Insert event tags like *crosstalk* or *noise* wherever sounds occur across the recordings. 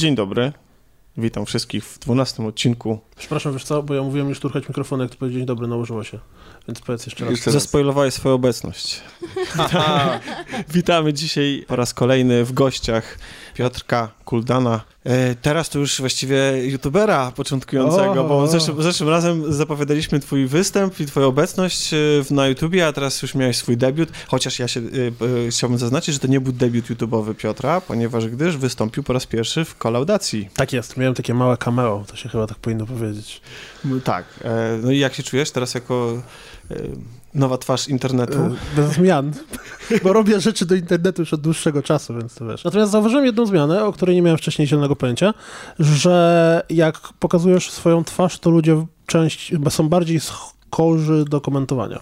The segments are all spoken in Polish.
Dzień dobry. Witam wszystkich w 12 odcinku. Przepraszam, wiesz co, bo ja mówiłem już turchać mikrofon, jak ty powiedzieć dobry, nałożyło się. Więc powiedz jeszcze raz. Jeszcze raz. Zaspoilowałeś swoją obecność. *laughs* Witamy dzisiaj po raz kolejny w gościach Piotrka Kuldana. E, teraz to już właściwie youtubera początkującego, O. bo zeszłym, zeszłym razem zapowiadaliśmy twój występ i twoją obecność e, na YouTubie, a teraz już miałeś swój debiut, chociaż ja się e, chciałbym zaznaczyć, że to nie był debiut YouTube'owy Piotra, ponieważ gdyż wystąpił po raz pierwszy w kolaudacji. Tak jest, miałem takie małe cameo, to się chyba tak powinno powiedzieć. No Tak. No i jak się czujesz teraz jako nowa twarz internetu? E, Bez zmian, bo robię rzeczy do internetu już od dłuższego czasu, więc to wiesz. Natomiast zauważyłem jedną zmianę, o której nie miałem wcześniej zielonego pojęcia, że jak pokazujesz swoją twarz, to ludzie część są bardziej skorzy do komentowania.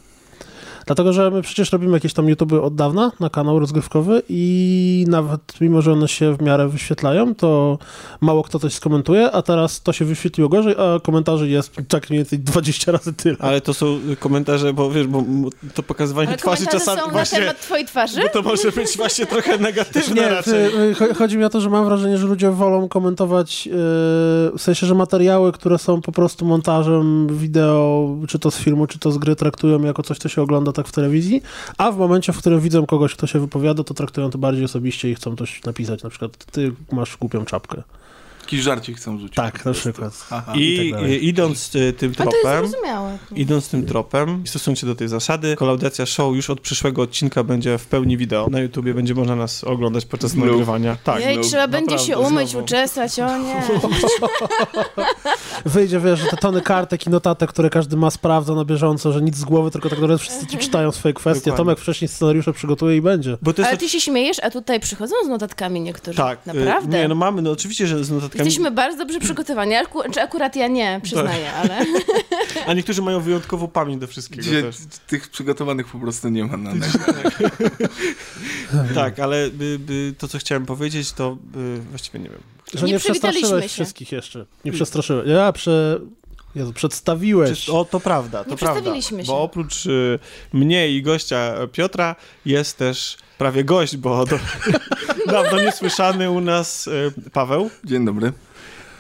Dlatego, że my przecież robimy jakieś tam YouTube od dawna na kanał rozgrywkowy i nawet mimo, że one się w miarę wyświetlają, to mało kto coś skomentuje, a teraz to się wyświetliło gorzej, a komentarzy jest tak mniej więcej 20 razy tyle. Ale to są komentarze, bo wiesz, bo to pokazywanie Ale twarzy czasami są właśnie... na temat twojej twarzy? Bo to może być właśnie trochę negatywne Nie, raczej. cho- chodzi mi o to, że mam wrażenie, że ludzie wolą komentować, yy, w sensie, że materiały, które są po prostu montażem wideo, czy to z filmu, czy to z gry, traktują jako coś, co się ogląda tak w telewizji, a w momencie, w którym widzą kogoś, kto się wypowiada, to traktują to bardziej osobiście i chcą coś napisać, na przykład ty masz głupią czapkę. Jakiś żarcik chcą rzucić. Tak, na przykład. Aha. I, i tak i idąc y, tym A to jest tropem, zrozumiałe. idąc tym tropem, stosując się do tej zasady, kolaudacja show już od przyszłego odcinka będzie w pełni wideo. Na YouTubie będzie można nas oglądać podczas No. nagrywania. Tak. Jej, no, trzeba będzie się umyć, znowu. uczesać, o nie. *laughs* Wyjdzie, wiesz, że te tony kartek i notatek, które każdy ma, sprawdza na bieżąco, że nic z głowy, tylko tak naprawdę wszyscy ci czytają swoje kwestie. Dokładnie. Tomek wcześniej scenariusze przygotuje i będzie. Bo to jest Ale to- ty się śmiejesz, a tutaj przychodzą z notatkami niektórzy. tak, y, Naprawdę. Nie, no mamy, no oczywiście, że z notatkami, Jesteśmy bardzo dobrze przygotowani, Aku- czy akurat ja nie, przyznaję, ale... a niektórzy mają wyjątkową pamięć do wszystkiego Dzisiaj też. tych przygotowanych po prostu nie ma na Tak, *laughs* ale y, y, to, co chciałem powiedzieć, to y, właściwie nie wiem. Że Nie nie, przestraszyłeś się. wszystkich jeszcze. Nie przestraszyłeś. Ja prze... Jezu, przedstawiłeś. Czy- O, to prawda, to Nie prawda. przedstawiliśmy się. Bo oprócz y, mnie i gościa Piotra jest też prawie gość, bo do, *laughs* dawno niesłyszany u nas y, Paweł Dzień dobry.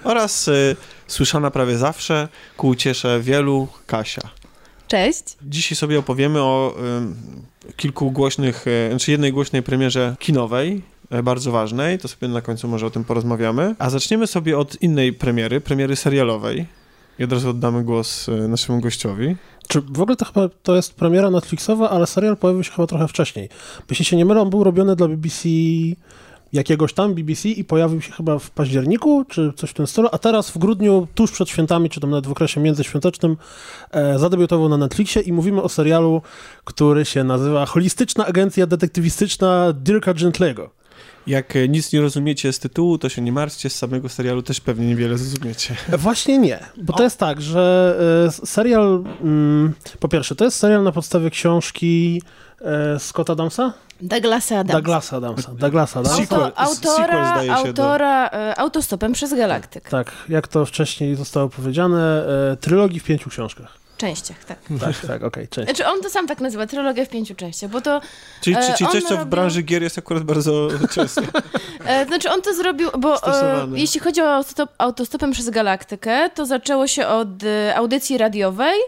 oraz y, słyszana prawie zawsze ku uciesze wielu Kasia. Cześć. Dzisiaj sobie opowiemy o y, kilku głośnych, y, znaczy jednej głośnej premierze kinowej, y, bardzo ważnej, to sobie na końcu może o tym porozmawiamy. A zaczniemy sobie od innej premiery, premiery serialowej. I od razu oddamy głos y, naszemu gościowi. Czy w ogóle to chyba to jest premiera Netflixowa, ale serial pojawił się chyba trochę wcześniej. Jeśli się nie mylę, on był robiony dla BBC jakiegoś tam BBC i pojawił się chyba w październiku, czy coś w tym stylu, a teraz w grudniu, tuż przed świętami, czy tam nawet w okresie międzyświątecznym, e, zadebiutował na Netflixie i mówimy o serialu, który się nazywa Holistyczna Agencja Detektywistyczna Dirka Gentlego. Jak e, nic nie rozumiecie z tytułu, to się nie martwcie, z samego serialu też pewnie niewiele zrozumiecie. *laughs* Właśnie nie, bo to jest tak, że e, serial, mm, po pierwsze, to jest serial na podstawie książki e, Scotta Adamsa? Douglasa Adamsa. Douglasa Adamsa. Douglasa Adamsa. Sequel- Auto, autora, sequel zdaje się do- autora e, autostopem przez galaktyk. Tak, jak to wcześniej zostało powiedziane, trylogii w pięciu książkach. Częściach, tak. Tak, tak, okej, cześć. Znaczy on to sam tak nazywa, trylogia w pięciu częściach, bo to... Czyli, E, czy, czyli coś, co w robił- branży gier jest akurat bardzo *laughs* często. E, znaczy on to zrobił, bo e, jeśli chodzi o autostop, autostopem przez galaktykę, to zaczęło się od e, audycji radiowej,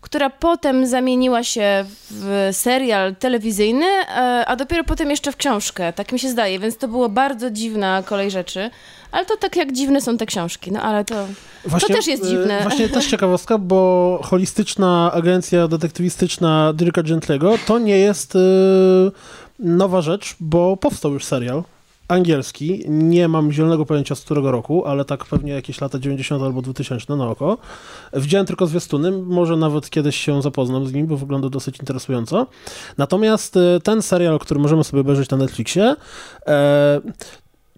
która potem zamieniła się w serial telewizyjny, e, a dopiero potem jeszcze w książkę, tak mi się zdaje, więc to było bardzo dziwna kolej rzeczy. Ale to tak jak dziwne są te książki, no ale to... też jest e, dziwne. Właśnie też ciekawostka, bo holistyczna agencja detektywistyczna Dirka Gentlego to nie jest e, nowa rzecz, bo powstał już serial angielski. Nie mam zielonego pojęcia z którego roku, ale tak pewnie jakieś lata 90 albo 2000 na oko. Widziałem tylko zwiastuny, może nawet kiedyś się zapoznam z nim, bo wygląda dosyć interesująco. Natomiast e, ten serial, który możemy sobie obejrzeć na Netflixie,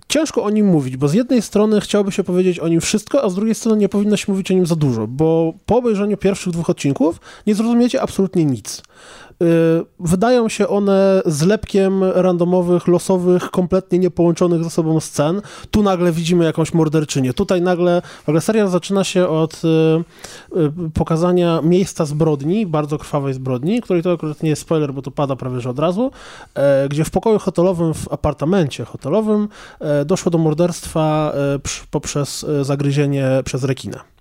ciężko o nim mówić, bo z jednej strony chciałoby się powiedzieć o nim wszystko, a z drugiej strony nie powinno się mówić o nim za dużo, bo po obejrzeniu pierwszych dwóch odcinków nie zrozumiecie absolutnie nic. Wydają się one zlepkiem randomowych, losowych, kompletnie niepołączonych ze sobą scen. Tu nagle widzimy jakąś morderczynię. Tutaj nagle, w ogóle serial zaczyna się od pokazania miejsca zbrodni, bardzo krwawej zbrodni, której to akurat nie jest spoiler, bo to pada prawie że od razu, gdzie w pokoju hotelowym, w apartamencie hotelowym doszło do morderstwa poprzez zagryzienie przez rekinę.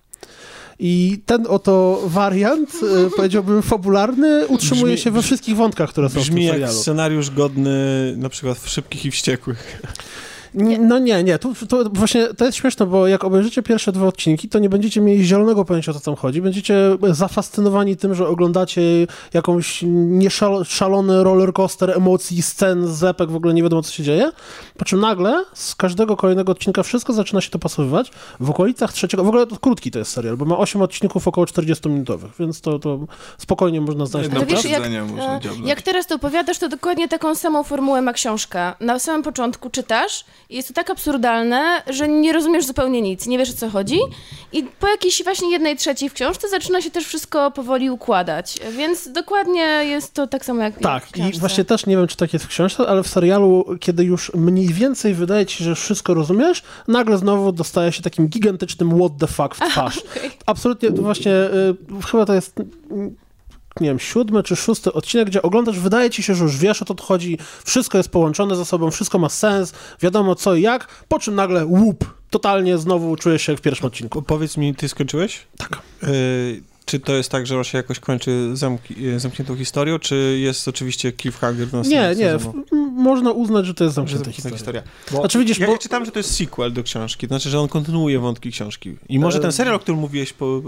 I ten oto wariant, e, powiedziałbym fabularny, utrzymuje brzmi, się we wszystkich wątkach, które są w tym serialu. jak scenariusz godny na przykład w Szybkich i Wściekłych. Nie, no nie, nie. Tu, to właśnie to jest śmieszne, bo jak obejrzycie pierwsze dwa odcinki, to nie będziecie mieli zielonego pojęcia, o co tam chodzi. Będziecie zafascynowani tym, że oglądacie jakąś nieszalony roller coaster emocji, scen, zepek, w ogóle nie wiadomo, co się dzieje. Po czym nagle z każdego kolejnego odcinka wszystko zaczyna się to pasowywać. W okolicach trzeciego, w ogóle to krótki to jest serial, bo ma 8 odcinków około 40-minutowych, więc to, to spokojnie można znaleźć. Wiesz, jak, jak teraz to opowiadasz, to dokładnie taką samą formułę ma książka. Na samym początku czytasz, jest to tak absurdalne, że nie rozumiesz zupełnie nic, nie wiesz o co chodzi i po jakiejś właśnie jednej trzeciej w książce zaczyna się też wszystko powoli układać, więc dokładnie jest to tak samo jak Tak, jak i właśnie też nie wiem, czy tak jest w książce, ale w serialu, kiedy już mniej więcej wydaje ci się, że wszystko rozumiesz, nagle znowu dostaje się takim gigantycznym what the fuck w twarz. *laughs* Aha, okay. Absolutnie, właśnie, y, chyba to jest nie wiem, siódmy czy szósty odcinek, gdzie oglądasz, wydaje ci się, że już wiesz o co tu chodzi, wszystko jest połączone ze sobą, wszystko ma sens, wiadomo co i jak, po czym nagle łup, totalnie znowu czujesz się jak w pierwszym odcinku. Powiedz mi, ty skończyłeś? Tak. Y czy to jest tak, że się jakoś kończy zamki, e, zamkniętą historią, czy jest oczywiście cliffhanger na Nie, nie. można uznać, że to jest zamknięta historia. historia. Bo znaczy, widzisz, ja, bo... czytam, że to jest sequel do książki, to znaczy, że on kontynuuje wątki książki. I może ten serial, o którym mówiłeś po,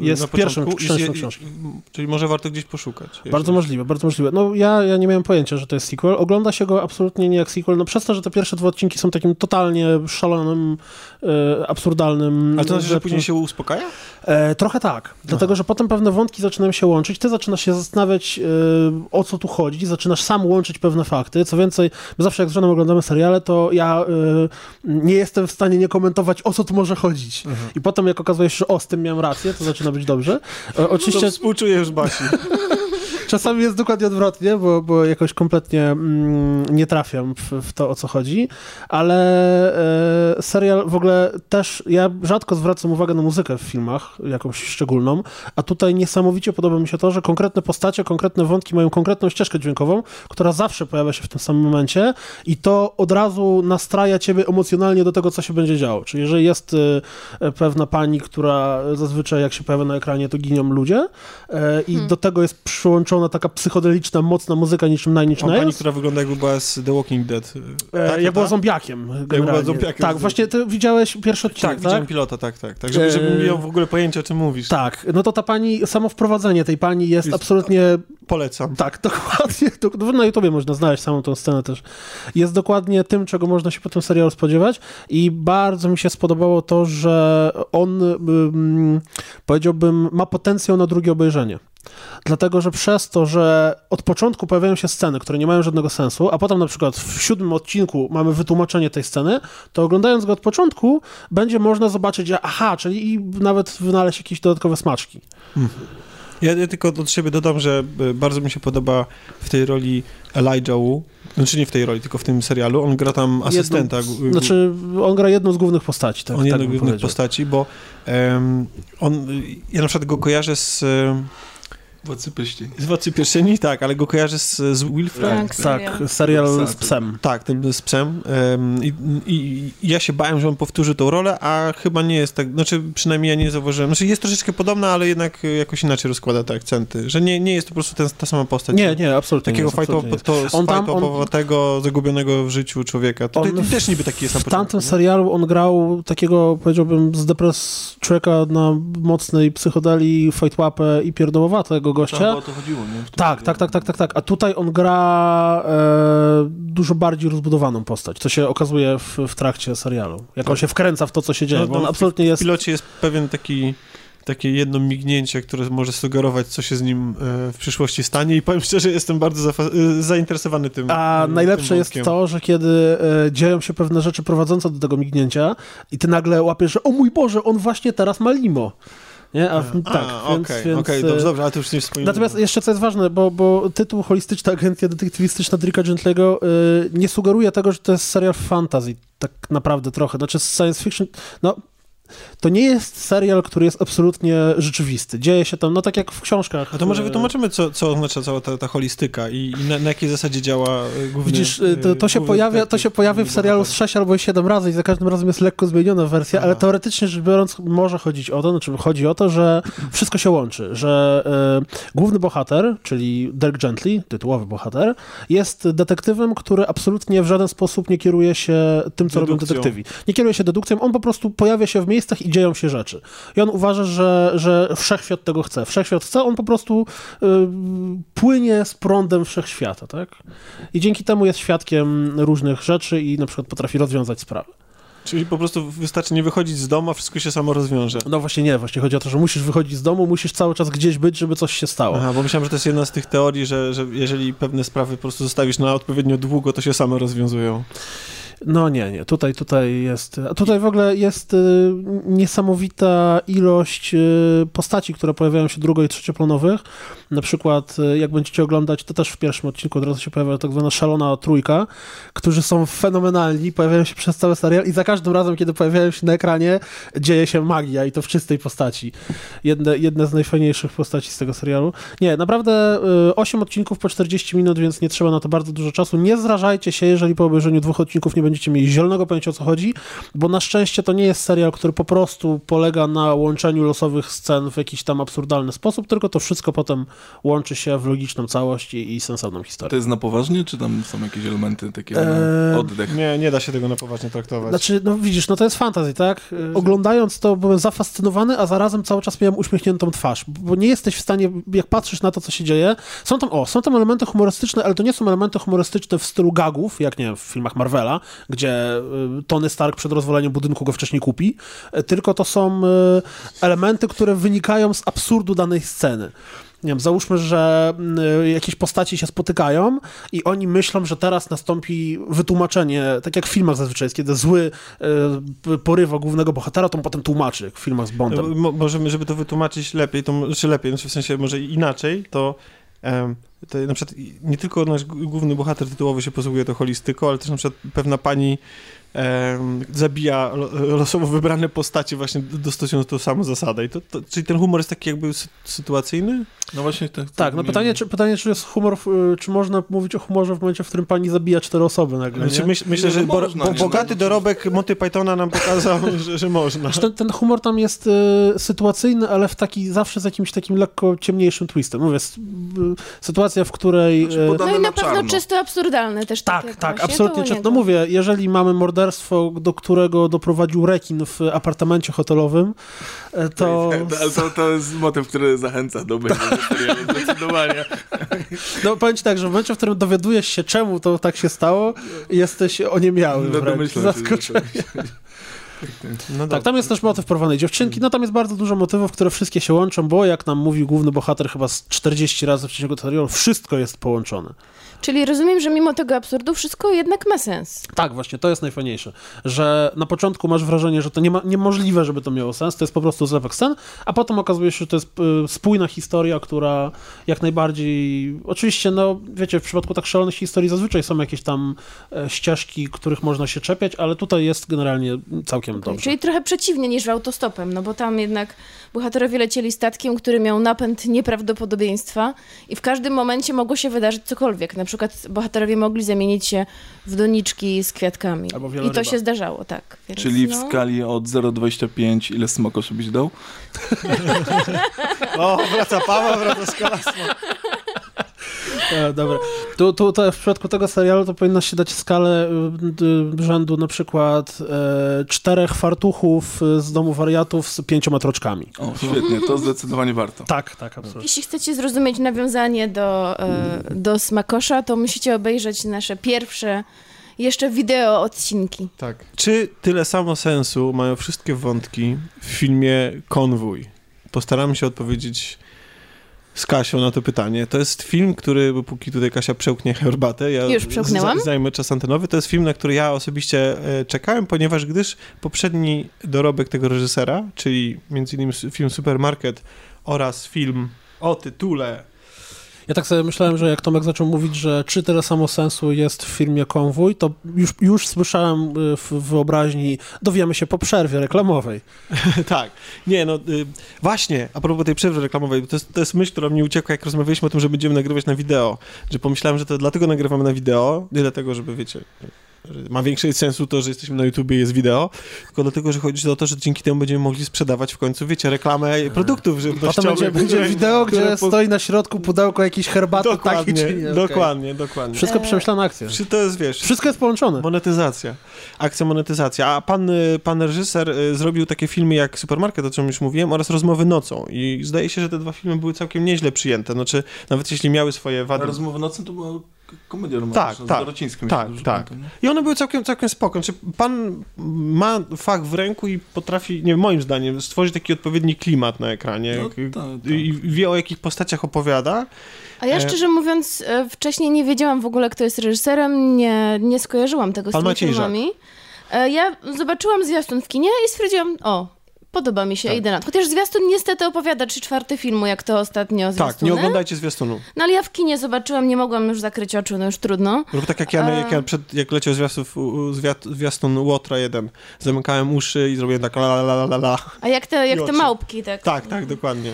e, jest na pierwszą częścią książki. Czyli może warto gdzieś poszukać. Bardzo możliwe, bardzo możliwe. No ja, ja nie miałem pojęcia, że to jest sequel. Ogląda się go absolutnie nie jak sequel, no przez to, że te pierwsze dwa odcinki są takim totalnie szalonym, e, absurdalnym... Ale to znaczy, że później się uspokaja? E, trochę tak, dlatego, że potem pewne wątki zaczynają się łączyć, ty zaczynasz się zastanawiać, e, o co tu chodzi, zaczynasz sam łączyć pewne fakty. Co więcej, zawsze jak z żoną oglądamy seriale, to ja e, nie jestem w stanie nie komentować, o co tu może chodzić. Mhm. I potem, jak okazuje się, że o, z tym miałem rację, to zaczyna być dobrze. E, oczywiście... To współczuję już Basi. *laughs* Czasami jest dokładnie odwrotnie, bo, bo jakoś kompletnie mm, nie trafiam w, w, to, o co chodzi, ale e, serial w ogóle też, ja rzadko zwracam uwagę na muzykę w filmach, jakąś szczególną, a tutaj niesamowicie podoba mi się to, że konkretne postacie, konkretne wątki mają konkretną ścieżkę dźwiękową, która zawsze pojawia się w tym samym momencie i to od razu nastraja ciebie emocjonalnie do tego, co się będzie działo. Czyli jeżeli jest e, pewna pani, która zazwyczaj jak się pojawia na ekranie, to ginią ludzie e, i hmm. do tego jest przyłączona ona taka psychodeliczna, mocna muzyka niczym Nine Inch Nails. Pani, która wygląda jakby była z The Walking Dead. E, tak, ja była zombiakiem. Ja była zombiakiem. Tak, właśnie ty widziałeś pierwszy odcinek, tak? tak? widziałem pilota, tak, tak. tak żeby, żebym miał w ogóle pojęcie, o czym mówisz. Tak, no to ta pani, samo wprowadzenie tej pani jest, jest absolutnie... Polecam. Tak, *laughs* dokładnie. To, na YouTubie można znaleźć samą tą scenę też. Jest dokładnie tym, czego można się po tym serialu spodziewać i bardzo mi się spodobało to, że on, powiedziałbym, ma potencjał na drugie obejrzenie. Dlatego, że przez to, że od początku pojawiają się sceny, które nie mają żadnego sensu, a potem na przykład w siódmym odcinku mamy wytłumaczenie tej sceny, to oglądając go od początku będzie można zobaczyć, że aha, czyli i nawet wynaleźć jakieś dodatkowe smaczki. Hmm. Ja, ja, tylko od siebie dodam, że e, bardzo mi się podoba w tej roli Elijah Wu, znaczy nie w tej roli, tylko w tym serialu. On gra tam asystenta. Jedną, znaczy, on gra jedną z głównych postaci. Tak, on tak jedną z głównych postaci, bo um, on, ja na przykład go kojarzę z Władcy Pierścieni. Z Władcy Pierścieni, tak, ale go kojarzę z, z Wilfred. Tak, tak, serial z psem. Tak, ten z psem. Um, i, i, ja się bałem, że on powtórzy tą rolę, a chyba nie jest tak, znaczy przynajmniej ja nie zauważyłem. Znaczy jest troszeczkę podobna, ale jednak jakoś inaczej rozkłada te akcenty, że nie, nie jest to po prostu ten, ta sama postać. Nie, nie, absolutnie Takiego fajtopowatego, tego zagubionego w życiu człowieka. To, on, też niby taki jest na W tamtym nie? serialu on grał takiego, powiedziałbym, z depres człowieka na mocnej psychodeli, fajtłapę i pierdołowatego gościa. Tam, o to chodziło, nie? Tak, tak, tak, tak, tak, tak. A tutaj on gra e, dużo bardziej rozbudowaną postać, co się okazuje w, w trakcie serialu. Jak tak. on się wkręca w to, co się dzieje, no, on no, absolutnie jest... W pilocie jest pewien taki takie jedno mignięcie, które może sugerować, co się z nim e, w przyszłości stanie i powiem szczerze, jestem bardzo e, zainteresowany tym A tym najlepsze jest to, że kiedy e, dzieją się pewne rzeczy prowadzące do tego mignięcia i ty nagle łapiesz, że o mój Boże, on właśnie teraz ma limo. Nie? A, w- tak, A, więc, okej, więc, okej, e, dobrze, dobrze, ale to już nie wspominam. Natomiast jeszcze co jest ważne, bo, bo tytuł Holistyczna Agencja Detektywistyczna Dicka Gentlego y, nie sugeruje tego, że to jest serial fantasy, tak naprawdę trochę. Znaczy science fiction, no to nie jest serial, który jest absolutnie rzeczywisty. Dzieje się tam, no tak jak w książkach. A to może y, wytłumaczymy, co, co oznacza cała ta, ta holistyka i, i na, na jakiej zasadzie działa y, główny Widzisz, y, to, to, się pojawia, to się pojawia w serialu z bohater. 6 albo 7 razy i za każdym razem jest lekko zmieniona wersja, ale Aha. teoretycznie rzecz biorąc może chodzić o to, znaczy chodzi o to, że wszystko się łączy, że y, główny bohater, czyli Dirk Gently, tytułowy bohater, jest detektywem, który absolutnie w żaden sposób nie kieruje się tym, co robią Dedukcją. detektywi. Nie kieruje się dedukcją, on po prostu pojawia się w miejscach i dzieją się rzeczy. I on uważa, że, że wszechświat tego chce. Wszechświat chce, on po prostu y, płynie z prądem wszechświata, tak? I dzięki temu jest świadkiem różnych rzeczy i na przykład potrafi rozwiązać sprawy. Czyli po prostu wystarczy nie wychodzić z domu, a wszystko się samo rozwiąże. No właśnie nie, właśnie chodzi o to, że musisz wychodzić z domu, musisz cały czas gdzieś być, żeby coś się stało. Aha, bo myślałem, że to jest jedna z tych teorii, że, że jeżeli pewne sprawy po prostu zostawisz na odpowiednio długo, to się same rozwiązują. No nie, nie, tutaj, tutaj jest, a tutaj w ogóle jest y, niesamowita ilość y, postaci, które pojawiają się drugo- i trzecioplanowych. Na przykład, y, jak będziecie oglądać, to też w pierwszym odcinku od razu się pojawia tak zwana szalona trójka, którzy są fenomenalni, pojawiają się przez cały serial i za każdym razem, kiedy pojawiają się na ekranie, dzieje się magia i to w czystej postaci. Jedne, jedne z najfajniejszych postaci z tego serialu. Nie, naprawdę y, 8 odcinków po 40 minut, więc nie trzeba na to bardzo dużo czasu. Nie zrażajcie się, jeżeli po obejrzeniu dwóch odcinków nie będziecie mieli zielonego pojęcia o co chodzi, bo na szczęście to nie jest serial, który po prostu polega na łączeniu losowych scen w jakiś tam absurdalny sposób, tylko to wszystko potem łączy się w logiczną całość i, i sensowną To historię. jest na poważnie, czy tam są jakieś elementy takie Eee, oddech? Nie, nie da się tego na poważnie traktować. Znaczy, no widzisz, no to jest fantasy, tak? Y, Oglądając to byłem zafascynowany, a zarazem cały czas miałem uśmiechniętą twarz, bo nie jesteś w stanie, jak patrzysz na to, co się dzieje, są tam, o, są tam elementy humorystyczne, ale to nie są elementy humorystyczne w stylu gagów, jak nie wiem, w filmach Marvela, gdzie y, Tony Stark przed rozwaleniem budynku go wcześniej kupi, y, tylko to są y, elementy, które wynikają z absurdu danej sceny. Nie wiem, załóżmy, że y, jakieś postaci się spotykają i oni myślą, że teraz nastąpi wytłumaczenie, tak jak w filmach zazwyczaj jest, kiedy zły y, porywa głównego bohatera, to on potem tłumaczy, w filmach z Bondem. Mo- Możemy, żeby to wytłumaczyć lepiej, to, czy lepiej, znaczy w sensie może inaczej, to, to na przykład nie tylko nasz główny bohater tytułowy się posługuje to holistyką, ale też na przykład pewna pani zabija lo, losowo wybrane postacie właśnie dostosując tą samą zasadę. I to, to, czyli ten humor jest taki jakby sy- sytuacyjny? No właśnie tak. Tak, no pytanie czy, pytanie, czy jest humor, w- czy można mówić o humorze w momencie, w którym pani zabija cztery osoby nagle, Znaczy, nie? myśl, myślę, Nie, że no bo, można, bo, nie, bogaty no. dorobek Monty Pythona nam pokazał, *laughs* że, że można. Ten, ten humor tam jest y, sytuacyjny, ale w taki, zawsze z jakimś takim lekko ciemniejszym twistem. Mówię, s- y, sytuacja, w której... Znaczy, y, No i na na pewno czarno. czysto absurdalne też. Tak, tak, właśnie, absolutnie. to Czy, nie no to. mówię, jeżeli mamy morderstwo, do którego doprowadził rekin w apartamencie hotelowym, e, to... Ale to, to jest motyw, który zachęca do obejrzenia *laughs* serialu, zdecydowanie. No powiem ci tak, że w momencie, w którym dowiadujesz się, czemu to tak się stało, jesteś oniemiały No wręcz, zaskoczony. *laughs* No Tak, tam jest też motyw porwanej dziewczynki, no tam jest bardzo dużo motywów, które wszystkie się łączą, bo jak nam mówił główny bohater chyba z 40 razy w ciągu serialu, wszystko jest połączone. Czyli rozumiem, że mimo tego absurdu wszystko jednak ma sens. Tak, właśnie, to jest najfajniejsze, że na początku masz wrażenie, że to nie ma, niemożliwe, żeby to miało sens, to jest po prostu zlepek scen, a potem okazuje się, że to jest y, spójna historia, która jak najbardziej, oczywiście, no wiecie, w przypadku tak szalonych historii zazwyczaj są jakieś tam e, ścieżki, których można się czepiać, ale tutaj jest generalnie całkiem dobrze. Czyli trochę przeciwnie niż w autostopem, no bo tam jednak bohaterowie lecieli statkiem, który miał napęd nieprawdopodobieństwa i w każdym momencie mogło się wydarzyć cokolwiek. Na przykład bohaterowie mogli zamienić się w doniczki z kwiatkami. Albo I to się zdarzało, tak. Więc Czyli w no. skali od 0,25 ile smokoszy byś dał? *laughs* O, wraca Paweł, wraca skolarstwo. E, dobra. Tu, tu to w przypadku tego serialu to powinno się dać skalę y, y, rzędu na przykład e, czterech fartuchów z domu wariatów z pięcioma troczkami. O, świetnie, to zdecydowanie warto. Tak, tak, absolutnie. Jeśli chcecie zrozumieć nawiązanie do, e, do Smakosza, to musicie obejrzeć nasze pierwsze jeszcze wideo odcinki. Tak. Czy tyle samo sensu mają wszystkie wątki w filmie Konwój? Postaramy się odpowiedzieć z Kasią na to pytanie. To jest film, który, bo póki tutaj Kasia przełknie herbatę, ja Już przełknęłam. zajmę czas antenowy. To jest film, na który ja osobiście e, czekałem, ponieważ gdyż poprzedni dorobek tego reżysera, czyli między innymi film Supermarket oraz film o tytule Ja tak sobie myślałem, że jak Tomek zaczął mówić, że czy tyle samo sensu jest w filmie Konwój, to już, już słyszałem y, w wyobraźni, dowiemy się po przerwie reklamowej. *laughs* tak. Nie, no y, właśnie, a propos tej przerwy reklamowej, to jest, to jest myśl, która mnie uciekła, jak rozmawialiśmy o tym, że będziemy nagrywać na wideo. Że pomyślałem, że to dlatego nagrywamy na wideo, nie dlatego, żeby, wiecie, ma większy sensu to, że jesteśmy na YouTubie i jest wideo, tylko dlatego, że chodzi o to, że dzięki temu będziemy mogli sprzedawać w końcu, wiecie, reklamę produktów Potem żywnościowych. będzie, będzie *laughs* które- wideo, które gdzie po- stoi na środku pudełko jakiejś herbaty takiej Dokładnie, czy nie. dokładnie, dokładnie. Wszystko E, przemyślana akcja. Czy to jest, wiesz, Wszystko jest połączone. Monetyzacja. Akcja monetyzacja. A pan, y, pan reżyser y, zrobił takie filmy jak Supermarket, o czym już mówiłem, oraz Rozmowy nocą. I zdaje się, że te dwa filmy były całkiem nieźle przyjęte. Znaczy, nawet jeśli miały swoje wady. Rozmowy nocne to była k- komedia romantyczna Tak, z tak, Dorocińskim. tak, tak. pamiętam, I one były całkiem, całkiem spoko. Czy pan ma fach w ręku i potrafi, nie moim zdaniem, stworzyć taki odpowiedni klimat na ekranie. No, tak, tak. I wie o jakich postaciach opowiada. A ja E, szczerze mówiąc, e, wcześniej nie wiedziałam w ogóle, kto jest reżyserem, nie, nie skojarzyłam tego z Pan tymi Maciej filmami. E, Ja zobaczyłam zwiastun w kinie i stwierdziłam, o, podoba mi się, Tak. idę na to. Chociaż zwiastun niestety opowiada trzy czwarte filmu, jak to ostatnio zwiastuny. Tak, nie oglądajcie zwiastunu. No ale ja w kinie zobaczyłam, nie mogłam już zakryć oczu, no już trudno. Rób tak jak ja, A- jak ja przed, jak leciał zwiastun, zwiat, zwiastun Łotra 1. Zamykałem uszy i zrobiłem tak la la la la la. A jak te, jak te małpki, tak. Tak, tak, dokładnie.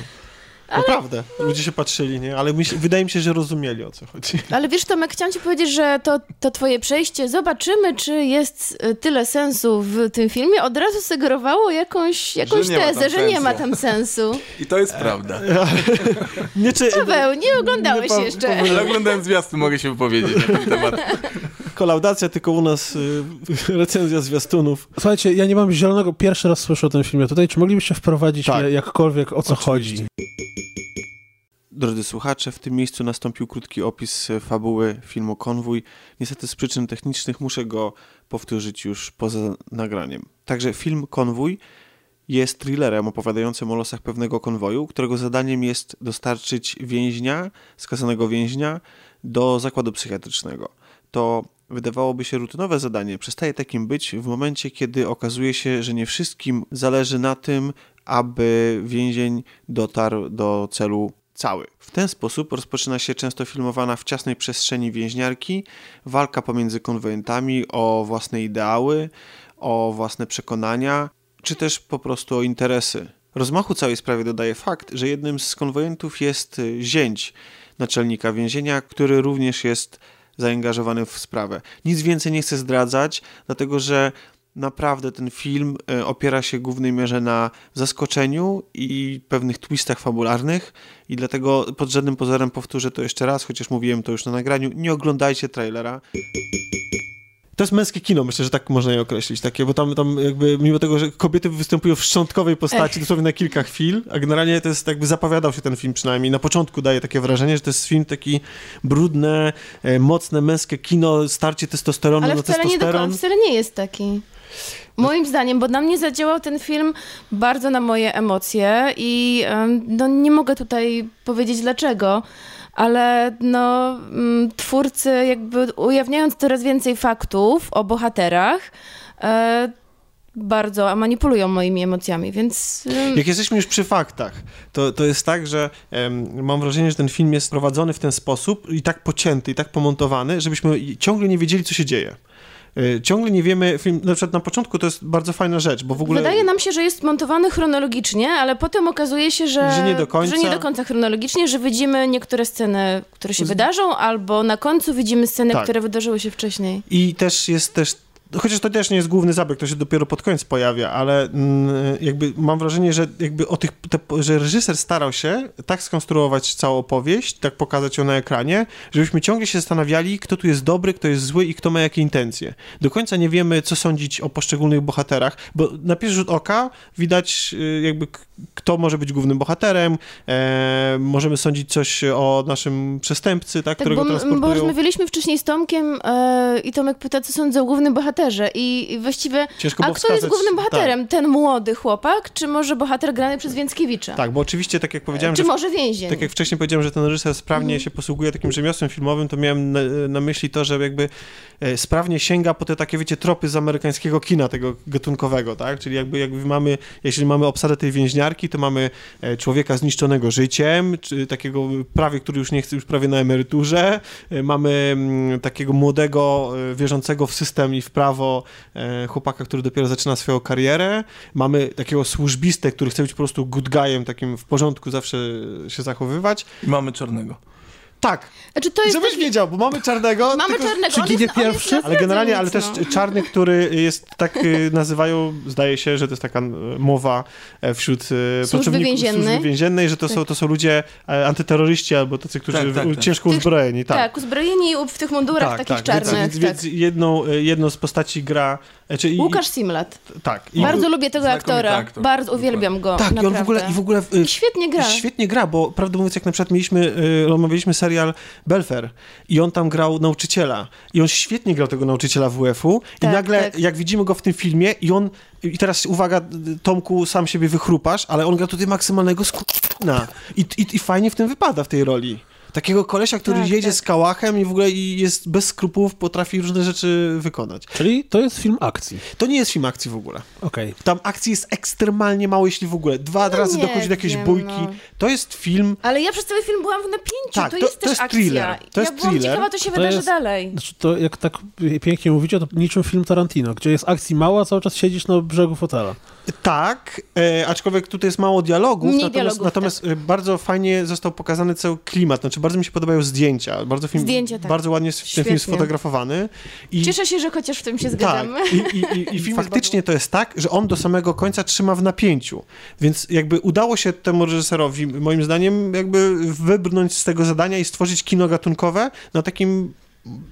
Naprawdę. Ludzie się patrzyli, nie? Ale myśl, wydaje mi się, że rozumieli o co chodzi. Ale wiesz, Tomek, chciałam ci powiedzieć, że to, to twoje przejście, zobaczymy, czy jest y, tyle sensu w tym filmie, od razu sugerowało jakąś, jakąś tam tezę, że nie ma tam sensu. I to jest prawda. *laughs* Nie, czy, Paweł, nie oglądałeś Nie, pa- jeszcze. Ale oglądałem zwiastun, mogę się wypowiedzieć na ten temat. kolaudacja, tylko u nas y, *laughs* recenzja zwiastunów. Słuchajcie, ja nie mam zielonego, pierwszy raz słyszę o tym filmie tutaj. Czy moglibyście wprowadzić Tak. mnie jakkolwiek o co Oczywiście. chodzi? Drodzy słuchacze, w tym miejscu nastąpił krótki opis e, fabuły filmu Konwój. Niestety z przyczyn technicznych muszę go powtórzyć już poza nagraniem. Także film Konwój jest thrillerem opowiadającym o losach pewnego konwoju, którego zadaniem jest dostarczyć więźnia, skazanego więźnia do zakładu psychiatrycznego. To wydawałoby się rutynowe zadanie przestaje takim być w momencie, kiedy okazuje się, że nie wszystkim zależy na tym, aby więzień dotarł do celu cały. W ten sposób rozpoczyna się często filmowana w ciasnej przestrzeni więźniarki walka pomiędzy konwojentami o własne ideały, o własne przekonania, czy też po prostu o interesy. Rozmachu całej sprawie dodaje fakt, że jednym z konwojentów jest y, zięć naczelnika więzienia, który również jest zaangażowany w sprawę. Nic więcej nie chcę zdradzać, dlatego że naprawdę ten film e, opiera się w głównej mierze na zaskoczeniu i pewnych twistach fabularnych i dlatego pod żadnym pozorem powtórzę to jeszcze raz, chociaż mówiłem to już na nagraniu, nie oglądajcie trailera. To jest męskie kino, myślę, że tak można je określić, takie, bo tam, tam jakby, mimo tego, że kobiety występują w szczątkowej postaci dosłownie na kilka chwil, a generalnie to jest jakby zapowiadał się ten film przynajmniej, na początku daje takie wrażenie, że to jest film taki brudne, e, mocne, męskie kino, starcie testosteronu Ale na wcale nie, do, testosteron. wcale nie jest taki. Moim zdaniem, bo na mnie zadziałał ten film bardzo na moje emocje i no, nie mogę tutaj powiedzieć dlaczego, ale no, mm, twórcy jakby ujawniając coraz więcej faktów o bohaterach, e, bardzo manipulują moimi emocjami, więc Jak jesteśmy już przy faktach, to, to jest tak, że em, mam wrażenie, że ten film jest prowadzony w ten sposób i tak pocięty, i tak pomontowany, żebyśmy ciągle nie wiedzieli, co się dzieje. E, Ciągle nie wiemy, film, na przykład na początku to jest bardzo fajna rzecz, bo w ogóle... Wydaje nam się, że jest montowany chronologicznie, ale potem okazuje się, że, Że nie do końca. że nie do końca chronologicznie, że widzimy niektóre sceny, które się wydarzą, albo na końcu widzimy sceny, Tak. które wydarzyły się wcześniej. I też jest też. Chociaż to też nie jest główny zabieg, to się dopiero pod koniec pojawia, ale mm, jakby mam wrażenie, że jakby o tych, te, że reżyser starał się tak skonstruować całą opowieść, tak pokazać ją na ekranie, żebyśmy ciągle się zastanawiali, kto tu jest dobry, kto jest zły i kto ma jakie intencje. Do końca nie wiemy, co sądzić o poszczególnych bohaterach, bo na pierwszy rzut oka widać y, jakby kto może być głównym bohaterem, e, możemy sądzić coś o naszym przestępcy, tak, Tak, którego bo, m- bo transportują. rozmawialiśmy wcześniej z Tomkiem e, i Tomek pyta, co sądzę o głównym bohaterze bohaterze i, i właściwie... Ciężko A kto jest głównym bohaterem? Ten młody chłopak, czy może bohater grany przez Więckiewicza? Tak, bo oczywiście, tak jak powiedziałem, Czy że może więzień? Tak jak wcześniej powiedziałem, że ten reżyser sprawnie się posługuje takim rzemiosłem filmowym, to miałem na, na myśli to, że jakby e, sprawnie sięga po te takie, wiecie, tropy z amerykańskiego kina, tego gatunkowego, tak? Czyli jakby, jakby mamy, jeśli mamy obsadę tej więźniarki, to mamy e, człowieka zniszczonego życiem, czy takiego prawie, który już nie chce, już prawie na emeryturze, e, mamy mm, takiego młodego, wierzącego w system i w prawo e, chłopaka, który dopiero zaczyna swoją karierę, mamy takiego służbistę, który chce być po prostu good guyem, takim w porządku zawsze się zachowywać. I mamy czarnego. Tak, Znaczy, to jest żebyś też... wiedział, bo mamy czarnego. Mamy tylko... czarnego, czy ginie pierwszy? Ale generalnie, ale też no. czarny, który jest tak y, nazywają, zdaje się, że to jest taka y, mowa e, wśród y, pracowników więziennej. służby więziennej, że to, są, to są ludzie e, antyterroryści albo tacy, którzy Tak, tak, tak. ciężko uzbrojeni. Tak. Tak, uzbrojeni w tych mundurach takich Więc, czarnych. więc, tak. więc jedną, y, jedną z postaci gra... e, Czy, i- Łukasz Simlat. Tak. I, Bardzo lubię tego aktora. aktor. Bardzo uwielbiam go. tak, i naprawdę. on w ogóle, i w ogóle I świetnie gra. Świetnie gra, bo prawdę mówiąc, jak na przykład mieliśmy, omawialiśmy serial Belfer i on tam grał nauczyciela i on świetnie grał tego nauczyciela WF-u i Tak, nagle, tak. jak widzimy go w tym filmie i on, i teraz uwaga, Tomku, sam siebie wychrupasz, ale on gra tutaj maksymalnego skuna I, i, i fajnie w tym wypada w tej roli. Takiego kolesia, który Tak, jedzie tak. z kałachem i w ogóle i jest bez skrupułów, potrafi różne rzeczy wykonać. Czyli to jest film akcji. To nie jest film akcji w ogóle. Okej. Tam akcji jest ekstremalnie mało, jeśli w ogóle. Dwa razy No nie dochodzi do jakiejś wiem, bójki. no. To jest film Ale ja przez cały film byłam w napięciu. Tak, to, to- jest to też jest akcja. thriller. To jest ja byłam thriller. ciekawa, co się To wydarzy jest- dalej. Znaczy to, jak tak pięknie mówicie, to niczym film Tarantino, gdzie jest akcji mało, a cały czas siedzisz na brzegu fotela. Tak, e, aczkolwiek tutaj jest mało dialogów, Mniej natomiast, dialogów, tak. natomiast e, bardzo fajnie został pokazany cały klimat, znaczy bardzo mi się podobają zdjęcia, bardzo, film, Zdjęcia, tak. bardzo ładnie jest ten film sfotografowany. I, Cieszę się, że chociaż w tym się tak, zgadzamy. i, i, i, i *laughs* film faktycznie to jest tak, że on do samego końca trzyma w napięciu, więc jakby udało się temu reżyserowi, moim zdaniem, jakby wybrnąć z tego zadania i stworzyć kino gatunkowe na takim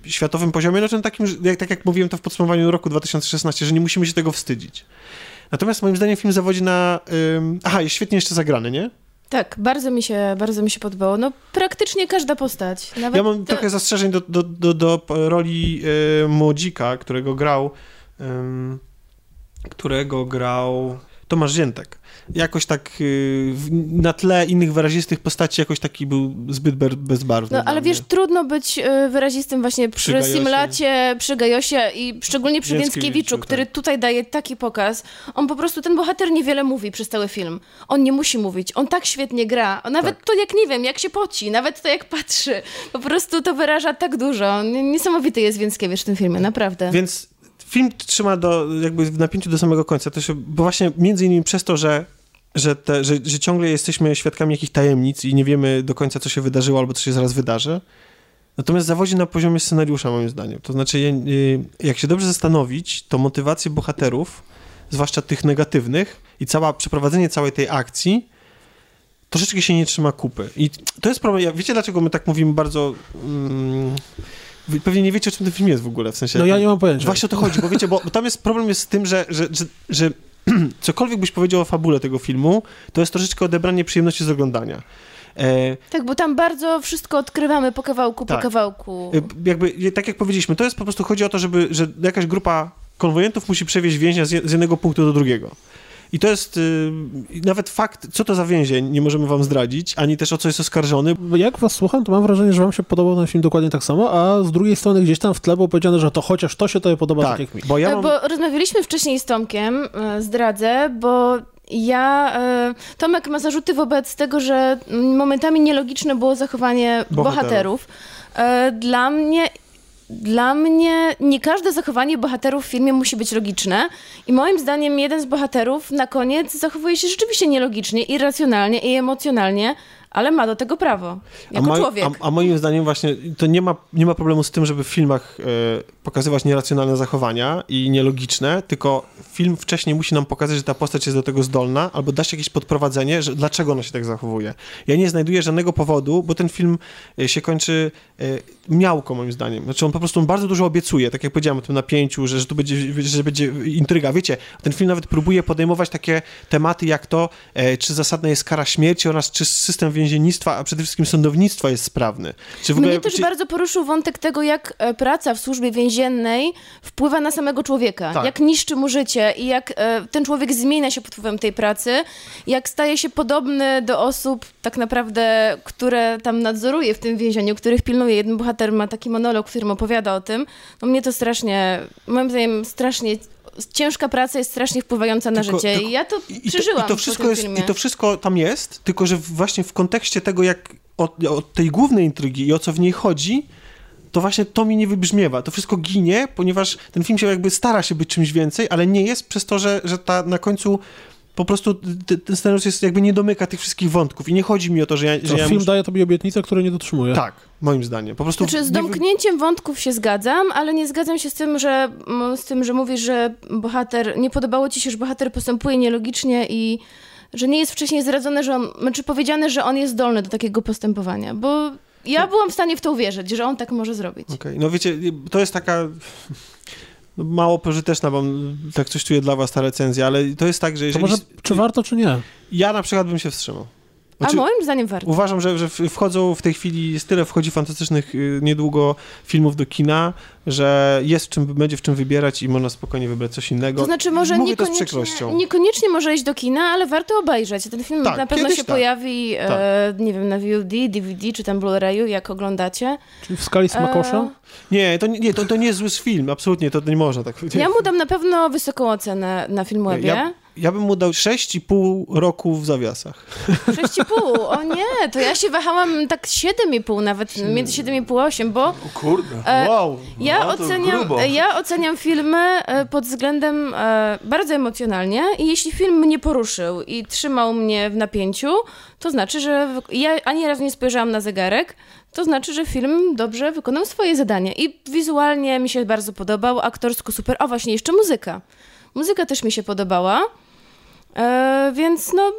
światowym poziomie, znaczy na takim, jak, tak jak mówiłem to w podsumowaniu roku 2016, że nie musimy się tego wstydzić. Natomiast moim zdaniem film zawodzi na... Ym... Aha, jest świetnie jeszcze zagrany, nie? Tak, bardzo mi się, bardzo mi się podobało. No praktycznie każda postać. Ja mam to- trochę zastrzeżeń do, do, do, do roli y, młodzika, którego grał... ym, którego grał Tomasz Ziętek. Jakoś tak y, na tle innych wyrazistych postaci jakoś taki był zbyt bezbarwny. No, ale wiesz, trudno być y, wyrazistym właśnie Przy przy. Simlacie, przy Gajosie i szczególnie przy Więckiewiczu, Więckiewiczu, który tak. tutaj daje taki pokaz. On po prostu, ten bohater niewiele mówi przez cały film. On nie musi mówić. On tak świetnie gra. Nawet Tak. to jak, nie wiem, jak się poci, nawet to jak patrzy. Po prostu to wyraża tak dużo. Niesamowity jest Więckiewicz w tym filmie, naprawdę. Więc film trzyma do, jakby w napięciu do samego końca, też, bo właśnie między innymi przez to, że, że, te, że, że ciągle jesteśmy świadkami jakichś tajemnic i nie wiemy do końca, co się wydarzyło albo co się zaraz wydarzy. Natomiast zawodzi na poziomie scenariusza, moim zdaniem. To znaczy, jak się dobrze zastanowić, to motywacje bohaterów, zwłaszcza tych negatywnych i cała, przeprowadzenie całej tej akcji troszeczkę się nie trzyma kupy. I to jest problem. Wiecie, dlaczego my tak mówimy bardzo... Mm, pewnie nie wiecie, o czym ten film jest w ogóle, w sensie... No ja nie mam pojęcia. Właśnie o to chodzi, bo wiecie, bo tam jest problem jest z tym, że, że, że, że *clears throat* cokolwiek byś powiedział o fabule tego filmu, to jest troszeczkę odebranie przyjemności z oglądania. E, Tak, bo tam bardzo wszystko odkrywamy po kawałku, Tak. po kawałku. e, jakby, tak jak powiedzieliśmy, to jest po prostu, chodzi o to, żeby, że jakaś grupa konwojentów musi przewieźć więźnia z jednego punktu do drugiego. I to jest y, nawet fakt, co to za więzień, nie możemy wam zdradzić, ani też o co jest oskarżony. Jak was słucham, to mam wrażenie, że wam się podobał ten film dokładnie tak samo, a z drugiej strony gdzieś tam w tle było powiedziane, że to chociaż to się tobie podoba tak, Tak, jak mi. bo ja mam... Bo rozmawialiśmy wcześniej z Tomkiem, e, zdradzę, bo ja. e, Tomek ma zarzuty wobec tego, że momentami nielogiczne było zachowanie Bohaterów. bohaterów. E, Dla mnie. Dla mnie nie każde zachowanie bohaterów w filmie musi być logiczne i moim zdaniem jeden z bohaterów na koniec zachowuje się rzeczywiście nielogicznie, irracjonalnie i emocjonalnie, ale ma do tego prawo, jako mo- człowiek. A, a moim zdaniem właśnie to nie ma, nie ma problemu z tym, żeby w filmach e, pokazywać nieracjonalne zachowania i nielogiczne, tylko film wcześniej musi nam pokazać, że ta postać jest do tego zdolna, albo dać jakieś podprowadzenie, że dlaczego ona się tak zachowuje. Ja nie znajduję żadnego powodu, bo ten film e, się kończy e, miałko moim zdaniem. Znaczy on po prostu bardzo dużo obiecuje, tak jak powiedziałem o tym napięciu, że, że tu będzie, że będzie intryga. Wiecie, ten film nawet próbuje podejmować takie tematy jak to, czy zasadna jest kara śmierci oraz czy system więzienny więziennictwa, a przede wszystkim sądownictwa jest sprawny. Czy w ogóle, Mnie też czy, bardzo poruszył wątek tego, jak e, praca w służbie więziennej wpływa na samego człowieka, Tak. jak niszczy mu życie i jak e, ten człowiek zmienia się pod wpływem tej pracy, jak staje się podobny do osób tak naprawdę, które tam nadzoruje w tym więzieniu, których pilnuje. Jeden bohater ma taki monolog, w którym opowiada o tym. No mnie to strasznie, moim zdaniem strasznie ciężka praca jest strasznie wpływająca na Tylko- życie tylko- i ja to I, przeżyłam to, i, to wszystko jest. I to wszystko tam jest, tylko że właśnie w kontekście tego, jak od, od tej głównej intrygi i o co w niej chodzi, to właśnie to mi nie wybrzmiewa. To wszystko ginie, ponieważ ten film się jakby stara się być czymś więcej, ale nie jest przez to, że, że ta na końcu po prostu ten scenariusz jest jakby nie domyka tych wszystkich wątków i nie chodzi mi o to, że ja, że To ja film muszę... daje tobie obietnicę, której nie dotrzymuje. Tak, moim zdaniem. Po prostu Znaczy z domknięciem wątków się zgadzam, ale nie zgadzam się z tym, że, z tym, że mówisz, że bohater, nie podobało ci się, że bohater postępuje nielogicznie i że nie jest wcześniej zdradzone, że on, znaczy powiedziane, że on jest zdolny do takiego postępowania, bo ja byłam w stanie w to uwierzyć, że on tak może zrobić. Okej, no wiecie, to jest taka mało pożyteczna, bo tak coś czuję dla was ta recenzja, ale to jest tak, że To jeżeli... może, czy warto, czy nie? Ja na przykład bym się wstrzymał. A Znaczy, moim zdaniem warto. Uważam, że, że wchodzą w tej chwili, jest tyle wchodzi fantastycznych y, niedługo filmów do kina, że jest w czym, będzie w czym wybierać i można spokojnie wybrać coś innego. To znaczy może Mówię to z niekoniecznie, przykrością. niekoniecznie może iść do kina, ale warto obejrzeć. Ten film Tak, na pewno się tak. pojawi, e, nie wiem, na VOD, DVD czy tam Blu-rayu, jak oglądacie. Czyli w skali smakosza? E, Nie, to, nie to, to nie jest zły film, absolutnie, to nie można tak powiedzieć. Ja mu dam na pewno wysoką ocenę na Filmwebie. Ja, ja bym mu dał 6,5 roku w zawiasach. 6,5. O nie, to ja się wahałam tak 7,5 nawet, między 7,5 a 8, bo O kurde. e, Wow! ja, No oceniam, ja oceniam filmy e, pod względem e, bardzo emocjonalnie i jeśli film mnie poruszył i trzymał mnie w napięciu, to znaczy, że ja ani razu nie spojrzałam na zegarek, to znaczy, że film dobrze wykonał swoje zadanie i wizualnie mi się bardzo podobał, aktorsko super, o właśnie, jeszcze muzyka. Muzyka też mi się podobała, e, więc no,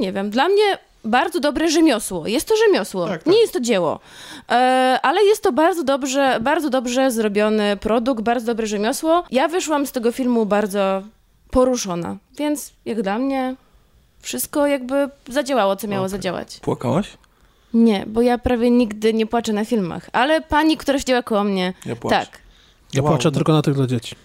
nie wiem, dla mnie bardzo dobre rzemiosło. Jest to rzemiosło, Tak, tak. nie jest to dzieło. E, ale jest to bardzo dobrze, bardzo dobrze zrobiony produkt, bardzo dobre rzemiosło. Ja wyszłam z tego filmu bardzo poruszona, więc jak dla mnie wszystko jakby zadziałało, co miało zadziałać. Płakałaś? Nie, bo ja prawie nigdy nie płaczę na filmach, ale pani, która siedziała koło mnie, Ja płaczę. tak. Ja Wow, płaczę tylko na tych dla dzieci.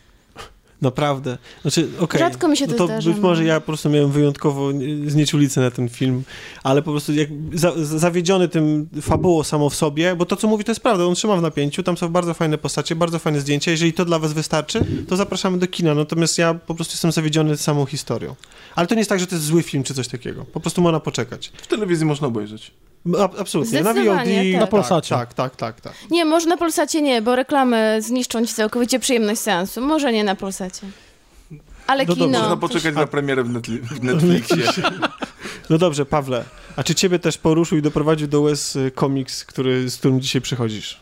Naprawdę. Znaczy, okej. Rzadko mi się to no to zdarza, Być może no. ja po prostu miałem wyjątkowo znieczulicę na ten film, ale po prostu jak za, zawiedziony tym fabułą samo w sobie, bo to, co mówi, to jest prawda, on trzyma w napięciu, tam są bardzo fajne postacie, bardzo fajne zdjęcia, jeżeli to dla was wystarczy, to zapraszamy do kina, natomiast ja po prostu jestem zawiedziony samą historią. Ale to nie jest tak, że to jest zły film czy coś takiego, po prostu można poczekać. W telewizji można obejrzeć. Absolutnie, na VOD, Zdecydowanie, tak. Na Polsacie. Tak, tak, tak, tak. Nie, może na Polsacie nie, bo reklamy zniszczą ci całkowicie przyjemność seansu. Może nie na Polsacie. Ale No kino... Można poczekać na premierę w, Netli- w Netflixie. *laughs* No dobrze, Pawle, a czy ciebie też poruszył i doprowadził do łez y, komiks, który, z którym dzisiaj przychodzisz?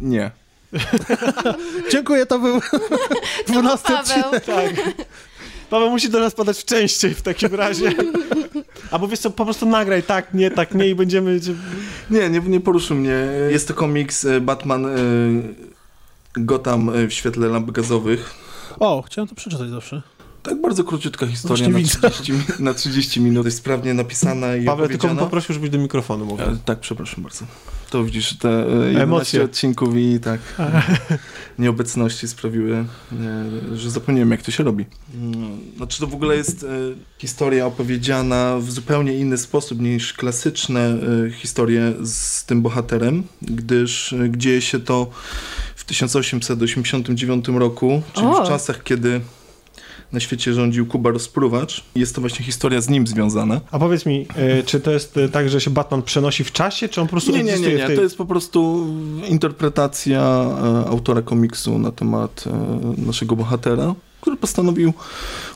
Nie. *laughs* Dziękuję, to był *laughs* 12 Paweł. Tak. Paweł musi do nas padać częściej w takim razie. Albo wiesz co, po prostu nagraj tak, nie, tak, nie i będziemy... Nie, nie, nie poruszył mnie. Jest to komiks e, Batman e, Gotham e, w świetle lamp gazowych. O, chciałem to przeczytać zawsze. Tak bardzo króciutka historia na widzę. 30, mi- na 30 minut. Jest sprawnie napisana i Paweł, tylko bym poprosił, żebyś do mikrofonu mówił. E, tak, przepraszam bardzo. To widzisz, te e, 11 Emocje. odcinków i tak nieobecności sprawiły, e, że zapomniałem jak to się robi. Mm, Znaczy to w ogóle jest e, historia opowiedziana w zupełnie inny sposób niż klasyczne e, historie z tym bohaterem, gdyż e, dzieje się to w 1889 roku, czyli O. w czasach, kiedy na świecie rządził Kuba Rozpruwacz. Jest to właśnie historia z nim związana. A powiedz mi, y, czy to jest y, tak, że się Batman przenosi w czasie, czy on po prostu Nie, nie, nie, nie. tej... To jest po prostu interpretacja e, autora komiksu na temat e, naszego bohatera, który postanowił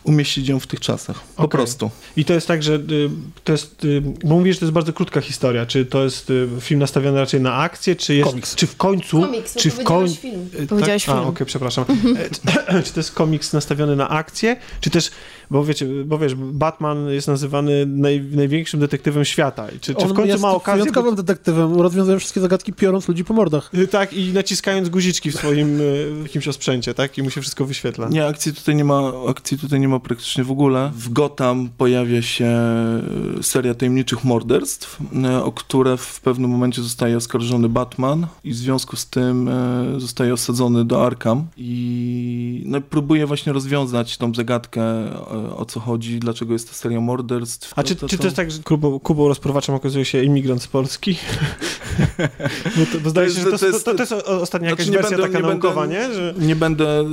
umieścić ją w tych czasach. Po Okej. prostu. I to jest tak, że y, to jest... Y, bo mówisz, że to jest bardzo krótka historia. Czy to jest y, film nastawiony raczej na akcję, czy jest... Komiks. Czy w końcu... Komiks, bo czy w powiedziałeś końcu... film. Y, Powiedziałeś tak? A, film. okej, przepraszam. E, czy to jest komiks nastawiony na akcję, czy też, bo wiecie, bo wiesz, Batman jest nazywany naj, największym detektywem świata. Czy, czy w końcu jest ma okazję... wyjątkowym detektywem, rozwiązuje wszystkie zagadki piorąc ludzi po mordach. Tak, i naciskając guziczki w swoim jakimś osprzęcie, tak? I mu się wszystko wyświetla. Nie, akcję tutaj nie ma, akcji tutaj nie ma praktycznie w ogóle. W Gotham pojawia się e, seria tajemniczych morderstw, e, o które w pewnym momencie zostaje oskarżony Batman i w związku z tym e, zostaje osadzony do Arkham i no, próbuje właśnie rozwiązać tą zagadkę, o co chodzi, dlaczego jest to seria morderstw. A czy, to, czy to jest tak, że Kubą, Kubą rozprowaczem okazuje się imigrant z Polski? *laughs* bo, to, bo zdaje się, że to, to, jest, to, to jest ostatnia jakaś znaczy wersja będę, taka nie naukowa, będę, nie? Że... Nie będę,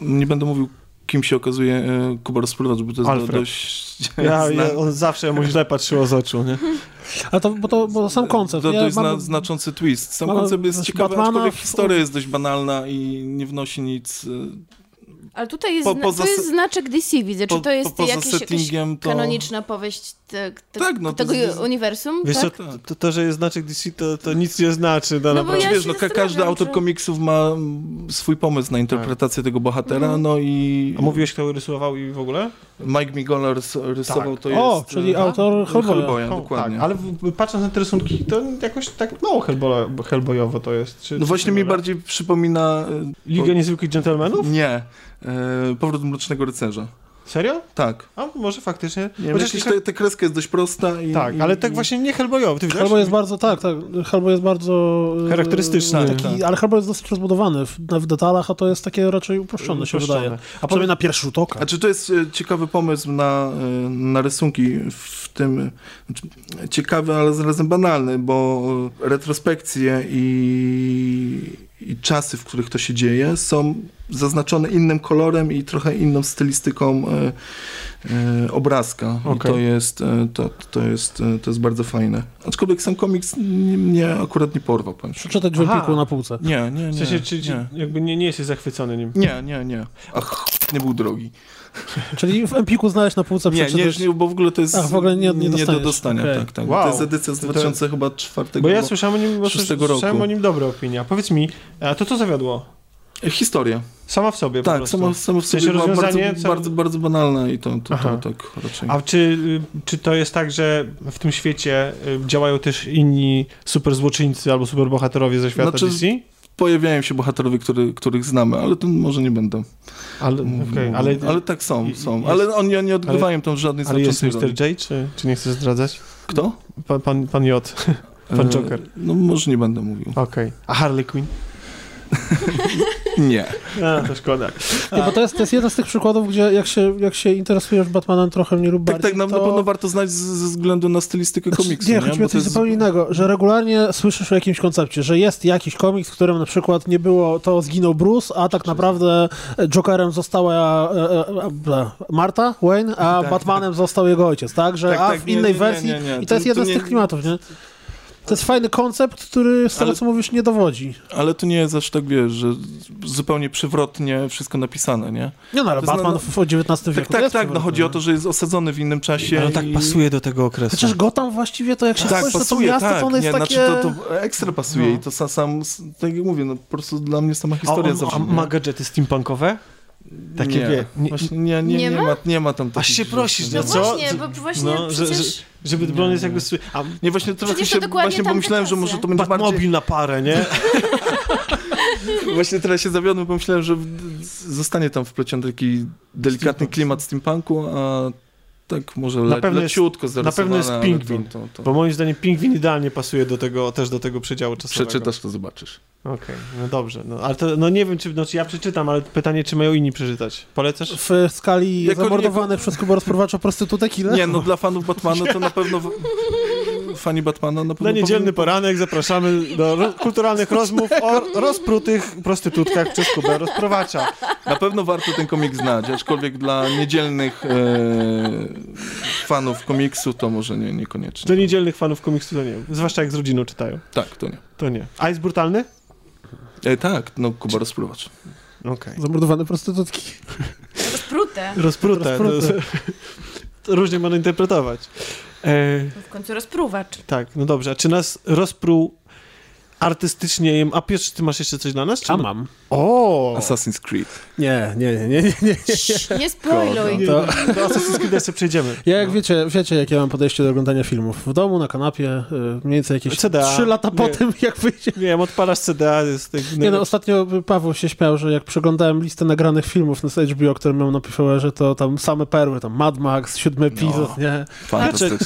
nie będę mówił kim się okazuje e, Kuba Rozpływacz, bo to jest Alfred. dość... Ja, ja, on zawsze mu źle patrzyło z oczu, nie? Ale to, bo to, bo sam koncept. To, to jest mam... znaczący twist. Sam koncept jest ciekawy, Batmana aczkolwiek historia jest dość banalna i nie wnosi nic e, ale tutaj jest, po, poza, to jest znaczek DC, widzę. Czy to jest po, jakaś, jakaś to... kanoniczna powieść te, te, tak, no, tego jest, uniwersum? Wiesz tak? co, to, to, że jest znaczek DC, to, to nic nie znaczy. No, no ja wiesz, no, każdy autor komiksów ma swój pomysł na interpretację tak. tego bohatera, mm. no i... A mówiłeś, kto rysował i w ogóle? Mike Migola rysował, tak. to jest... O, czyli a? autor Hellboya. Hellboya dokładnie. Tak, ale patrząc na te rysunki, to jakoś tak mało Hellboyowo to jest. Czy, no właśnie mi bardziej przypomina... Liga bo... Niezwykłych Gentlemanów? Nie. E, Powrót Mrocznego Rycerza. Serio? Tak. A może faktycznie. Nie, Chociaż myślę, te, te kreska jest dość prosta. I, tak, i, ale tak właśnie nie Hellboyowy. Hellboy jest bardzo, tak, tak. Hellboy jest bardzo... E, Charakterystyczny. Taki, tak. Ale Hellboy jest dosyć rozbudowany w, w, detalach, a to jest takie raczej uproszczone, uproszczone. się wydaje. A powie na pierwszy rzut oka. A czy to jest e, ciekawy pomysł na, na rysunki w tym... Znaczy, ciekawy, ale zarazem banalny, bo retrospekcje i i czasy, w których to się dzieje, są zaznaczone innym kolorem i trochę inną stylistyką e, e, obrazka. Okay. I to jest, e, to, to, jest, e, to jest bardzo fajne. Aczkolwiek sam komiks mnie akurat nie porwał. Przeczytać w Empiku na półce. Nie, nie, nie. W sensie, czy nie. jakby nie, nie jesteś zachwycony nim? Nie, nie, nie. Ach, nie był drogi. *laughs* Czyli w Empiku znaleźć na półce nie, nie, nie, bo w ogóle to jest Ach, w ogóle nie, nie, nie do dostania. Okay. Tak, tak. Wow. To jest edycja z 2004 Bo ja słyszałem o nim, słyszałem o nim dobre opinie. Powiedz mi, a to co zawiodło? Historia. Sama w sobie Tak, sama, sama w sobie w była bardzo, bardzo, bardzo banalna i to, to, to, tak raczej. A czy, czy to jest tak, że w tym świecie y, działają też inni super złoczyńcy albo super bohaterowie ze świata znaczy, DC? Pojawiają się bohaterowie, który, których znamy, ale to może nie będę. Ale, okay, ale, ale tak są, są. Jest, ale oni nie odgrywają tam żadnej Ale jest Mr. J, czy, czy nie chcesz zdradzać? Kto? Pan, pan, pan J. *laughs* Pan Joker. E, no może nie będę mówił. Okej. Okay. A Harley Quinn? *laughs* Nie. A, to szkoda. Nie, bo to jest, to jest jeden z tych przykładów, gdzie jak się, jak się interesujesz Batmanem trochę mniej lub tak, bardziej, Tak, tak, to... na pewno warto znać ze względu na stylistykę znaczy, komiksu. Nie, chodzi mi o coś zupełnie innego, że regularnie słyszysz o jakimś koncepcie, że jest jakiś komiks, w którym na przykład nie było, to zginął Bruce, a tak naprawdę Jokerem została e, e, e, Marta Wayne, a tak, Batmanem tak. został jego ojciec, tak? Że tak, a tak, w innej nie, wersji nie, nie, i to, to jest jeden z tych klimatów, nie? To jest fajny koncept, który z tego, ale, co mówisz, nie dowodzi. Ale to nie jest aż tak, wiesz, że zupełnie przewrotnie wszystko napisane, nie? Nie no, ale Batman na... w XIX tak, wieku Tak, tak, tak, no chodzi o to, że jest osadzony w innym czasie. Ale tak i... tak pasuje do tego okresu. Chociaż Gotham właściwie to, jak się tak, spojrzy pasuje, to miasto, tak, to ono jest nie, takie... Znaczy to, to ekstra pasuje no. i to sam, sam, tak jak mówię, no po prostu dla mnie sama historia a, zawsze... A ma gadżety steampunkowe? Takie nie, wie. Nie, właśnie nie, nie, nie, nie, ma? nie ma tam takich... Aż się prosisz, no, no co? Właśnie, bo właśnie no, przecież... że, że, żeby dron jest jakby... A, nie, właśnie trochę się... Właśnie pomyślałem, że może to będzie Batmobil bardziej... na parę, nie? *laughs* właśnie teraz się zawiodłem, bo myślałem, że zostanie tam wpleciony taki delikatny klimat steampunku, a tak może na le, pewno leciutko jest, Na pewno jest pingwin, to, to, to... bo moim zdaniem pingwin idealnie pasuje do tego, też do tego przedziału czasowego. Przeczytasz, to zobaczysz. Okej, okay, no dobrze. No, ale to, no nie wiem, czy, no, czy ja przeczytam, ale pytanie, czy mają inni przeczytać. Polecasz? W skali jako, zamordowanych jako... przez Kuba rozprowacza prostytutek ile? Nie, no dla fanów Batmana to na pewno... Fani Batmana na pewno... Na niedzielny powinien... poranek zapraszamy do ro kulturalnych rozmów o rozprutych prostytutkach przez Kubę rozprowacza. Na pewno warto ten komik znać, aczkolwiek dla niedzielnych e, fanów komiksu to może nie, niekoniecznie. Dla niedzielnych fanów komiksu to nie. Zwłaszcza jak z rodziną czytają. Tak, to nie. To nie. A jest brutalny? E, tak, no Kuba rozpruwacz. Okej. Okay. Zamordowane prostytutki. Rozprute. Rozprute. Rozprute. To, *laughs* różnie można interpretować. E... W końcu rozpruwacz. Tak, no dobrze. A czy nas rozpruł artystycznie... A Piotr, ty masz jeszcze coś dla nas? Czy A my- mam. O! Assassin's Creed. Nie, nie, nie, nie, nie, nie. Spoiluj. To- Do, Assassin's Creed jeszcze przejdziemy. Ja jak wiecie, wiecie, jakie mam podejście do oglądania filmów. W domu, na kanapie, y, mniej więcej jakieś CDA. 3 lata Nie. po tym, jak wyjdzie. Nie wiem, odpalasz CDA, jest... tak- Nie no, ostatnio Paweł się śmiał, że jak przeglądałem listę nagranych filmów na HBO, które miał na PVR-ze, to tam same perły, tam Mad Max, siódmy epizod, nie?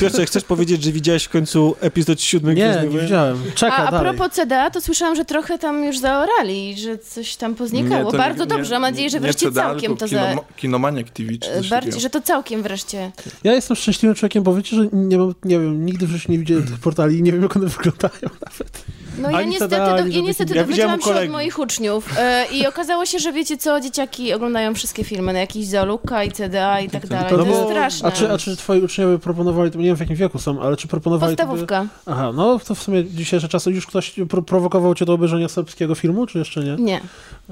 Piotrze, chcesz powiedzieć, że widziałeś w końcu epizod siódmy Nie, nie widziałem. Czeka A, a dalej. propos CDA, to słyszałam, że trochę tam już zaorali, że coś tam poznikało. Nie, Bardzo nie- dobrze, mam nadzieję, że wreszcie CDA, całkiem to za... Kino, Kinomaniac TV czy coś Bardziej, że to całkiem wreszcie. Ja jestem szczęśliwym człowiekiem, bo wiecie, że nie mam, nie wiem, nigdy w życiu nie widziałem tych portali i nie wiem, jak one wyglądają *laughs* nawet. No ja niestety, do, ja niestety. Ja dowiedziałam się od kolegi. moich uczniów e, i okazało się, że wiecie co, dzieciaki oglądają wszystkie filmy na jakiś Zoluka i CDA i tak dalej. to To, no jest bo- straszne. A czy, a czy twoi uczniowie proponowali, to nie wiem w jakim wieku są, ale czy proponowali tobie... Podstawówka. Aha, no to w sumie dzisiejsze czasy już ktoś pro prowokował cię do obejrzenia serbskiego filmu, czy jeszcze nie? Nie.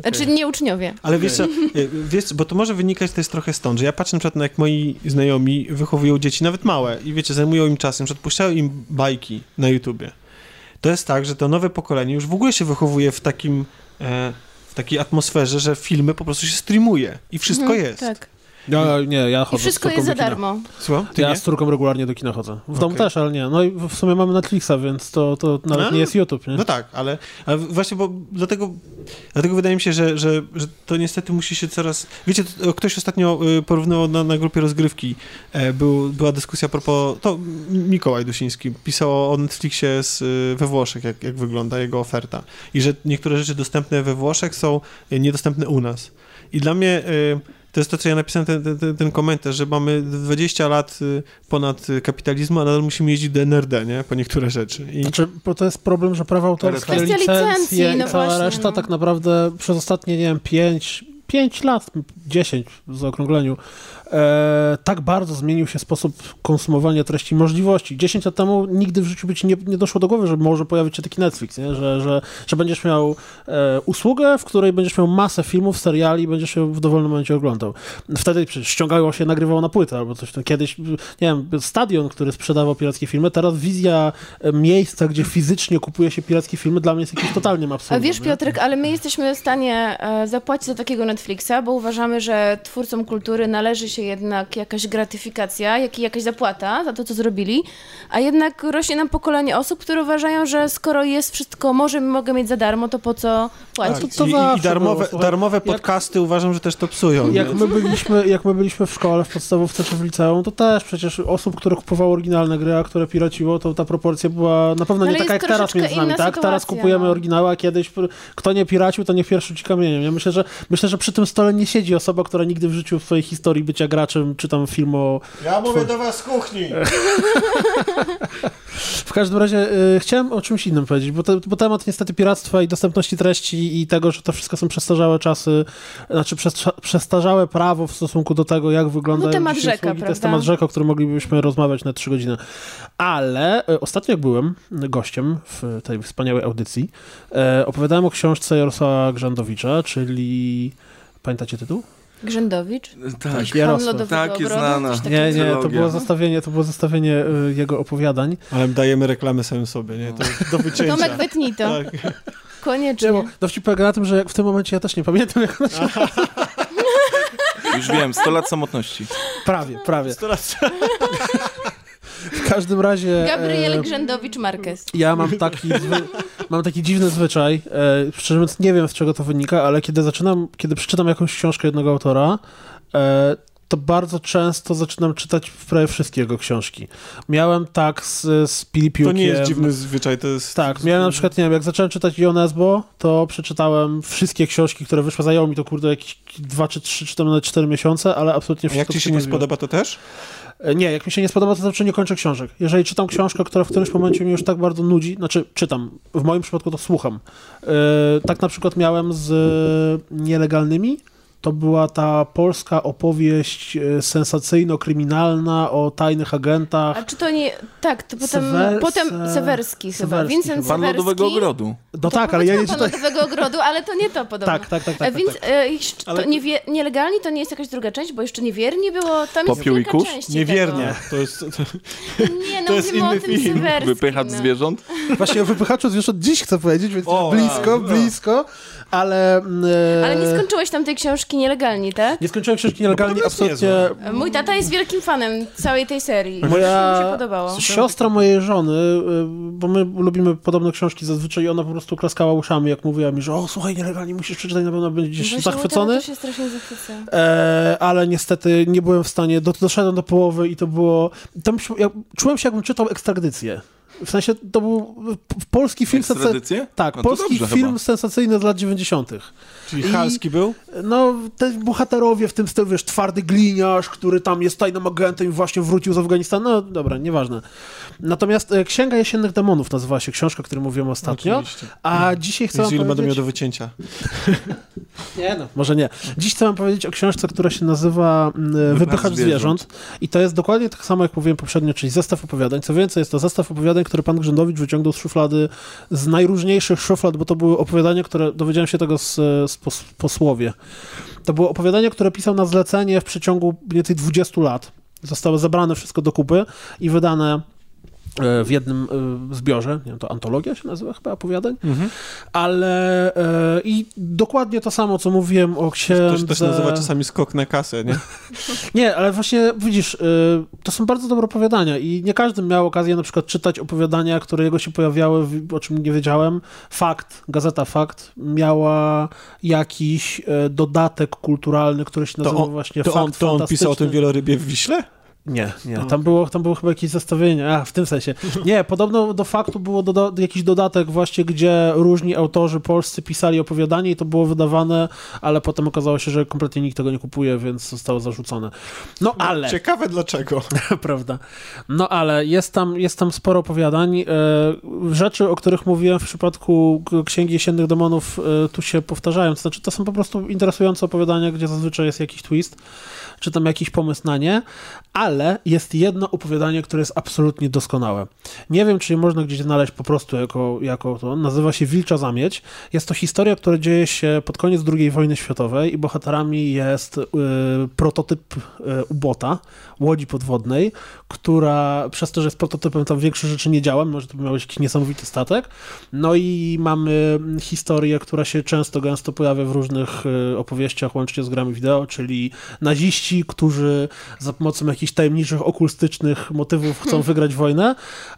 Znaczy nie uczniowie. Ale wiesz co, e, *laughs* wiesz, bo to może wynikać też trochę stąd, że ja patrzę na przykład na jak moi znajomi wychowują dzieci, nawet małe, i wiecie, zajmują im czasem, że odpuszczają im bajki na YouTubie. To jest tak, że to nowe pokolenie już w ogóle się wychowuje w takim, e, w takiej atmosferze, że filmy po prostu się streamuje i wszystko Mhm, jest. Tak. Ja, nie, ja chodzę I wszystko jest za darmo. Słucham? Ty Ja nie? z córką regularnie do kina chodzę. W domu Okej. też, ale nie. No i w sumie mamy Netflixa, więc to, to nawet A? nie jest YouTube, nie? No tak, ale, ale właśnie, bo dlatego, dlatego wydaje mi się, że, że, że to niestety musi się coraz... Wiecie, to ktoś ostatnio y, porównywał na, na grupie rozgrywki, e, był, była dyskusja a propos, to Mikołaj Dusiński pisał o Netflixie z, y, we Włoszech, jak, jak wygląda jego oferta i że niektóre rzeczy dostępne we Włoszech są y, niedostępne u nas. I dla mnie... y, to jest to, co ja napisałem, ten, ten- ten, komentarz, że mamy 20 lat y, ponad kapitalizmu, a nadal musimy jeździć do NRD, nie? Po niektóre rzeczy. I Znaczy, bo to jest problem, że prawa autorskie, licencje licencji, i no cała właśnie, reszta no. tak naprawdę przez ostatnie, nie wiem, 5, 5 lat, 10 w zaokrągleniu, e, tak bardzo zmienił się sposób konsumowania treści, możliwości. 10 lat temu nigdy w życiu by ci nie, nie doszło do głowy, że może pojawić się taki Netflix, nie? Że, że, że będziesz miał e, usługę, w której będziesz miał masę filmów, seriali i będziesz się w dowolnym momencie oglądał. Wtedy przecież ściągało się, nagrywało na płytę albo coś tam. Kiedyś, nie wiem, stadion, który sprzedawał pirackie filmy, teraz wizja e, miejsca, gdzie fizycznie kupuje się pirackie filmy, dla mnie jest jakimś totalnym A absurdem. wiesz, nie? Piotrek, ale my jesteśmy w stanie e, zapłacić za takiego Netflixa, bo uważamy, że twórcom kultury należy się jednak jakaś gratyfikacja, jak i jakaś zapłata za to, co zrobili, a jednak rośnie nam pokolenie osób, które uważają, że skoro jest wszystko, może mogę mieć za darmo, to po co płacić? Tak, to I, i zawsze darmowe, było, darmowe podcasty uważam, że też to psują. Jak nie? my, byliśmy, jak my byliśmy w szkole, w podstawówce czy w liceum, to też przecież osób, które kupowały oryginalne gry, a które piraciło, to ta proporcja była na pewno nie Ale taka jak teraz między nami, tak? Teraz kupujemy no. oryginały, a kiedyś kto nie piracił, to niech pierwszy ci kamieniem. Ja myślę, że myślę, że przy tym stole nie siedzi osoba, która nigdy w życiu w swojej historii bycia graczem, czy tam film o... Ja mówię do was z kuchni. *laughs* W każdym razie y, chciałem o czymś innym powiedzieć, bo, te, bo temat niestety piractwa i dostępności treści i tego, że to wszystko są przestarzałe czasy, znaczy przesta- przestarzałe prawo w stosunku do tego, jak wyglądają No temat rzeka, usługi, to jest temat rzeka, o którym moglibyśmy rozmawiać na trzy godziny. Ale y, ostatnio jak byłem gościem w tej wspaniałej audycji, e, opowiadałem o książce Jarosława Grzandowicza, czyli... Pamiętacie tytuł? Grzędowicz? Tak, Tak, Jarosław. Tak, jest Ogrodu? znana. Nie, nie, to było zestawienie, to było zestawienie y, jego opowiadań. Ale dajemy reklamę samym sobie, nie? To do wycięcia. Tomek, wytnij to. Tak. Koniecznie. Nie, bo dowcip polega na tym, że w tym momencie ja też nie pamiętam, jak ona się *laughs* Już wiem, 100 lat samotności. Prawie, prawie. Sto lat. W każdym razie. Gabriel e, Grzędowicz Marquez. Ja mam taki, zwy, *laughs* mam taki dziwny zwyczaj. E, szczerze mówiąc, nie wiem z czego to wynika, ale kiedy zaczynam, kiedy przeczytam jakąś książkę jednego autora, e, to bardzo często zaczynam czytać prawie wszystkie jego książki. Miałem tak z, z Pilipiukiem. To nie jest dziwny zwyczaj, to jest... Tak, miałem na przykład, nie wiem, jak zacząłem czytać Ionesbo, to przeczytałem wszystkie książki, które wyszły. Zajęło mi to, kurde, jakieś dwa czy trzy, czy tam nawet cztery miesiące, ale absolutnie A wszystko jak ci się nie spodoba, to też? E, Nie, jak mi się nie spodoba, to znaczy nie kończę książek. Jeżeli czytam książkę, która w którymś momencie mnie już tak bardzo nudzi, znaczy czytam, w moim przypadku to słucham. E, tak na przykład miałem z e, nielegalnymi. To była ta polska opowieść e, sensacyjno-kryminalna o tajnych agentach. A czy to nie... Tak, to potem... Sewer- potem Se- Sewerski chyba. Sewerski Vincent chyba. Pan Sewerski. Lodowego Ogrodu. No To tak, ale ja nie czytam. Pan Lodowego Ogrodu, ale to nie to podobno. Tak, tak, tak, tak. E, tak, Więc tak. e, Ale- niewie, nielegalni to nie jest jakaś druga część, bo jeszcze niewierni było, tam jest Popiół i kilka części Niewiernie. Tego. To jest... To... Nie, no To jest mówimy o inny tym film. Sewerskim. Wypychacz no. zwierząt. Właśnie o wypychaczu zwierząt dziś chcę powiedzieć, więc o, blisko, a, blisko, ale... E... Ale nie skończyłeś tam tej książki nielegalnie, tak? Nie skończyłem książki nielegalnie, absolutnie... Mój tata jest wielkim fanem całej tej serii. Moja mi się podobało. siostra mojej żony, e, bo my lubimy podobne książki zazwyczaj i ona po prostu klaskała uszami, jak mówiła mi, że o, słuchaj, nielegalnie musisz przeczytać, na pewno będziesz Właśnie zachwycony. To się strasznie zachwyca. E, ale niestety nie byłem w stanie, do, doszedłem do połowy i to było... Tam, ja, czułem się, jakbym czytał ekstradycję. W sensie to był polski film sensacyjny. Tak, no polski film chyba. sensacyjny z lat 90. Czyli Halski był? No, te bohaterowie w tym stylu, wiesz, twardy gliniarz, który tam jest tajnym agentem i właśnie wrócił z Afganistanu. No dobra, nieważne. Natomiast e, Księga Jesiennych Demonów nazywała się książka, o której mówiłem ostatnio. Oczywiście. A dzisiaj chcę powiedzieć... będę miał do wycięcia? *laughs* nie no, może nie. Dziś chcę wam powiedzieć o książce, która się nazywa mm, Wypychacz zwierząt. zwierząt. I to jest dokładnie tak samo, jak mówiłem poprzednio, czyli zestaw opowiadań. Co więcej, jest to zestaw opowiadań, który pan Grzędowicz wyciągnął z szuflady, z najróżniejszych szuflad, bo to były opowiadania, które, dowiedziałem się tego z, z pos, posłowie. To było opowiadanie, które pisał na zlecenie w przeciągu mniej więcej 20 lat. Zostały zebrane wszystko do kupy i wydane w jednym e, zbiorze, nie wiem, to antologia się nazywa chyba opowiadań, mhm. ale e, i dokładnie to samo, co mówiłem o księdze... To się też nazywa czasami skok na kasę, nie? *laughs* nie, ale właśnie widzisz, to są bardzo dobre opowiadania i nie każdy miał okazję na przykład czytać opowiadania, które jego się pojawiały, o czym nie wiedziałem. Fakt, gazeta Fakt miała jakiś dodatek kulturalny, który się nazywał właśnie to Fakt on, To on pisał o tym wielorybie w Wiśle? Nie, nie. Tam było, tam było chyba jakieś zestawienie. A, w tym sensie. *laughs* Nie, podobno do faktu było do, jakiś dodatek właśnie, gdzie różni autorzy polscy pisali opowiadanie i to było wydawane, ale potem okazało się, że kompletnie nikt tego nie kupuje, więc zostało zarzucone. No ale... Ciekawe dlaczego. *laughs* Prawda. No ale jest tam, jest tam sporo opowiadań. E, rzeczy, o których mówiłem w przypadku Księgi Jesiennych Demonów e, tu się powtarzają. To znaczy, to są po prostu interesujące opowiadania, gdzie zazwyczaj jest jakiś twist czy tam jakiś pomysł na nie, ale jest jedno opowiadanie, które jest absolutnie doskonałe. Nie wiem, czy je można gdzieś znaleźć po prostu jako, jako to. Nazywa się Wilcza Zamieć. Jest to historia, która dzieje się pod koniec II wojny światowej i bohaterami jest y, prototyp y, ubota, łodzi podwodnej, która przez to, że jest prototypem, tam większe rzeczy nie działa, może to by miał jakiś niesamowity statek. No i mamy historię, która się często, gęsto pojawia w różnych y, opowieściach, łącznie z grami wideo, czyli naziści którzy za pomocą jakichś tajemniczych, okultystycznych motywów chcą hmm. wygrać wojnę,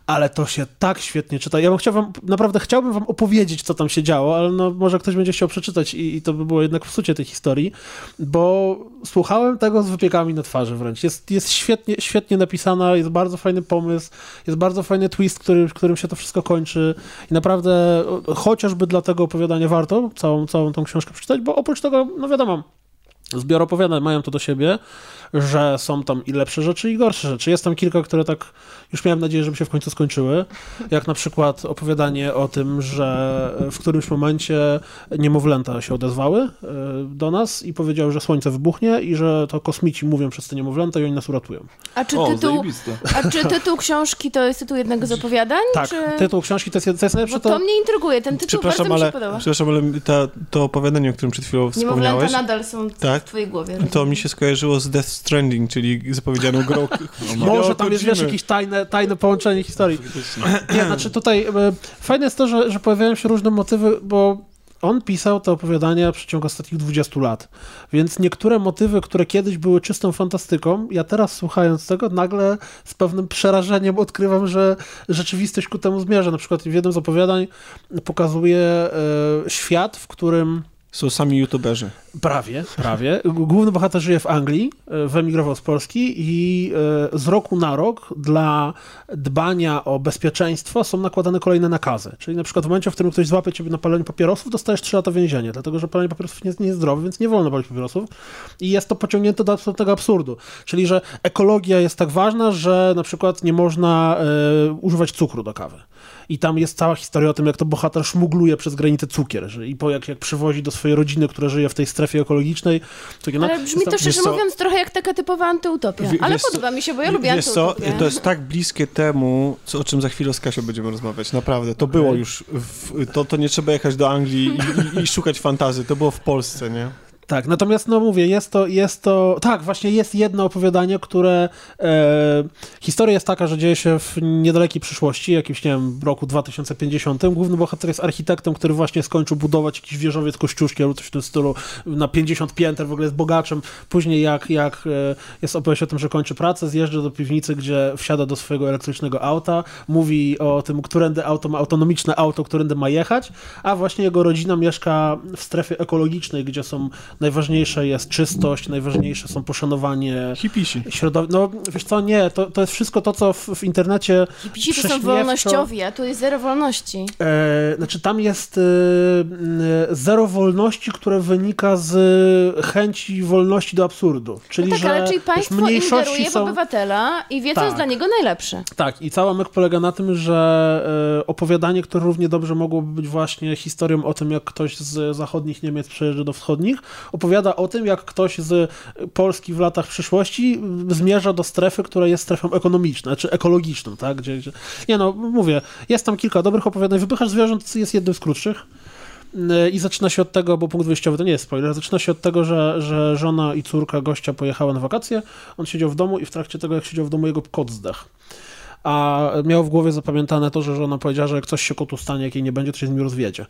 ale to się tak świetnie czyta. Ja bym chciał wam, naprawdę chciałbym wam opowiedzieć, co tam się działo, ale no, może ktoś będzie chciał przeczytać i, i to by było jednak psucie tej historii, bo słuchałem tego z wypiekami na twarzy wręcz. Jest, jest świetnie, świetnie napisana, jest bardzo fajny pomysł, jest bardzo fajny twist, który, którym się to wszystko kończy i naprawdę chociażby dla tego opowiadania warto całą, całą tą książkę przeczytać, bo oprócz tego, no wiadomo, Zbior opowiadań mają to do siebie, że są tam i lepsze rzeczy, i gorsze rzeczy. Jest tam kilka, które tak już miałem nadzieję, żeby się w końcu skończyły. Jak na przykład opowiadanie o tym, że w którymś momencie niemowlęta się odezwały e, do nas i powiedziały, że słońce wybuchnie i że to kosmici mówią przez te niemowlęta i oni nas uratują. A czy, tytuł, a czy tytuł książki to jest tytuł jednego z *laughs* opowiadań? Tak, czy... tytuł książki to jest, to jest najlepsze. to... to mnie intryguje, ten tytuł bardzo ale, mi się podoba. Przepraszam, ale ta, to opowiadanie, o którym przed chwilą wspomniałeś... Niemowlęta nadal są tak? W twojej głowie. To mi się skojarzyło z Death Stranding, czyli zapowiedzianą grą. *laughs* Może tam jest wiesz, jakieś tajne, tajne połączenie historii. Nie, znaczy tutaj e, fajne jest to, że, że pojawiają się różne motywy, bo on pisał te opowiadania w przeciągu ostatnich 20 lat, więc niektóre motywy, które kiedyś były czystą fantastyką, ja teraz słuchając tego, nagle z pewnym przerażeniem odkrywam, że rzeczywistość ku temu zmierza. Na przykład w jednym z opowiadań pokazuje e, świat, w którym są sami youtuberzy. Prawie, prawie. Główny bohater żyje w Anglii, e, wyemigrował z Polski i e, z roku na rok dla dbania o bezpieczeństwo są nakładane kolejne nakazy. Czyli na przykład w momencie, w którym ktoś złapie ciebie na paleniu papierosów, dostajesz 3 lata więzienia, dlatego że palenie papierosów jest zdrowe, więc nie wolno palić papierosów. I jest to pociągnięte do absolutnego absurdu. Czyli, że ekologia jest tak ważna, że na przykład nie można e, używać cukru do kawy. I tam jest cała historia o tym, jak to bohater szmugluje przez granicę cukier. Że I po jak, jak przywozi do swojej rodziny, która żyje w tej strefie ekologicznej. To, no, ale brzmi to szczerze mówiąc trochę jak taka typowa antyutopia. Ale podoba mi się, bo ja lubię wiesz antyutopię. Co? To jest tak bliskie temu, co, o czym za chwilę z Kasią będziemy rozmawiać. Naprawdę. To było już, w, to, to nie trzeba jechać do Anglii i, i, i szukać fantazy. To było w Polsce, nie? Tak, natomiast no mówię, jest to, jest to, tak, właśnie jest jedno opowiadanie, które, e, historia jest taka, że dzieje się w niedalekiej przyszłości, jakimś, nie wiem, roku 2050. Główny bohater jest architektem, który właśnie skończył budować jakiś wieżowiec kościuszki albo coś w tym stylu na 50 pięter, w ogóle jest bogaczem. Później jak, jak e, jest opowieść o tym, że kończy pracę, zjeżdża do piwnicy, gdzie wsiada do swojego elektrycznego auta, mówi o tym, którędy auto ma, autonomiczne auto, którędy ma jechać, a właśnie jego rodzina mieszka w strefie ekologicznej, gdzie są najważniejsze jest czystość, najważniejsze są poszanowanie Hipisi. środowiska. No wiesz co, nie, to, to jest wszystko to, co w, w internecie Hipisi to są wolnościowi, a tu jest zero wolności. E, znaczy tam jest e, zero wolności, które wynika z chęci wolności do absurdu. Czyli, No tak, że ale czyli państwo mniejszości ingeruje w są... obywatela i wie, co Tak. jest dla niego najlepsze. Tak, i cała myk polega na tym, że e, opowiadanie, które równie dobrze mogłoby być właśnie historią o tym, jak ktoś z zachodnich Niemiec przejeżdża do wschodnich, opowiada o tym, jak ktoś z Polski w latach przyszłości zmierza do strefy, która jest strefą ekonomiczną, czy ekologiczną, tak? Gdzie, gdzie... Nie no, mówię, jest tam kilka dobrych opowiadań. Wypychacz zwierząt jest jednym z krótszych. I zaczyna się od tego, bo punkt wyjściowy to nie jest spoiler, zaczyna się od tego, że, że żona i córka gościa pojechały na wakacje, on siedział w domu i w trakcie tego, jak siedział w domu, jego kot zdechł. A miał w głowie zapamiętane to, że żona powiedziała, że jak coś się kotu stanie, jak jej nie będzie, to się z nim rozwiedzie.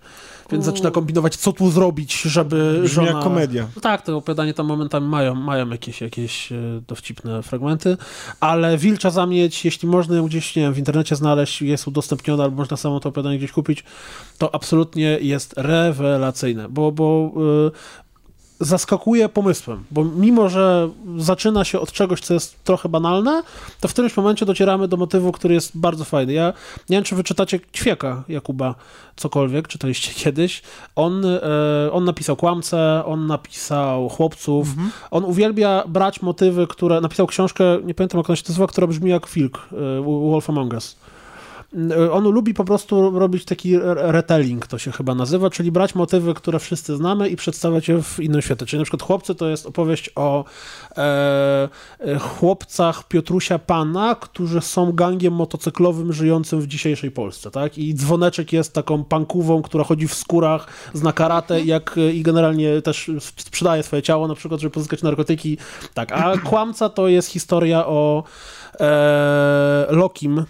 Więc zaczyna kombinować, co tu zrobić, żeby Brzmi żona... jak komedia. No tak, te opowiadania tam momentami mają, mają jakieś, jakieś e, dowcipne fragmenty, ale Wilcza Zamieć, jeśli można ją gdzieś, nie wiem, w internecie znaleźć, jest udostępnione, albo można samo to opowiadanie gdzieś kupić, to absolutnie jest rewelacyjne, bo, bo e, zaskakuje pomysłem, bo mimo, że zaczyna się od czegoś, co jest trochę banalne, to w którymś momencie docieramy do motywu, który jest bardzo fajny. Ja nie wiem, czy wyczytacie Ćwieka Jakuba cokolwiek, czytaliście *laughs* kiedyś. On, e, on napisał Kłamcę, on napisał Chłopców, on uwielbia brać motywy, które... Napisał książkę, nie pamiętam jak ona się nazywa, która brzmi jak Filk, e, Wolf Among Us. E, On lubi po prostu robić taki re- retelling, to się chyba nazywa, czyli brać motywy, które wszyscy znamy i przedstawiać je w innym świecie. Czyli na przykład Chłopcy to jest opowieść o e, e, chłopcach Piotrusia Pana, którzy są gangiem motocyklowym żyjącym w dzisiejszej Polsce, tak? I Dzwoneczek jest taką pankową, która chodzi w skórach, zna karate jak, e, i generalnie też sprzedaje swoje ciało na przykład, żeby pozyskać narkotyki. Tak, a Kłamca to jest historia o e, Lokim,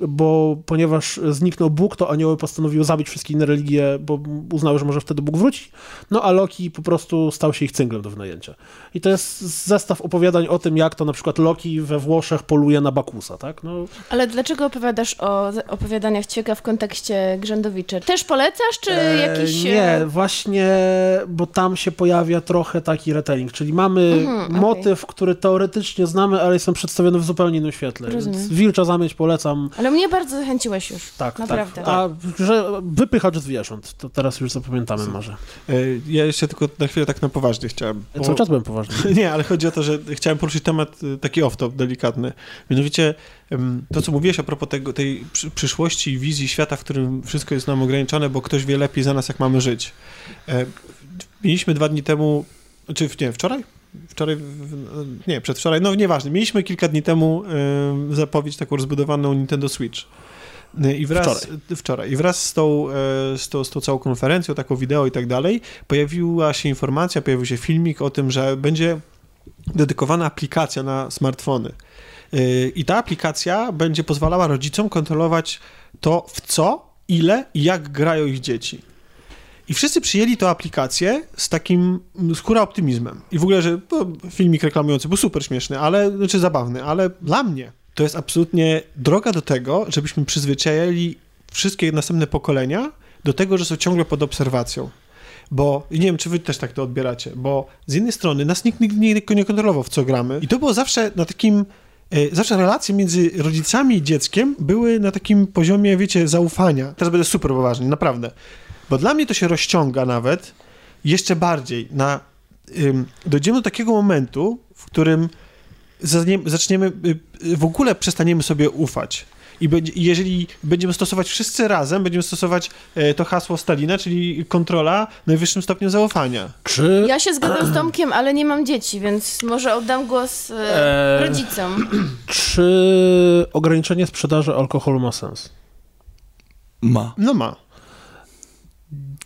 bo ponieważ zniknął Bóg, to anioły postanowiły zabić wszystkie inne religie, bo uznały, że może wtedy Bóg wróci. No a Loki po prostu stał się ich cynglem do wynajęcia. I to jest zestaw opowiadań o tym, jak to na przykład Loki we Włoszech poluje na Bakusa, tak? No, Ale dlaczego opowiadasz o opowiadaniach Ćwieka w kontekście Grzędowiczy? Też polecasz, czy e, jakiś... Nie, e, właśnie, bo tam się pojawia trochę taki retelling, czyli mamy Mhm, okej. motyw, który teoretycznie znamy, ale jest on przedstawiony w zupełnie innym świetle. Rozumiem. Więc Wilcza Zamieć polecam. Ale mnie bardzo zachęciłeś już. Tak, Naprawdę. tak. A że wypychacz zwierząt, to teraz już zapamiętamy może. E, Ja jeszcze tylko na chwilę tak na poważnie chciałem. bo- Cały czas byłem poważny. *laughs* Nie, ale chodzi o to, że chciałem poruszyć temat y, taki off-top, delikatny. Mianowicie to, co mówiłeś a propos tego, tej przy, przyszłości i wizji świata, w którym wszystko jest nam ograniczone, bo ktoś wie lepiej za nas, jak mamy żyć. E, Mieliśmy dwa dni temu, czy nie, wczoraj? Wczoraj, nie, przedwczoraj, no nieważne. Mieliśmy kilka dni temu em, zapowiedź taką rozbudowaną Nintendo Switch. Y, I wraz, Wczoraj. wczoraj. I wraz z tą, e, z, tą, z tą całą konferencją, taką wideo i tak dalej, pojawiła się informacja, pojawił się filmik o tym, że będzie dedykowana aplikacja na smartfony. I ta aplikacja będzie pozwalała rodzicom kontrolować to, w co, ile i jak grają ich dzieci. I wszyscy przyjęli tę aplikację z takim skóra optymizmem. I w ogóle, że no, filmik reklamujący był super śmieszny, ale, znaczy zabawny, ale dla mnie to jest absolutnie droga do tego, żebyśmy przyzwyczajali wszystkie następne pokolenia do tego, że są ciągle pod obserwacją. Bo nie wiem, czy wy też tak to odbieracie, bo z jednej strony nas nikt nigdy nie, nie kontrolował, w co gramy. I to było zawsze na takim. e, Zawsze relacje między rodzicami i dzieckiem były na takim poziomie, wiecie, zaufania. Teraz będę super poważny, naprawdę. Bo dla mnie to się rozciąga nawet jeszcze bardziej na. Ym, dojdziemy do takiego momentu, w którym zaczniemy, y, y, w ogóle przestaniemy sobie ufać. I będzie, jeżeli będziemy stosować wszyscy razem, będziemy stosować e, to hasło Stalina, czyli kontrola najwyższym stopniem zaufania. Czy Ja się zgadzam z Tomkiem, ale nie mam dzieci, więc może oddam głos e, Eee. rodzicom. *clears throat* Czy ograniczenie sprzedaży alkoholu ma sens? Ma. No ma.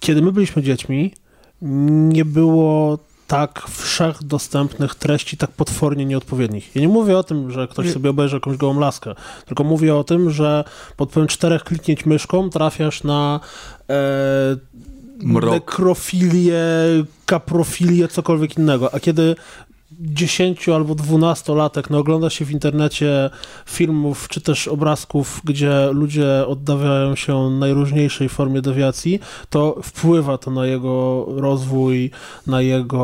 Kiedy my byliśmy dziećmi, nie było tak wszechdostępnych treści, tak potwornie nieodpowiednich. Ja nie mówię o tym, że ktoś sobie obejrzy jakąś gołą laskę, tylko mówię o tym, że pod wpływem czterech kliknięć myszką trafiasz na e, Mrok. nekrofilię, kaprofilię, cokolwiek innego. A kiedy 10 albo 12 latek no, ogląda się w internecie filmów czy też obrazków, gdzie ludzie oddawiają się najróżniejszej formie dewiacji, to wpływa to na jego rozwój, na jego...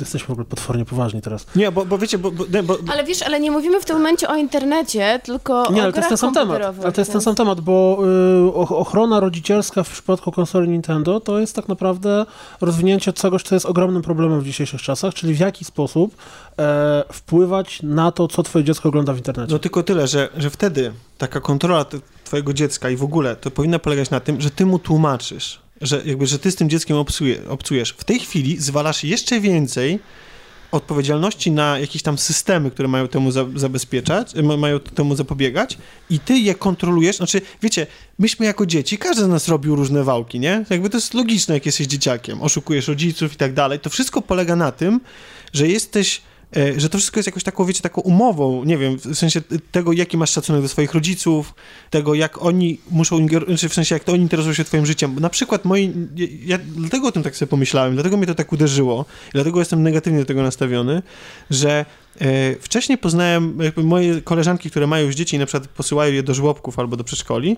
Jesteśmy w ogóle potwornie poważni teraz. Nie, bo, bo wiecie, bo, bo, nie, bo Ale wiesz, ale nie mówimy w tym momencie o internecie, tylko Nie, o ale to jest ten sam temat. Ale to jest ten sam temat, bo y, och- ochrona rodzicielska w przypadku konsoli Nintendo to jest tak naprawdę rozwinięcie czegoś, co jest ogromnym problemem w dzisiejszych czasach, czyli w jaki sposób e, wpływać na to, co twoje dziecko ogląda w internecie. No tylko tyle, że, że wtedy taka kontrola twojego dziecka i w ogóle to powinna polegać na tym, że ty mu tłumaczysz, że jakby, że ty z tym dzieckiem obsuje, obcujesz. W tej chwili zwalasz jeszcze więcej odpowiedzialności na jakieś tam systemy, które mają temu za, zabezpieczać, ma, mają temu zapobiegać i ty je kontrolujesz, znaczy, wiecie, myśmy jako dzieci, każdy z nas robił różne wałki, nie? Jakby to jest logiczne, jak jesteś dzieciakiem, oszukujesz rodziców i tak dalej, to wszystko polega na tym, że jesteś e, że to wszystko jest jakoś taką, wiecie, taką umową, nie wiem, w sensie tego, jaki masz szacunek do swoich rodziców, tego, jak oni muszą, ingeru- znaczy w sensie, jak to oni interesują się twoim życiem. Na przykład moi, ja, dlatego o tym tak sobie pomyślałem, dlatego mnie to tak uderzyło, dlatego jestem negatywnie do tego nastawiony, że wcześniej poznałem moje koleżanki, które mają już dzieci i na przykład posyłają je do żłobków albo do przedszkoli.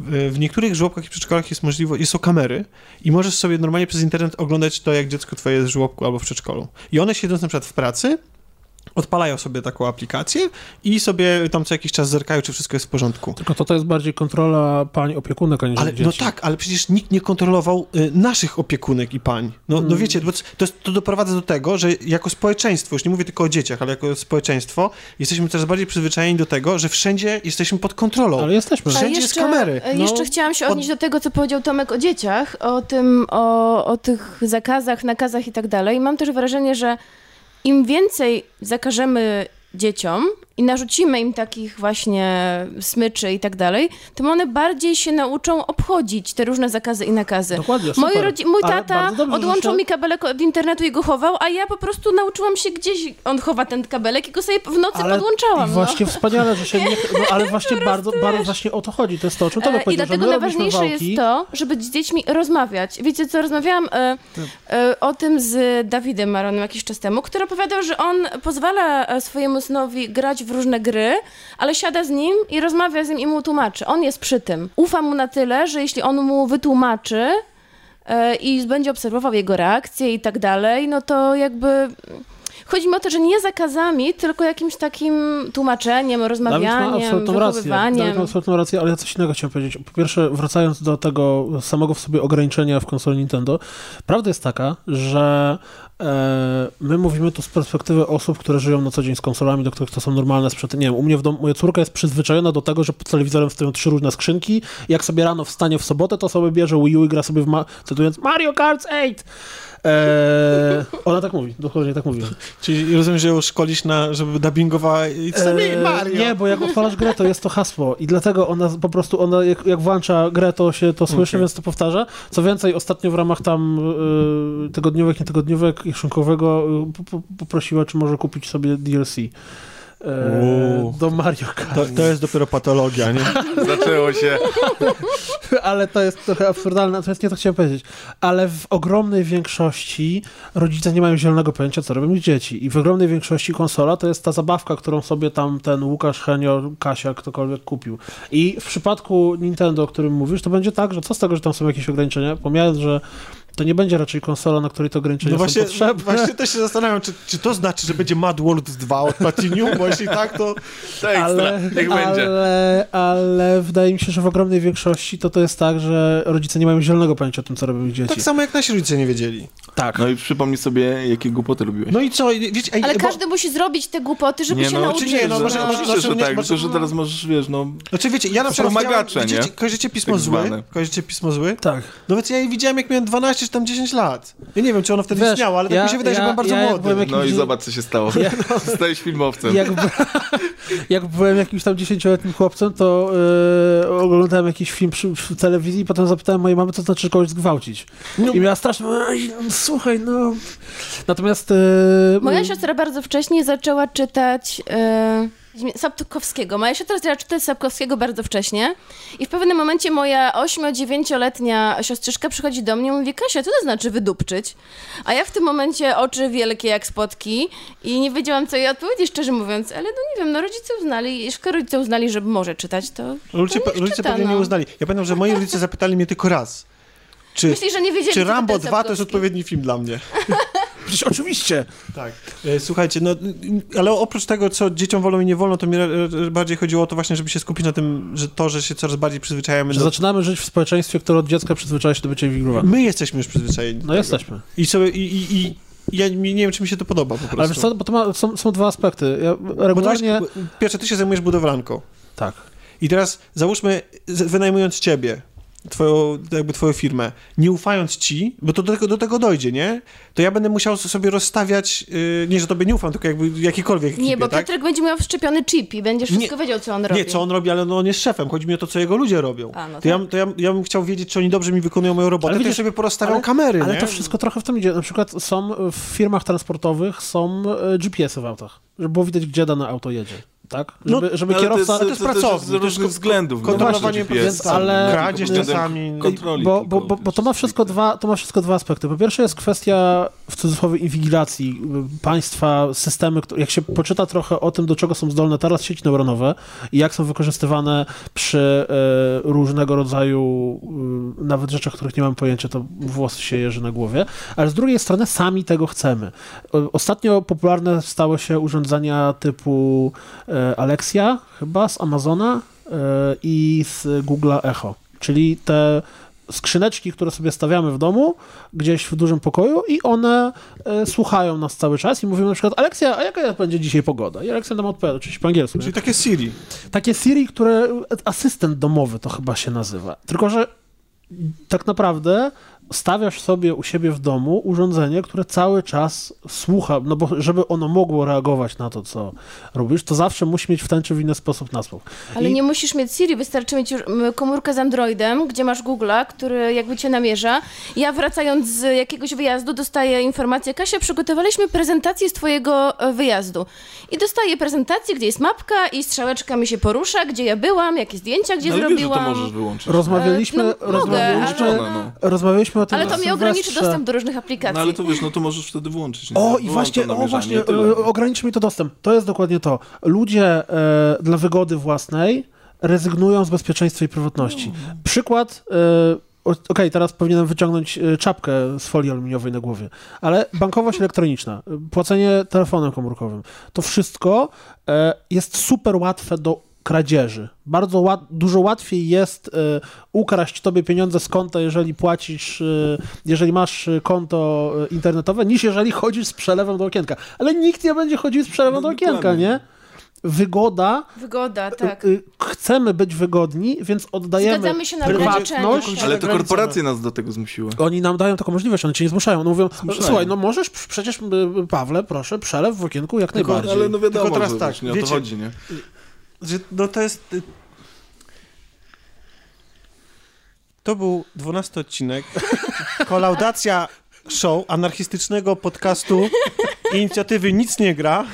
W, w niektórych żłobkach i przedszkolach jest możliwość, są kamery i możesz sobie normalnie przez internet oglądać to, jak dziecko twoje jest w żłobku albo w przedszkolu. I one siedząc na przykład w pracy, odpalają sobie taką aplikację i sobie tam co jakiś czas zerkają, czy wszystko jest w porządku. Tylko to, to jest bardziej kontrola pań opiekunek, aniżeli Ale, dzieci. no tak, ale przecież nikt nie kontrolował y, naszych opiekunek i pań. No, no Mm. wiecie, bo to, jest- to doprowadza do tego, że jako społeczeństwo, już nie mówię tylko o dzieciach, ale jako społeczeństwo, jesteśmy coraz bardziej przyzwyczajeni do tego, że wszędzie jesteśmy pod kontrolą. Ale jesteśmy. A Wszędzie jest kamery. e, No. Jeszcze chciałam się odnieść do tego, co powiedział Tomek o dzieciach, o tym, o, o tych zakazach, nakazach i tak dalej. Mam też wrażenie, że im więcej zakażemy dzieciom i narzucimy im takich właśnie smyczy i tak dalej, tym one bardziej się nauczą obchodzić te różne zakazy i nakazy. Dokładnie, Moi rodzi- mój tata odłączył mi kabelek od internetu i go chował, a ja po prostu nauczyłam się gdzieś, on chowa ten kabelek i go sobie w nocy Ale podłączałam. I no. właśnie wspaniale, że się nie... *laughs* No, ale właśnie bardzo, bardzo właśnie o to chodzi. To jest to, o czym to E, I dlatego najważniejsze wałki. jest to, żeby z dziećmi rozmawiać. Wiecie co, rozmawiałam e, e, o tym z Dawidem Maronem jakiś czas temu, który opowiadał, że on pozwala e, swojemu synowi grać w różne gry, ale siada z nim i rozmawia z nim i mu tłumaczy. On jest przy tym. Ufa mu na tyle, że jeśli on mu wytłumaczy e, i będzie obserwował jego reakcje i tak dalej, no to jakby... Chodzi mi o to, że nie zakazami, tylko jakimś takim tłumaczeniem, Dawid ma rozmawianiem, absolutną rację. Dawid ma absolutną rację, ale ja coś innego chciałem powiedzieć. Po pierwsze, wracając do tego samego w sobie ograniczenia w konsoli Nintendo, prawda jest taka, że my mówimy tu z perspektywy osób, które żyją na co dzień z konsolami, do których to są normalne sprzęty. Nie wiem, u mnie w domu, moja córka jest przyzwyczajona do tego, że pod telewizorem stoją trzy różne skrzynki. Jak sobie rano wstanie w sobotę, to sobie bierze Wii U i gra sobie w, ma- cytując, Mario Kart 8! E, ona tak mówi, dokładnie tak mówi. Czyli rozumiem, że ją szkolisz na, żeby dubbingowała me, Eee, Mario. Nie, bo jak odpalasz grę, to jest to hasło i dlatego ona po prostu, ona jak, jak włącza grę, to się to słyszy, Okej. więc to powtarza. Co więcej, ostatnio w ramach tam y, tygodniówek, nietygodniówek i szynkowego y, po- po- poprosiła, czy może kupić sobie DLC. e, Uuu. do Mario Kart. To, to jest dopiero patologia, nie? *laughs* Zaczęło się. *laughs* Ale to jest trochę absurdalne, natomiast nie to chciałem powiedzieć. Ale w ogromnej większości rodzice nie mają zielonego pojęcia, co robią ich dzieci. I w ogromnej większości konsola to jest ta zabawka, którą sobie tam ten Łukasz, Henio, Kasia, ktokolwiek kupił. I w przypadku Nintendo, o którym mówisz, to będzie tak, że co z tego, że tam są jakieś ograniczenia, pomijając, że to nie będzie raczej konsola, na której te ograniczenia No właśnie, są potrzebne. właśnie też się zastanawiam, czy, czy to znaczy, że będzie Mad World 2 od Platinum, bo jeśli tak, to... To ekstra. Ale, Niech będzie. ale, ale wydaje mi się, że w ogromnej większości to to jest tak, że rodzice nie mają zielonego pojęcia o tym, co robią ich dzieci. Tak samo jak nasi rodzice nie wiedzieli. tak. No i przypomnij sobie, jakie głupoty robiłeś. No i co, wiecie... ej, Ale bo- każdy musi zrobić te głupoty, żeby nie, się no, nauczyć. czy nie, no, że- może- może- oczywiście, że może- tak, może- że teraz możesz, wiesz, no... Znaczy wiecie, ja na To przykład... są magacze, widzicie, nie? Kojarzycie Pismo Tak Zły? zwane. Kojarzycie Pismo Zły? Tak. No więc ja je widziałem, jak miałem przecież tam 10 lat. Ja nie wiem, czy ono wtedy Wiesz, istniało, ale tak ja- mi się wydaje, że ja- byłem bardzo ja młody. byłem No i zobacz, co się stało. *laughs* Zostałeś filmowcem. Jak, *laughs* jak byłem jakimś tam dziesięcioletnim chłopcem, to e, oglądałem jakiś film przy, w telewizji i potem zapytałem mojej mamy, co to znaczy kogoś zgwałcić. I miała strasznie, "Ej, no, słuchaj, no... Natomiast... E, Moja siostra bardzo wcześnie zaczęła czytać e, Sapkowskiego. Moja siostra zaczęła czytać Sapkowskiego bardzo wcześnie i w pewnym momencie moja 8-9-letnia siostrzyczka przychodzi do mnie i mówi, Kasia, co to znaczy wydupczyć? A ja w tym momencie oczy wielkie jak spotki i nie wiedziałam, co jej odpowiedzieć, szczerze mówiąc, ale no nie wiem, no rodzice uznali, skoro rodzice uznali, że może czytać, to Rodzice, to rodzice pewnie nie no. uznali. Ja pamiętam, że moi rodzice zapytali mnie tylko raz. Czy, Myślisz, że nie wiedzieli, czy Rambo jest 2 to jest odpowiedni film dla mnie? *laughs* Przecież oczywiście. Tak. E, Słuchajcie, no, ale oprócz tego, co dzieciom wolno i nie wolno, to mi bardziej chodziło o to właśnie, żeby się skupić na tym, że to, że się coraz bardziej przyzwyczajamy Że do... zaczynamy żyć w społeczeństwie, które od dziecka przyzwyczaja się do bycia inwigilowanym. My jesteśmy już przyzwyczajeni. No jesteśmy. I sobie, i, i, i ja nie wiem, czy mi się to podoba po prostu. Ale wiesz co, bo to ma, są, są dwa aspekty. Ja Bo to regularnie... masz, pierwsze, ty się zajmujesz budowlanką. Tak. I teraz załóżmy, wynajmując ciebie, twoją, jakby twoją firmę, nie ufając ci, bo to do tego, do tego dojdzie, nie? To ja będę musiał sobie rozstawiać, yy, nie, że tobie nie ufam, tylko jakby jakikolwiek Nie, ekipie, bo tak? Piotrek będzie miał wszczepiony chip i będziesz Nie. wszystko wiedział, co on robi. Nie, co on robi, ale no on jest szefem. Chodzi mi o to, co jego ludzie robią. A, no to, ja, tak. to ja, ja bym chciał wiedzieć, czy oni dobrze mi wykonują moją robotę, Ale to ja sobie porozstawiam ale- kamery, Ale nie? to wszystko trochę w tym idzie. Na przykład są w firmach transportowych są e, GPS-y w autach, żeby było widać, gdzie dane auto jedzie. Tak? No, Żeby, żeby Ale kierowca... to jest jest, to też pracownik, z to jest różnych względów. kontrolowanie no, Więc, ale- kradzież czasami. Kontroli bo, bo, bo, bo to ma wszystko dwa, to ma wszystko dwa aspekty. Po pierwsze jest kwestia w cudzysłowie inwigilacji y, państwa, systemy, które- jak się poczyta trochę o tym, do czego są zdolne teraz sieci neuronowe i jak są wykorzystywane przy e, różnego rodzaju y, nawet rzeczach, których nie mam pojęcia, to włosy się jeży na głowie, ale z drugiej strony sami tego chcemy. O- Ostatnio popularne stały się urządzenia typu e, Alexia, chyba z Amazona e, i z Google'a Echo, czyli te skrzyneczki, które sobie stawiamy w domu, gdzieś w dużym pokoju i one e, słuchają nas cały czas i mówimy na przykład Aleksia, a jaka będzie dzisiaj pogoda? I Aleksia nam odpowiada, oczywiście po angielsku. nie? Czyli takie Siri. Takie Siri, które asystent domowy to chyba się nazywa. Tylko, że tak naprawdę stawiasz sobie u siebie w domu urządzenie, które cały czas słucha, no bo żeby ono mogło reagować na to, co robisz, to zawsze musi mieć w ten czy w inny sposób nasłuch. Ale I- nie musisz mieć Siri, wystarczy mieć komórkę z Androidem, gdzie masz Google'a, który jakby cię namierza. Ja wracając z jakiegoś wyjazdu dostaję informację, Kasia, przygotowaliśmy prezentację z twojego e, wyjazdu. I dostaję prezentację, gdzie jest mapka i strzałeczka mi się porusza, gdzie ja byłam, jakie zdjęcia, gdzie No, ale wiesz, że to zrobiłam. możesz wyłączyć. Rozmawialiśmy, E, no, mogę, rozmawialiśmy, ale- no. Rozmawialiśmy o tym Ale to mi ograniczy dostęp do różnych aplikacji. No ale to wiesz, no to możesz wtedy włączyć. Nie? O, i właśnie, o, właśnie, e, ogranicz mi to dostęp. To jest dokładnie to. Ludzie e, dla wygody własnej rezygnują z bezpieczeństwa i prywatności. Przykład, e, okej, teraz powinienem wyciągnąć e, czapkę z folii aluminiowej na głowie, ale bankowość *laughs* elektroniczna, płacenie telefonem komórkowym, to wszystko e, jest super łatwe do kradzieży. Bardzo łat, dużo łatwiej jest e, ukraść tobie pieniądze z konta, jeżeli płacisz, e, jeżeli masz e, konto e, internetowe, niż jeżeli chodzisz z przelewem do okienka. Ale nikt nie będzie chodził z przelewem No, do okienka, dokładnie. nie? Wygoda, Wygoda, tak. y, y, chcemy być wygodni, więc oddajemy Zgadzamy się na prywatność. Ale to korporacje nas do tego zmusiły. Oni nam dają taką możliwość, one cię nie zmuszają. One mówią, Zmuszają. słuchaj, no możesz, przecież y, Pawle, proszę, przelew w okienku jak Tylko- najbardziej. Ale no wiadomo, Tylko teraz tak, wiesz, nie o to wiecie- chodzi, nie? Że, no to jest... y, To był 12 odcinek. *laughs* Kolaudacja show anarchistycznego podcastu inicjatywy Nic nie gra.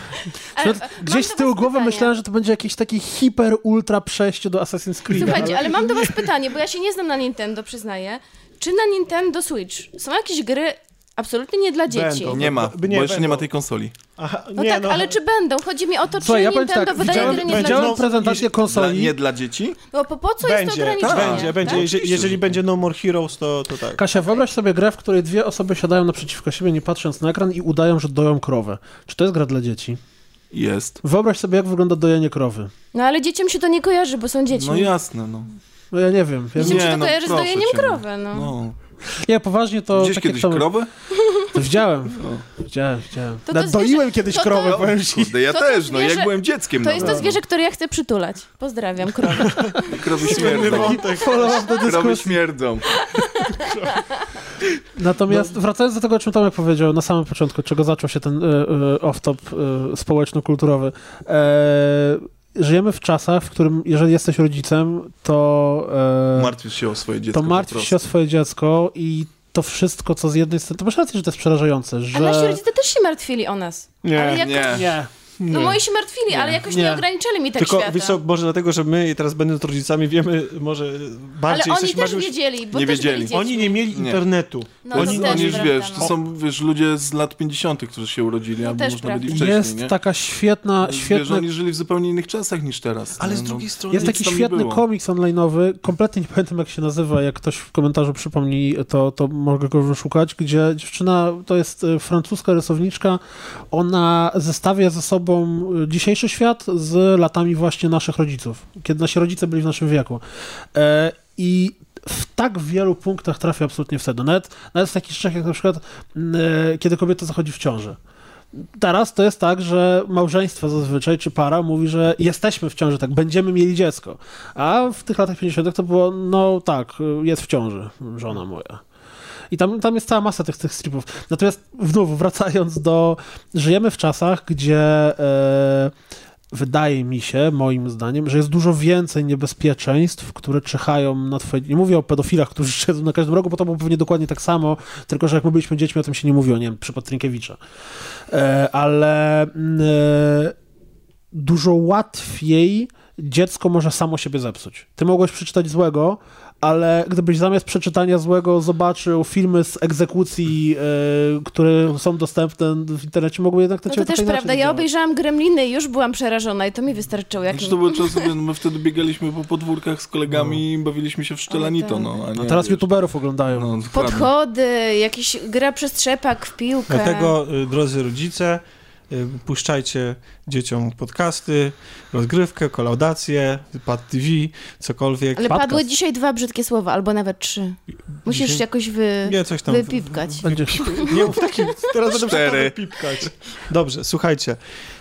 Ale, Gdzieś z tyłu głowy pytanie. myślałem, że to będzie jakieś takie hiper, ultra przejście do Assassin's Creed. Słuchajcie, ale mam do was pytanie, bo ja się nie znam na Nintendo, przyznaję. Czy na Nintendo Switch są jakieś gry absolutnie nie dla dzieci? Będą. Nie ma, nie, bo jeszcze nie ma będą. tej konsoli. Aha, No nie, tak, ale czy będą? Chodzi mi o to, czy Słuchaj, ja Nintendo tak, wydaje gry nie dla widziałem dzieci. prezentację Dla, konsoli. nie dla dzieci? Bo po, po co jest to Będzie, ograniczenie? będzie, będzie. tak? Jeżeli, Oczywiście, jeżeli że- będzie No More Heroes, to, to tak. Kasia, wyobraź sobie grę, w której dwie osoby siadają naprzeciwko siebie, nie patrząc na ekran i udają, że doją krowę. Czy to jest gra dla dzieci? Jest. Wyobraź sobie, jak wygląda dojenie krowy. No ale dzieciom się to nie kojarzy, bo są dziećmi. No jasne, no. No ja nie wiem. Ja, Dzieciom Nie, się to no, kojarzy z proszę dojeniem no. krowy, no. no. Ja poważnie to... Jak kiedyś to- krowę? To widziałem. Widziałem, widziałem. To to Doiłem zwierzę- kiedyś to- to- krowę, to- powiem ci. Kurde, ja To też, no zwierzę- jak byłem dzieckiem. To no. jest to zwierzę, które ja chcę przytulać. Pozdrawiam, krowę. Krowy *laughs* śmierdzą. *laughs* Krowy śmierdzą. *laughs* Natomiast no. wracając do tego, o czym Tomek powiedział na samym początku, czego zaczął się ten y, y, off-top y, społeczno-kulturowy. E, żyjemy w czasach, w którym jeżeli jesteś rodzicem, to... E, martwisz się o swoje dziecko. To martwisz się o swoje dziecko i to wszystko, co z jednej strony... To masz rację, że to jest przerażające, że... A nasi rodzice też się martwili o nas. Nie, jakoś... nie. nie. No moi się martwili, nie. ale jakoś nie. nie ograniczyli mi tak Tylko, świata. Tylko, może dlatego, że my teraz będąc rodzicami wiemy może bardziej... Ale oni też wiedzieli, bo nie wiedzieli. Oni nie mieli nie. internetu. No, oni, oni już, wiesz, to są, wiesz, ludzie z lat 50., którzy się urodzili, no, albo można byli wcześniej, Jest nie? taka świetna... świetna... Wiesz, oni żyli w zupełnie innych czasach niż teraz. Ale z no. drugiej strony... Jest taki świetny komiks online'owy, kompletnie nie *laughs* pamiętam jak się nazywa, jak ktoś w komentarzu przypomni, to, to mogę go wyszukać, gdzie dziewczyna, to jest e, francuska rysowniczka, ona zestawia ze sobą dzisiaj e, dzisiejszy świat z latami właśnie naszych rodziców, kiedy nasi rodzice byli w naszym wieku. E, I w tak wielu punktach trafia absolutnie w sedno. Nawet, nawet w takich rzeczach jak na przykład, e, kiedy kobieta zachodzi w ciąży. Teraz to jest tak, że małżeństwo zazwyczaj, czy para mówi, że jesteśmy w ciąży, tak, będziemy mieli dziecko. A w tych latach 50. to było, no tak, jest w ciąży żona moja. I tam, tam jest cała masa tych, tych stripów. Natomiast znów wracając do... Żyjemy w czasach, gdzie e, wydaje mi się, moim zdaniem, że jest dużo więcej niebezpieczeństw, które czyhają na twoje... Nie mówię o pedofilach, którzy *laughs* siedzą na każdym rogu, bo to było pewnie dokładnie tak samo, tylko że jak my byliśmy dziećmi, o tym się nie mówiło, nie wiem, przypad Trinkiewicza. E, ale e, dużo łatwiej dziecko może samo siebie zepsuć. Ty mogłeś przeczytać złego, ale gdybyś zamiast przeczytania złego zobaczył filmy z egzekucji, e, które są dostępne w internecie, mogły jednak to No to też prawda. Ja obejrzałam Gremliny i już byłam przerażona i to mi wystarczyło. Jak... Znaczy, to było czasy, no, my wtedy biegaliśmy po podwórkach z kolegami no. i bawiliśmy się w szczelanito, tak. no. A, nie, a teraz wiesz, youtuberów oglądają. No, Podchody, jakieś gra przez trzepak w piłkę. Dlatego, y, drodzy rodzice, puszczajcie dzieciom podcasty, rozgrywkę, kolaudację, pad TV, cokolwiek. Ale Podcast. padły dzisiaj dwa brzydkie słowa, albo nawet trzy. Musisz dzisiaj? jakoś wy... nie, coś tam wypipkać. Nie, w takim, teraz będę pipkać. Dobrze, słuchajcie.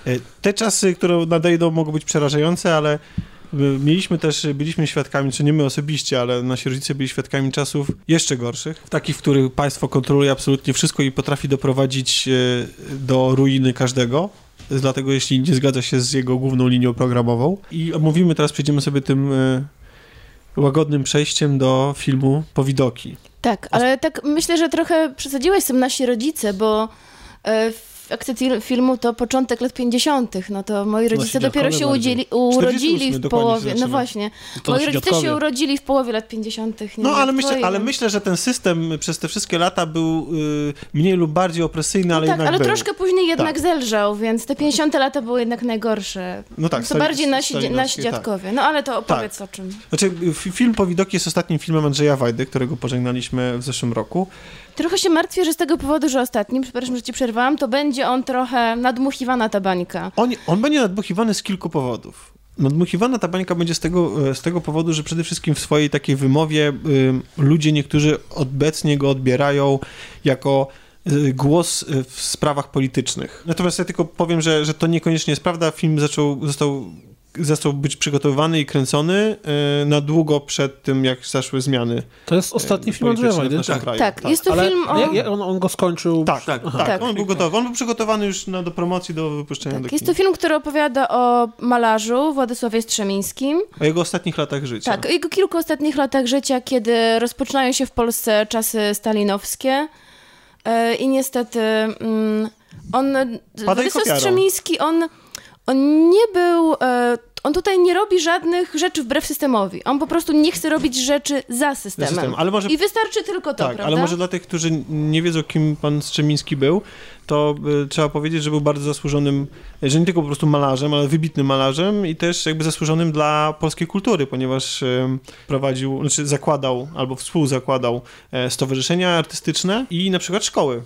Y, te czasy, które nadejdą, mogą być przerażające, ale Mieliśmy też, byliśmy świadkami, czy nie my osobiście, ale nasi rodzice byli świadkami czasów jeszcze gorszych, takich, w których państwo kontroluje absolutnie wszystko i potrafi doprowadzić e, do ruiny każdego. Dlatego jeśli nie zgadza się z jego główną linią programową. I omówimy teraz, przejdziemy sobie tym e, łagodnym przejściem do filmu Powidoki. Tak, ale tak myślę, że trochę przesadziłeś z tym nasi rodzice, bo e, akcji filmu to początek lat 50., no to moi rodzice dopiero się udzieli, urodzili w połowie. No właśnie. Moi rodzice dziadkowie. się urodzili w połowie lat 50. Nie no ale myślę, ale myślę, że ten system przez te wszystkie lata był y, mniej lub bardziej opresyjny, no ale tak, jednak ale był. troszkę później jednak tak. zelżał, więc te 50 lata były jednak najgorsze. No tak. To stali, bardziej nasi, nasi tak. dziadkowie. Tak. No ale to opowiedz tak. o czym. Znaczy, film Powidoki jest ostatnim filmem Andrzeja Wajdy, którego pożegnaliśmy w zeszłym roku. Trochę się martwię, że z tego powodu, że ostatnim, przepraszam, że ci przerwałam, to będzie on trochę nadmuchiwana ta bańka. On, on będzie nadmuchiwany z kilku powodów. Nadmuchiwana ta bańka będzie z tego, e, z tego powodu, że przede wszystkim w swojej takiej wymowie y, ludzie niektórzy obecnie go odbierają jako y, głos w sprawach politycznych. Natomiast ja tylko powiem, że, że to niekoniecznie jest prawda. Film zaczął, został został być przygotowywany i kręcony e, na długo przed tym, jak zaszły zmiany. To jest ostatni film Andrzeja Wajdy? Tak, tak, tak, jest to Ale film o... On, on, go skończył... Tak, tak, tak, tak, on był gotowy. On był przygotowany już na, do promocji, do wypuszczenia tak, do Jest to film, który opowiada o malarzu Władysławie Strzemińskim. O jego ostatnich latach życia. Tak, o jego kilku ostatnich latach życia, kiedy rozpoczynają się w Polsce czasy stalinowskie. E, i niestety mm, on... Władysław Strzemiński, on on nie był. E, on tutaj nie robi żadnych rzeczy wbrew systemowi. On po prostu nie chce robić rzeczy za systemem. System. ale może, I wystarczy tylko to, tak, prawda? ale może dla tych, którzy nie wiedzą, kim pan Strzemiński był, to y, trzeba powiedzieć, że był bardzo zasłużonym, że nie tylko po prostu malarzem, ale wybitnym malarzem i też jakby zasłużonym dla polskiej kultury, ponieważ y, prowadził, znaczy zakładał albo współzakładał e, stowarzyszenia artystyczne i na przykład szkoły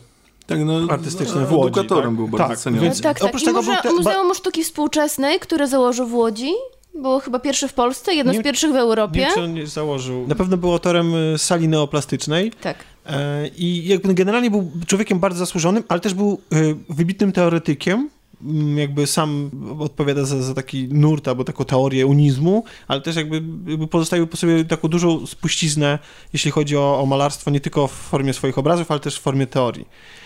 tak, no, artystyczne w Łodzi. Edukatorem tak? był bardzo tak, ceniony. Więc, tak, tak. Oprócz tego Muze te... Muzeum Sztuki Współczesnej, które założył w Łodzi, było chyba pierwszy w Polsce, jedno nie, z pierwszych w Europie. Nie, czy on nie założył. Na pewno był autorem y, sali neoplastycznej. Tak. E, I jakby generalnie był człowiekiem bardzo zasłużonym, ale też był y, wybitnym teoretykiem jakby sam odpowiada za, za taki nurt albo taką teorię unizmu, ale też jakby, jakby pozostawił po sobie taką dużą spuściznę, jeśli chodzi o, o malarstwo, nie tylko w formie swoich obrazów, ale też w formie teorii.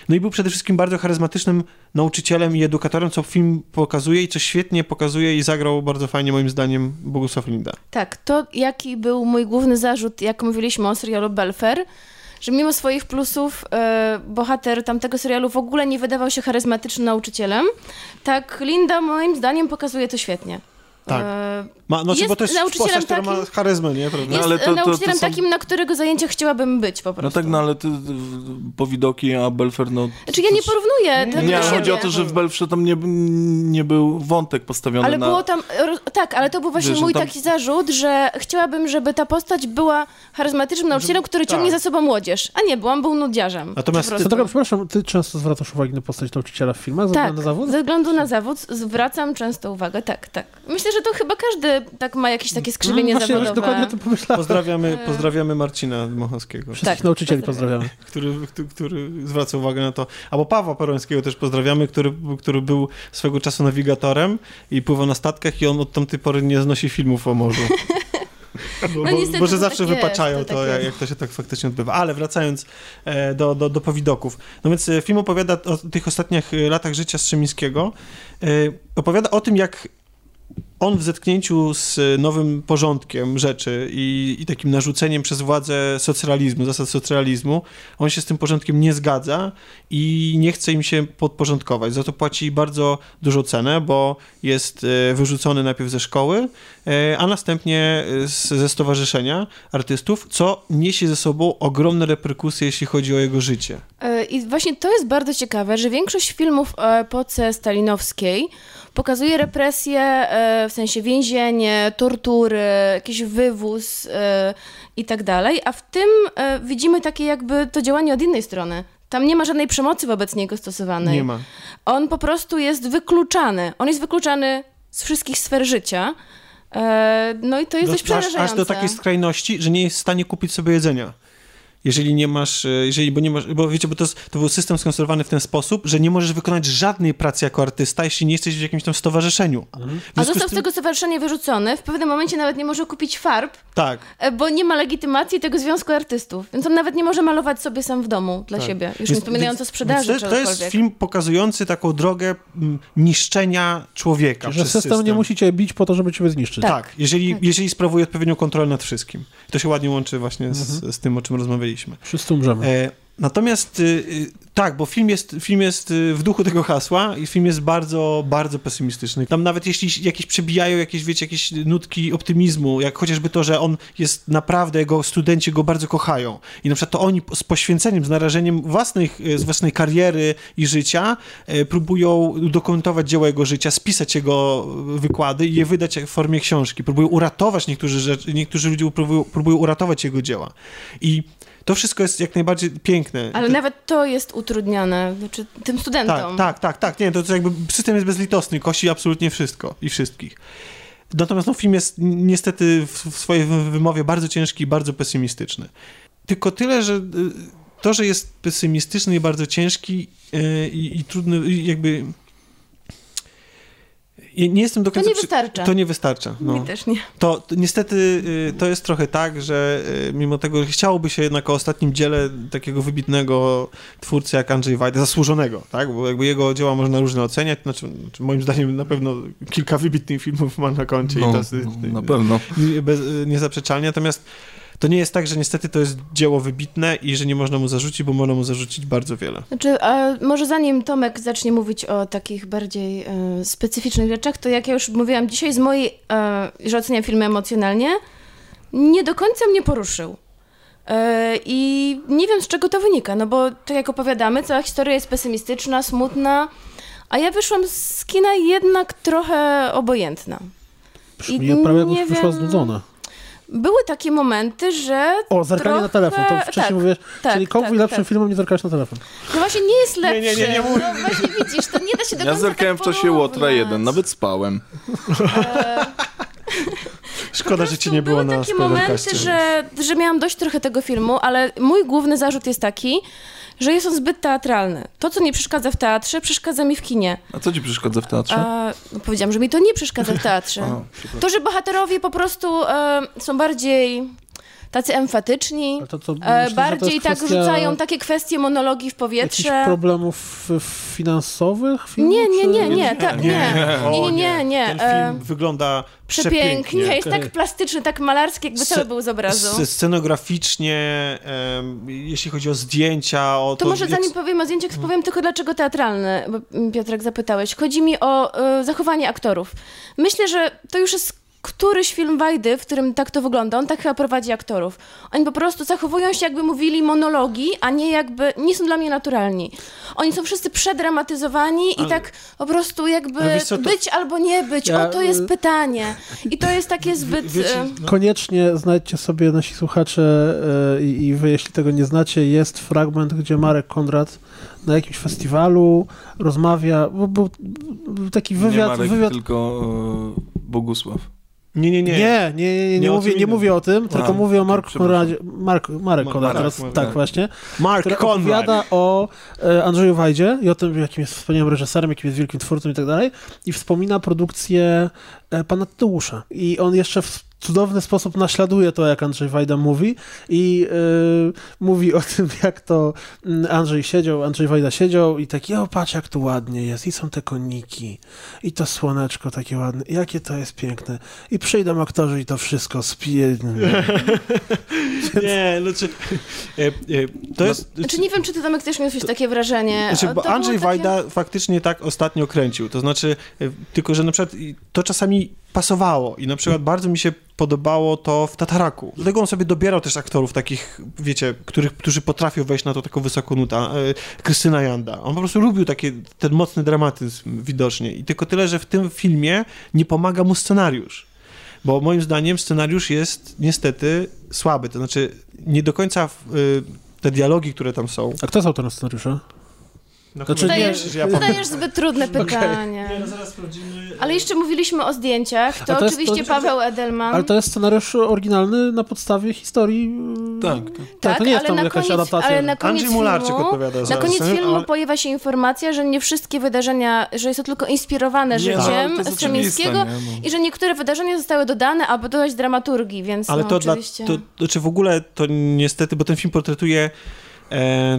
No i był przede wszystkim bardzo charyzmatycznym nauczycielem i edukatorem, co film pokazuje i co świetnie pokazuje i zagrał bardzo fajnie moim zdaniem Bogusław Linda. Tak, to jaki był mój główny zarzut, jak mówiliśmy o serialu Belfer, że mimo swoich plusów e, bohater tamtego serialu w ogóle nie wydawał się charyzmatycznym nauczycielem, tak Linda moim zdaniem pokazuje to świetnie. Tak. E, ma, znaczy, jest bo to jest nauczycielem postać, takim, ma charyzmę, nie? Prawda? Jest ale to, nauczycielem to są... takim, na którego zajęcia chciałabym być po prostu. No tak, no ale ty, po widoki, a Belfer, no... Znaczy ja nie porównuję Nie, nie chodzi o to, że w Belfrze tam nie, nie był wątek postawiony ale na... było tam... Tak, ale to był właśnie Wiesz, mój tam... taki zarzut, że chciałabym, żeby ta postać była charyzmatycznym nauczycielem, który ciągnie tak. za sobą młodzież, a nie, on był nudziarzem. Natomiast... Ty, dobra, przepraszam, ty często zwracasz uwagę na postać nauczyciela w filmach ze tak, względu na zawód? ze względu na zawód zwracam często uwagę, tak, tak. Myślę, że to chyba każdy tak ma jakieś takie skrzywienie no, właśnie, zawodowe. dokładnie to pomyślałem. Pozdrawiamy, pozdrawiamy Marcina Mochowskiego. Wszystkich tak, nauczycieli pozdrawiamy. Który, który, który, zwraca uwagę na to. Albo Pawła Porońskiego też pozdrawiamy, który, który był swego czasu nawigatorem i pływał na statkach i on od tamtej pory nie znosi filmów o morzu. *laughs* Bo, no może zawsze tak wypaczają jest, to, to jak, jak, to się tak faktycznie odbywa. Ale wracając e, do, do, do powidoków. No więc e, film opowiada o tych ostatnich e, latach życia Strzemińskiego. Opowiada o tym, jak on w zetknięciu z nowym porządkiem rzeczy i, i, takim narzuceniem przez władzę socrealizmu, zasad socrealizmu, on się z tym porządkiem nie zgadza i nie chce im się podporządkować. Za to płaci bardzo dużą cenę, bo jest e, wyrzucony najpierw ze szkoły, e, a następnie ze stowarzyszenia artystów, co niesie ze sobą ogromne reperkusje, jeśli chodzi o jego życie. E, I właśnie to jest bardzo ciekawe, że większość filmów o epoce stalinowskiej pokazuje represje, e, w sensie więzienie, tortury, jakiś wywóz e, i tak dalej, a w tym e, widzimy takie jakby to działanie od innej strony. Tam nie ma żadnej przemocy wobec niego stosowanej. Nie ma. On po prostu jest wykluczany. On jest wykluczany z wszystkich sfer życia. No i to jest do, dość przerażające. Aż, aż do takiej skrajności, że nie jest w stanie kupić sobie jedzenia jeżeli nie masz, e, jeżeli, bo nie masz, bo wiecie, bo to, jest, to był system skonstruowany w ten sposób, że nie możesz wykonać żadnej pracy jako artysta, jeśli nie jesteś w jakimś tam stowarzyszeniu. Mhm. A został z, tym... z tego stowarzyszenia wyrzucony, w pewnym momencie nawet nie może kupić farb, tak. E, bo nie ma legitymacji tego Związku Artystów, więc on nawet nie może malować sobie sam w domu dla tak. siebie, już więc, nie wspominając o sprzedaży to, to jest film pokazujący taką drogę niszczenia człowieka Że system, system, nie musi cię bić po to, żeby cię zniszczyć. Tak, tak jeżeli, tak. jeżeli sprawuje odpowiednią kontrolę nad wszystkim. To się ładnie łączy właśnie mhm. z, z tym, o czym rozmawialiśmy. Wszyscy umrzemy. E, natomiast y, y, tak, bo film jest, film jest y, w duchu tego hasła i film jest bardzo, bardzo pesymistyczny. Tam nawet jeśli jakieś przebijają jakieś, wiecie, jakieś nutki optymizmu, jak chociażby to, że on jest naprawdę, jego studenci go bardzo kochają i na przykład to oni z poświęceniem, z narażeniem własnych, z własnej kariery i życia próbują dokumentować dzieło jego życia, spisać jego wykłady i je wydać w formie książki. Próbują uratować niektórzy rzeczy, niektórzy ludzie próbują, próbują uratować jego dzieła. I to wszystko jest jak najbardziej piękne. Ale to... nawet to jest utrudniane, znaczy tym studentom. Tak, tak, tak, tak. Nie, to, to jakby system jest bezlitosny, kości absolutnie wszystko i wszystkich. Natomiast no, film jest niestety w swojej wymowie bardzo ciężki i bardzo pesymistyczny. Tylko tyle, że y, to, że jest pesymistyczny i bardzo ciężki y, i, i trudny, jakby nie jestem do końca... To nie wystarcza. To nie wystarcza. No. Mi też nie. To, to niestety y, to jest trochę tak, że y, mimo tego chciałoby się jednak o ostatnim dziele takiego wybitnego twórcy jak Andrzej Wajda, zasłużonego, tak? Bo jakby jego dzieła można różne oceniać, znaczy, znaczy moim zdaniem na pewno kilka wybitnych filmów ma na koncie no, i to jest, na pewno. Bez, niezaprzeczalnie, natomiast to nie jest tak, że niestety to jest dzieło wybitne i że nie można mu zarzucić, bo można mu zarzucić bardzo wiele. Znaczy, a może zanim Tomek zacznie mówić o takich bardziej e, specyficznych rzeczach, to jak ja już mówiłam dzisiaj, z mojej, e, że oceniam filmy emocjonalnie, nie do końca mnie poruszył. E, I nie wiem, z czego to wynika, no bo tak jak opowiadamy, cała historia jest pesymistyczna, smutna, a ja wyszłam z kina jednak trochę obojętna. I ja prawie nie wyszła wiem... znudzona były takie momenty, że. O, zerkanie trochę... na telefon. To wcześniej tak, mówisz, tak, czyli komuś tak, lepszym tak. filmem nie zerkać na telefon. No właśnie nie jest lepszy. Nie, nie, nie, nie No właśnie widzisz, to nie da się do Ja zerkałem tak w czasie Łotra 1, nawet spałem. E... Szkoda, że cię nie było na takie momenty, że, że miałam dość trochę tego filmu, ale mój główny zarzut jest taki, że jest on zbyt teatralny. To, co nie przeszkadza w teatrze, przeszkadza mi w kinie. A co ci przeszkadza w teatrze? A, no, powiedziałam, że mi to nie przeszkadza w teatrze. *laughs* A. To, że bohaterowie po prostu e, są bardziej tacy emfatyczni, to, to, e, myślę, to bardziej jest tak kwestia rzucają takie kwestie monologii w Jakichś powietrze. problemów finansowych? filmu, Nie, nie, nie, nie, ta, nie, nie, nie, nie, nie. Ten e, film wygląda Przepięknie, przepięknie. jest tak plastyczny, tak malarski, jakby cały Sce- był z obrazu. Scenograficznie, jeśli chodzi o zdjęcia, o To to... może jak- zanim powiem o zdjęciach, powiem tylko dlaczego teatralny, bo mm, Piotrek zapytałeś. Chodzi mi o e, zachowanie aktorów. Myślę, że to już jest któryś film Wajdy, w którym tak to wygląda. On tak chyba prowadzi aktorów. Oni po prostu zachowują się jakby mówili monologi, a nie jakby, nie są dla mnie naturalni. Oni są wszyscy przedramatyzowani i Ale- tak po prostu jakby co, to- być albo nie być. Ja- O, to jest pytanie. I to jest takie zbyt... Wiecie, e, no, Koniecznie znajdźcie sobie nasi słuchacze e, i i wy, jeśli tego nie znacie, jest fragment, gdzie Marek Konrad na jakimś festiwalu rozmawia, bo taki nie wywiad, Marek, wywiad tylko e, Bogusław. Nie, nie, nie. Nie, nie, nie, nie, Nie mówię, nie mówię o tym, tylko mówię o okej, Marku. Konradzie. Mark, Marek Ma- Konrad, teraz, tak tak. właśnie. Mark Conrad. opowiada o e, Andrzeju Wajdzie i o tym, jakim jest wspaniałym reżyserem, jakim jest wielkim twórcą i tak dalej. I wspomina produkcję e, pana Tadeusza. I on jeszcze cudowny sposób naśladuje to, jak Andrzej Wajda mówi i e, mówi o tym, *laughs* jak to mm, Andrzej siedział, Andrzej Wajda siedział i taki, o patrz jak tu ładnie jest i są te koniki i to słoneczko takie ładne, jakie to jest piękne i przyjdą aktorzy i to wszystko spije. *laughs* Nie, znaczy, e, e, to jest... Znaczy nie wiem, czy ty Tomek też miałeś takie wrażenie. Znaczy, To bo Andrzej takie- Wajda faktycznie tak ostatnio kręcił. To znaczy, e, tylko że na przykład to czasami pasowało i na przykład bardzo mi się podobało to w Tataraku. Dlatego on sobie dobierał też aktorów takich, wiecie, których, którzy potrafią wejść na to taką wysoką nutę. E, Krystyna Janda. On po prostu lubił taki, ten mocny dramatyzm widocznie. I tylko tyle, że w tym filmie nie pomaga mu scenariusz. Bo moim zdaniem scenariusz jest niestety słaby. To znaczy, nie do końca y, te dialogi, które tam są, A kto jest autorem scenariusza? No Znaczy, nie- że ja. Zadajesz zbyt trudne *laughs* pytanie. Nie, no zaraz sprawdzimy. Ale jeszcze mówiliśmy o zdjęciach, to, to jest- oczywiście to- Paweł Edelman. Ale to jest scenariusz oryginalny na podstawie historii. Tak, tak. Tak, to nie jest ale tam na jakaś koniec, adaptacja. Ale na koniec Andrzej Mularczyk filmu, odpowiada za na koniec filmu ale- pojawia się informacja, że nie wszystkie wydarzenia, że jest to tylko inspirowane Nie, no, życiem jest Strzemińskiego oczywiste, nie? No. i że niektóre wydarzenia zostały dodane albo dodać dramaturgii, więc Ale no, to dla, oczywiście... to, to, czy w ogóle to niestety, bo ten film portretuje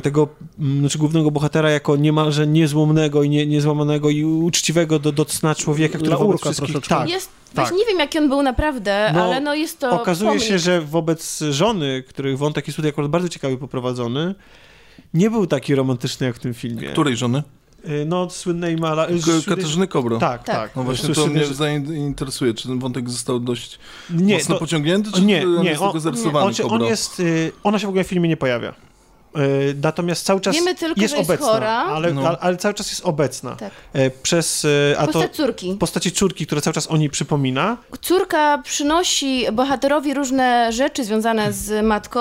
tego, m, znaczy głównego bohatera jako niemalże niezłomnego i nie, niezłamanego i uczciwego do, do cna człowieka, który Laurka wobec wszystkich... troszeczkę. Tak, Jest, tak. Właśnie nie wiem, jaki on był naprawdę, No, ale no jest to Okazuje pomnik. się, że wobec żony, których wątek jest tutaj akurat bardzo ciekawie poprowadzony, nie był taki romantyczny jak w tym filmie. Której żony? E, No, słynnej mala... Katarzyny Kobro. Tak, Tak. tak. No właśnie to mnie zainteresuje, czy ten wątek został dość Nie, mocno to, pociągnięty, czy nie, on nie, jest on- tylko zarysowany on, on jest, y, ona się w ogóle w filmie nie pojawia. Y, Natomiast cały czas Wiemy tylko, jest że jest obecna, chora. Ale, No. ale, ale cały czas jest obecna. Tak. Y, Przez, y, a to córki. w postaci córki, która cały czas o niej przypomina. Córka przynosi bohaterowi różne rzeczy związane z matką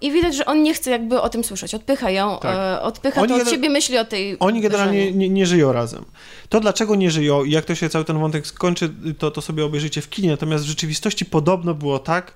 i widać, że on nie chce jakby o tym słyszeć. Odpycha ją, Tak. e, odpycha Oni to od siebie myśli o tej Oni generalnie nie, nie żyją razem. To dlaczego nie żyją i jak to się cały ten wątek skończy, to, to sobie obejrzycie w kinie. Natomiast w rzeczywistości podobno było tak,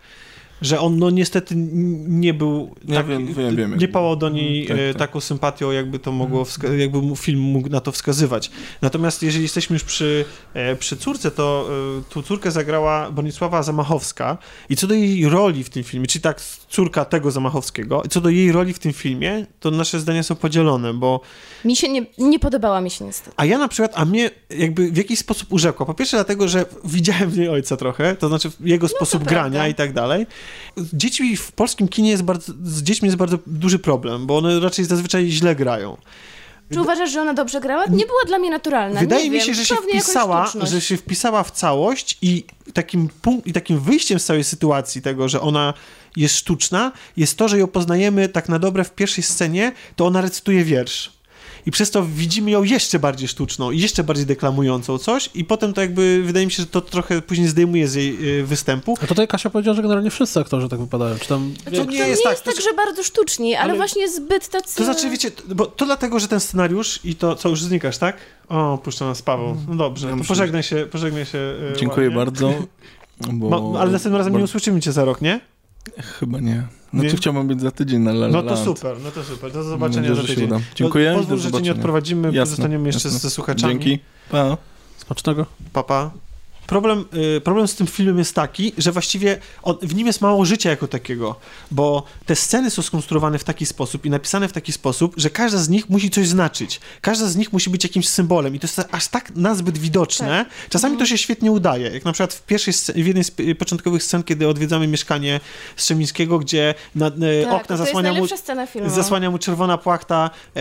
że on no niestety nie był Ja tak, wiem, wiem, wiem, nie pałał do niej Tak, e, tak. taką sympatią, jakby to mogło, wska- jakby mu film mógł na to wskazywać. Natomiast jeżeli jesteśmy już przy, e, przy córce, to e, tu córkę zagrała Bronisława Zamachowska i co do jej roli w tym filmie, czyli tak córka tego Zamachowskiego, i co do jej roli w tym filmie, to nasze zdania są podzielone, bo Mi się nie, nie podobała mi się niestety. a ja na przykład, a mnie jakby w jakiś sposób urzekła. Po pierwsze dlatego, że widziałem w niej ojca trochę, to znaczy jego sposób grania prawda. i tak dalej. Dzieci w polskim kinie jest bardzo, z dziećmi jest bardzo duży problem, bo one raczej zazwyczaj źle grają. Czy uważasz, że ona dobrze grała? Nie była dla mnie naturalna. Wydaje nie mi wiem, się, że się wpisała, że się wpisała w całość i takim, punkt, i takim wyjściem z całej sytuacji tego, że ona jest sztuczna, jest to, że ją poznajemy tak na dobre w pierwszej scenie, to ona recytuje wiersz. I przez to widzimy ją jeszcze bardziej sztuczną i jeszcze bardziej deklamującą coś i potem to jakby, wydaje mi się, że to trochę później zdejmuje z jej y, występu. A tutaj Kasia powiedziała, że generalnie wszyscy aktorzy tak wypadają. Czy tam... Znaczy, To to nie nie jest jest, tak, tak, to- że bardzo sztuczni, ale, ale- właśnie zbyt tacy... To znaczy, wiecie, bo to dlatego, że ten scenariusz i to, co już znikasz, tak? O, puszczę nas Paweł. No dobrze, Ja to pożegnaj się, pożegnaj się y, Dziękuję ładnie. bardzo. *laughs* Bo... Ma, ale następnym razem nie bo- usłyszymy cię za rok, nie? Chyba nie. No to chciałbym być za tydzień na La No to super, no to super. Do zobaczenia za nadzieję, że się tydzień. uda. Dziękuję Pozwól, że cię nie odprowadzimy, Jasne, zostaniemy jeszcze jasne. ze słuchaczami. Dzięki. Pa. Smacznego. Papa. Problem, y, problem z tym filmem jest taki, że właściwie on, w nim jest mało życia jako takiego, bo te sceny są skonstruowane w taki sposób i napisane w taki sposób, że każda z nich musi coś znaczyć. Każda z nich musi być jakimś symbolem i to jest aż tak nazbyt widoczne. Czasami to się świetnie udaje, jak na przykład w pierwszej, w jednej z początkowych scen, kiedy odwiedzamy mieszkanie Strzemińskiego, gdzie na, y, Tak, okna to jest zasłania mu, najlepsza scena filmu. zasłania mu czerwona płachta e,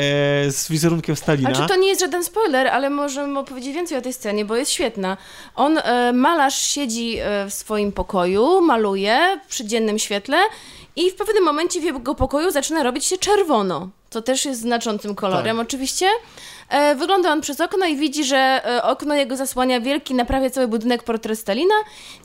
z wizerunkiem Stalina. Znaczy to nie jest żaden spoiler, ale możemy opowiedzieć więcej o tej scenie, bo jest świetna. On, e, malarz siedzi e, w swoim pokoju, maluje przy dziennym świetle i w pewnym momencie w jego pokoju zaczyna robić się czerwono. To też jest znaczącym kolorem Tak. oczywiście. E, wygląda on przez okno i widzi, że e, okno jego zasłania wielki na prawie cały budynek portret Stalina.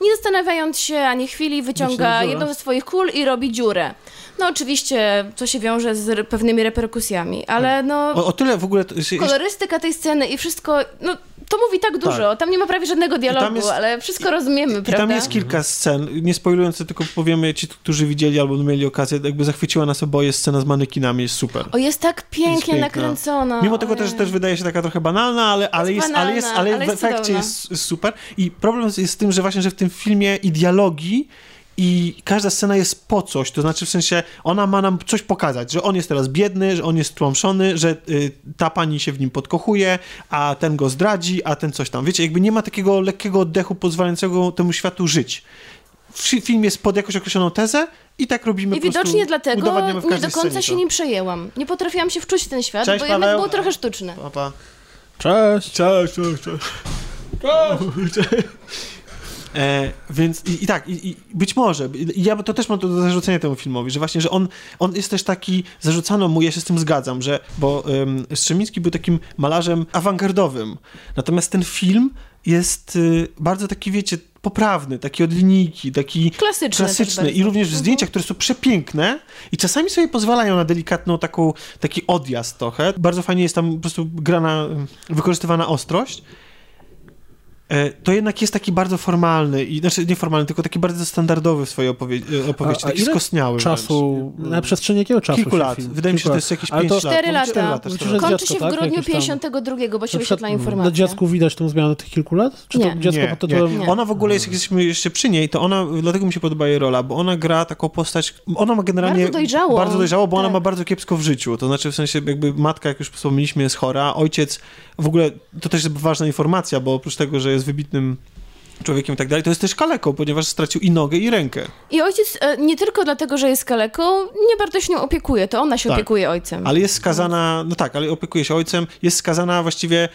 Nie zastanawiając się ani chwili, wyciąga jedną ze swoich kul i robi dziurę. No oczywiście to się wiąże z pewnymi reperkusjami, ale no... O, o tyle w ogóle... To, jest- Kolorystyka tej sceny i wszystko, no to mówi tak dużo. Tam nie ma prawie żadnego dialogu, jest- ale wszystko rozumiemy, I prawda? tam jest kilka scen, nie spoilując, tylko powiemy ci, którzy widzieli albo mieli okazję, jakby zachwyciła nas oboje scena z manekinami, jest super. O, jest tak pięknie Jest piękna. nakręcona. Mimo tego też, też wydaje się taka trochę banalna, ale, ale, jest, ale, jest, banalna, ale, ale w efekcie jest super. I problem jest z tym, że właśnie, że w tym filmie i dialogi i każda scena jest po coś, to znaczy w sensie ona ma nam coś pokazać, że on jest teraz biedny, że on jest tłamszony, że y, ta pani się w nim podkochuje, a ten go zdradzi, a ten coś tam. Wiecie, jakby nie ma takiego lekkiego oddechu pozwalającego temu światu żyć. Fi- Film jest pod jakąś określoną tezę i tak robimy I po prostu, widocznie dlatego nie do końca się to. nim przejęłam. Nie potrafiłam się wczuć w ten świat, Cześć, bo jednak Paweł. było trochę sztuczne. Pa, pa. Cześć. Cześć, cześć, cześć. E, więc i, i tak, i, i być może, i ja to też mam do zarzucenia temu filmowi, że właśnie, że on, on jest też taki, zarzucano mu, ja się z tym zgadzam, że, bo um, Strzemiński był takim malarzem awangardowym, natomiast ten film jest y, bardzo taki, wiecie, poprawny, taki od linijki, taki Klasyczny. klasyczny bardzo. i również Mhm. zdjęcia, które są przepiękne i czasami sobie pozwalają na delikatną taką, taki odjazd trochę. Bardzo fajnie jest tam po prostu grana, wykorzystywana ostrość. E, To jednak jest taki bardzo formalny, i znaczy nie formalny, tylko taki bardzo standardowy w swojej opowie e, opowieści, A- a taki ile skostniały Czasu, wręcz. na przestrzeni jakiego czasu Kilku się lat. film? Wydaje mi się, że to jest jakieś Ale 5 to- lat. Cztery Może lata. cztery lata. Kończy dziecko, się w tak? grudniu Jakieś tam- 52, bo się wyświetla informacja. Na dziecku widać tą zmianę tych kilku lat? Czy to Nie. dziecko Nie, pod tytułem... nie. Ona w ogóle, jest, jak jesteśmy jeszcze przy niej, to ona, dlatego mi się podoba jej rola, bo ona gra taką postać, ona ma generalnie... Bardzo dojrzałą. Bardzo dojrzało, bo ona Tak. ma bardzo kiepsko w życiu, to znaczy w sensie jakby matka, jak już wspomnieliśmy, jest chora, ojciec, w ogóle to też jest ważna informacja, bo oprócz tego, że jest wybitnym człowiekiem i tak dalej, to jest też kaleką, ponieważ stracił i nogę, i rękę. I ojciec e, nie tylko dlatego, że jest kaleką, nie bardzo się nią opiekuje, to ona się Tak. opiekuje ojcem. Ale jest skazana, no tak, ale opiekuje się ojcem, jest skazana właściwie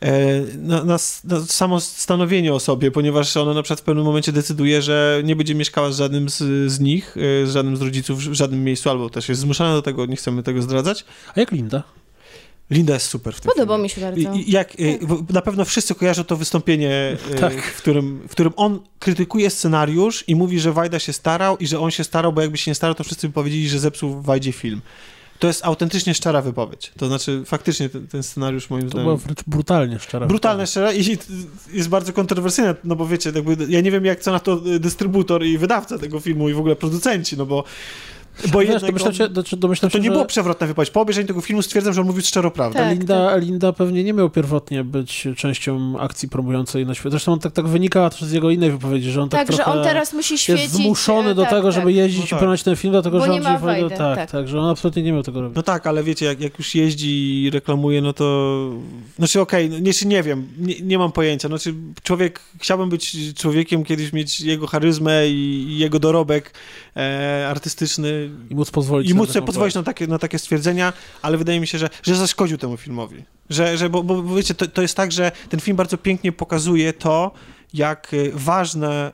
e, na, na, na samo stanowienie o sobie, ponieważ ona na przykład w pewnym momencie decyduje, że nie będzie mieszkała z żadnym z, z nich, e, z żadnym z rodziców w żadnym miejscu, albo też jest zmuszana do tego, nie chcemy tego zdradzać. A jak Linda? Linda jest super w tym Podobał filmie. mi się bardzo. I, jak, e, bo na pewno wszyscy kojarzą to wystąpienie, e, Tak. w, którym, w którym on krytykuje scenariusz i mówi, że Wajda się starał i że on się starał, bo jakby się nie starał, to wszyscy by powiedzieli, że zepsuł Wajdzie film. To jest autentycznie szczera wypowiedź. To znaczy, faktycznie ten, ten scenariusz moim To zdaniem... była wręcz brutalnie szczera. Brutalne, szczere i jest bardzo kontrowersyjne, no bo wiecie, jakby, ja nie wiem jak co na to dystrybutor i wydawca tego filmu i w ogóle producenci, no bo bo Wiesz, jednak domyślam się, znaczy, domyślam to się, nie że było przewrotna wypowiedź. Po obejrzeniu tego filmu stwierdzam, że on mówił szczerą prawdę. Tak. Linda, Linda pewnie nie miał pierwotnie być częścią akcji promującej na świecie. Zresztą on tak, tak wynika też z jego innej wypowiedzi, że on tak, tak, że on teraz musi świecić. jest zmuszony e, do tak, tego, tak. żeby jeździć No i tak. promować ten film, dlatego Bo że nie on ma gdzieś powiedział- Wajdy, tak, tak. tak, że on absolutnie nie miał tego robić. No tak, ale wiecie, jak, jak już jeździ i reklamuje, no to... Znaczy okej, no, nie, nie wiem, nie, nie mam pojęcia. Znaczy człowiek, chciałbym być człowiekiem, kiedyś mieć jego charyzmę i, i jego dorobek e, artystyczny I móc pozwolić i na móc sobie pozwolić na takie, na takie stwierdzenia, ale wydaje mi się, że, że zaszkodził temu filmowi. Że, że bo, bo wiecie, to, to jest tak, że ten film bardzo pięknie pokazuje to, jak y, ważne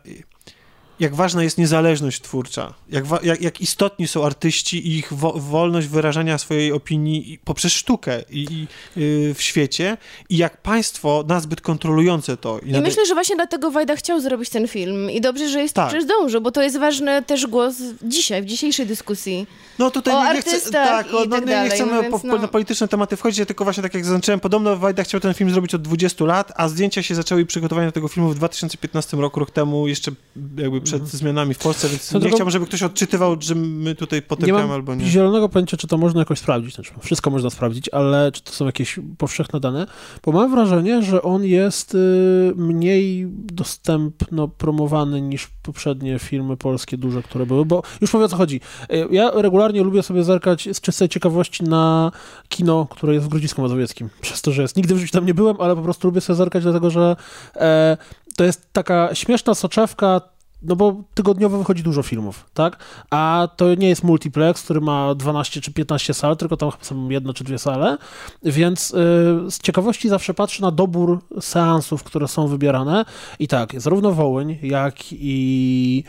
jak ważna jest niezależność twórcza, jak, jak, jak istotni są artyści i ich wo, wolność wyrażania swojej opinii i- poprzez sztukę i, i, y, w świecie i jak państwo nazbyt kontrolujące to. I nade- myślę, że właśnie dlatego Wajda chciał zrobić ten film. I dobrze, że jest Tak. że zdążył, bo to jest ważny też głos dzisiaj, w dzisiejszej dyskusji. No tutaj o nie, nie chcę, tak, i o, no, tak nie, nie chcemy no więc po, no. na polityczne tematy wchodzić, tylko właśnie tak jak zaznaczyłem, podobno Wajda chciał ten film zrobić od 20 lat, a zdjęcia się zaczęły i przygotowania do tego filmu w 2015 roku, rok temu, jeszcze jakby przed Mhm. zmianami w Polsce, więc nie drogą- chciałbym, żeby ktoś odczytywał, że my tutaj Nie potępiamy mam albo nie. zielonego pojęcia, czy to można jakoś sprawdzić. Znaczy, wszystko można sprawdzić, ale czy to są jakieś powszechne dane? Bo mam wrażenie, że on jest y, mniej dostępno promowany niż poprzednie filmy polskie duże, które były, bo już powiem o co chodzi. Y, Ja regularnie lubię sobie zerkać z czystej ciekawości na kino, które jest w Grodzisku Mazowieckim. Przez to, że jest. Nigdy w życiu tam nie byłem, ale po prostu lubię sobie zerkać, dlatego że e, to jest taka śmieszna soczewka no bo tygodniowo wychodzi dużo filmów, tak? A to nie jest multiplex, który ma 12 czy 15 sal, tylko tam chyba są jedno czy dwie sale, więc y, z ciekawości zawsze patrzę na dobór seansów, które są wybierane i tak, zarówno Wołyń, jak i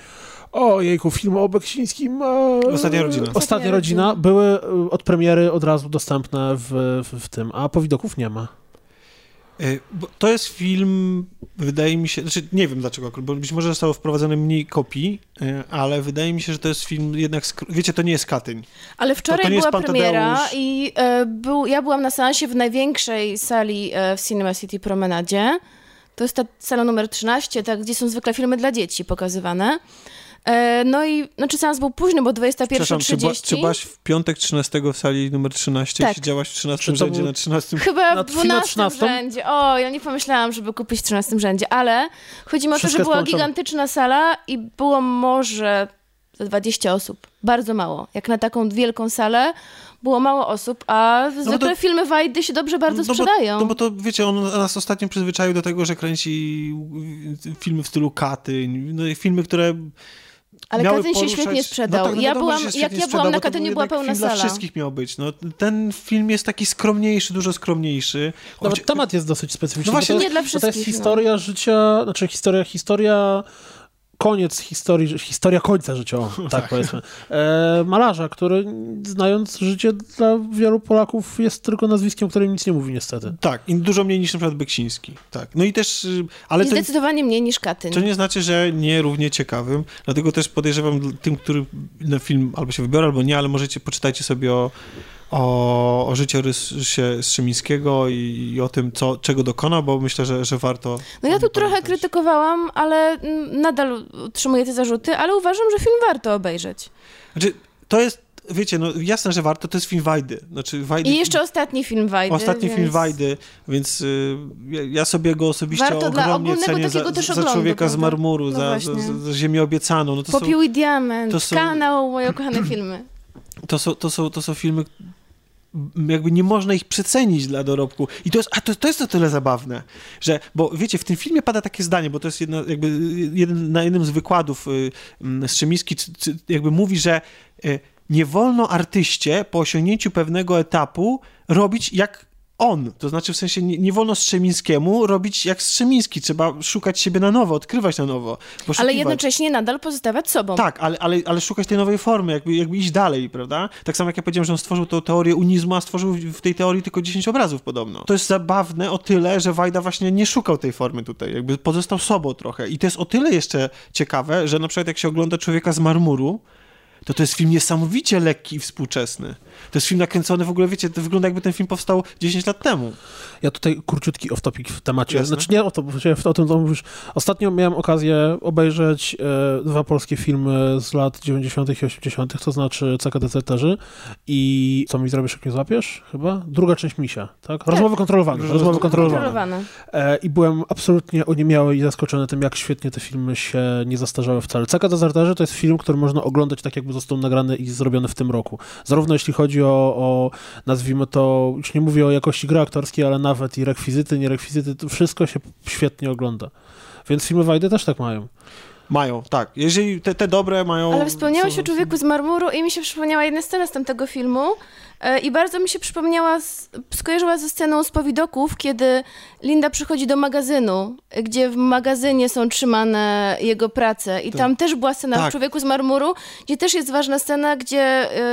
o jejku, film o Beksińskim. E, Ostatnia rodzina. Ostatnia rodzina. były y, od premiery od razu dostępne w, w, w tym, a powidoków nie ma. Y, bo To jest film, wydaje mi się, znaczy nie wiem dlaczego, bo być może zostało wprowadzone mniej kopii, y, ale wydaje mi się, że to jest film jednak, wiecie, to nie jest Katyń. Ale wczoraj to jest była premiera Tadeusz? i e, był, ja byłam na seansie w największej sali e, w Cinema City Promenadzie. To jest ta sala numer 13, tak, gdzie są zwykle filmy dla dzieci pokazywane. E, no i, znaczy seans był późny, bo Przepraszam, czy, była, 21.30. czy byłaś w piątek 13 w sali numer 13 Tak. siedziałaś w 13 Czy to rzędzie był- na 13? Chyba Na w film na 12 13? rzędzie. O, ja nie pomyślałam, żeby kupić w 13 rzędzie, ale chodzi mi o to, że była gigantyczna sala i było może ze 20 osób. Bardzo mało. Jak na taką wielką salę było mało osób, a zwykle to- filmy Wajdy się dobrze bardzo no bo, sprzedają. no bo to, wiecie, on nas ostatnio przyzwyczaił do tego, że kręci filmy w stylu Katyń, no i filmy, które Ale miały Katyń się poruszać- świetnie sprzedał. No tak, no ja wiadomo, byłam, jak ja sprzedał, byłam na Katyniu, była pełna film sala. dla wszystkich miał być. No, ten film jest taki skromniejszy, dużo skromniejszy. Nawet Choć- temat jest dosyć specyficzny. No właśnie, to nie dla jest, bo to jest wszystkich, no. historia życia, znaczy historia, historia koniec historii, historia końca życia, *laughs* o, tak powiedzmy. E, malarza, który znając życie dla wielu Polaków jest tylko nazwiskiem, które nic nie mówi niestety. Tak, i dużo mniej niż na przykład Beksiński. Tak. No i też, y, ale I to, zdecydowanie mniej niż Katyń. to nie znaczy, że nie równie ciekawym. Dlatego też podejrzewam tym, który na film albo się wybiorę, albo nie, ale możecie, poczytajcie sobie o, o, o życiorysie Strzemińskiego i, i o tym, co, czego dokonał, bo myślę, że, że warto. No ja tu trochę pamiętać. krytykowałam, ale mm, nadal utrzymuję te zarzuty, ale uważam, że film warto obejrzeć. Znaczy, to jest, wiecie, no jasne, że warto, to jest film Wajdy. Znaczy, Wajdy I jeszcze ostatni film Wajdy. Ostatni więc... film Wajdy, więc y, ja, sobie go osobiście Warto dla ogromnie ogólnego cenię za, też za człowieka z marmuru, No za, za, za, ziemię obiecaną. No to, są, Popiół i diament, to są- kanał, moje ukochane filmy. to, są, to, są, to są filmy, jakby nie można ich przecenić dla dorobku. I to jest, a to, to jest o tyle zabawne, że, bo wiecie, w tym filmie pada takie zdanie, bo to jest jedna, jakby jeden, na jednym z wykładów y, czy, jakby mówi, że y, nie wolno artyście po osiągnięciu pewnego etapu robić jak on, to znaczy w sensie nie, nie wolno Strzemińskiemu robić jak Strzemiński, trzeba szukać siebie na nowo, odkrywać na nowo. Ale poszukiwać. jednocześnie nadal pozostawać sobą. Tak, ale, ale, ale szukać tej nowej formy, jakby, jakby iść dalej, prawda? Tak samo jak ja powiedziałem, że on stworzył tą teorię unizmu, a stworzył w tej teorii tylko 10 obrazów podobno. To jest zabawne o tyle, że Wajda właśnie nie szukał tej formy tutaj, jakby pozostał sobą trochę. I to jest o tyle jeszcze ciekawe, że na przykład jak się ogląda Człowieka z marmuru, to to jest film niesamowicie lekki i współczesny. To jest film nakręcony w ogóle, wiecie, to wygląda jakby ten film powstał 10 lat temu. Ja tutaj króciutki off-topic w temacie. Jasne. Znaczy nie o to, o tym to mówisz. Ostatnio miałem okazję obejrzeć e, dwa polskie filmy z lat 90. i 80., to znaczy CK Deserterzy i co mi zrobisz, jak mnie złapiesz? Chyba? Druga część Misia, tak? Rozmowy kontrolowane. Rozmowy Rozmowy kontrolowane. Kontrolowane. E, I byłem absolutnie oniemiały i zaskoczony tym, jak świetnie te filmy się nie zastarzały wcale. CK Deserterzy to jest film, który można oglądać tak, jakby został nagrany i zrobiony w tym roku. Zarówno jeśli chodzi o, o nazwijmy to, już nie mówię o jakości gry aktorskiej, ale nawet i rekwizyty, nie rekwizyty, to wszystko się świetnie ogląda. Więc filmy Wajdy też tak mają. Mają, tak. Jeżeli te, te dobre mają... Ale wspomniałeś są- o człowieku z marmuru i mi się przypomniała jedna scena z tamtego filmu e, i bardzo mi się przypomniała, z, skojarzyła ze sceną z powidoków, kiedy Linda przychodzi do magazynu, gdzie w magazynie są trzymane jego prace i Tak. tam też była scena Tak. w człowieku z marmuru, gdzie też jest ważna scena, gdzie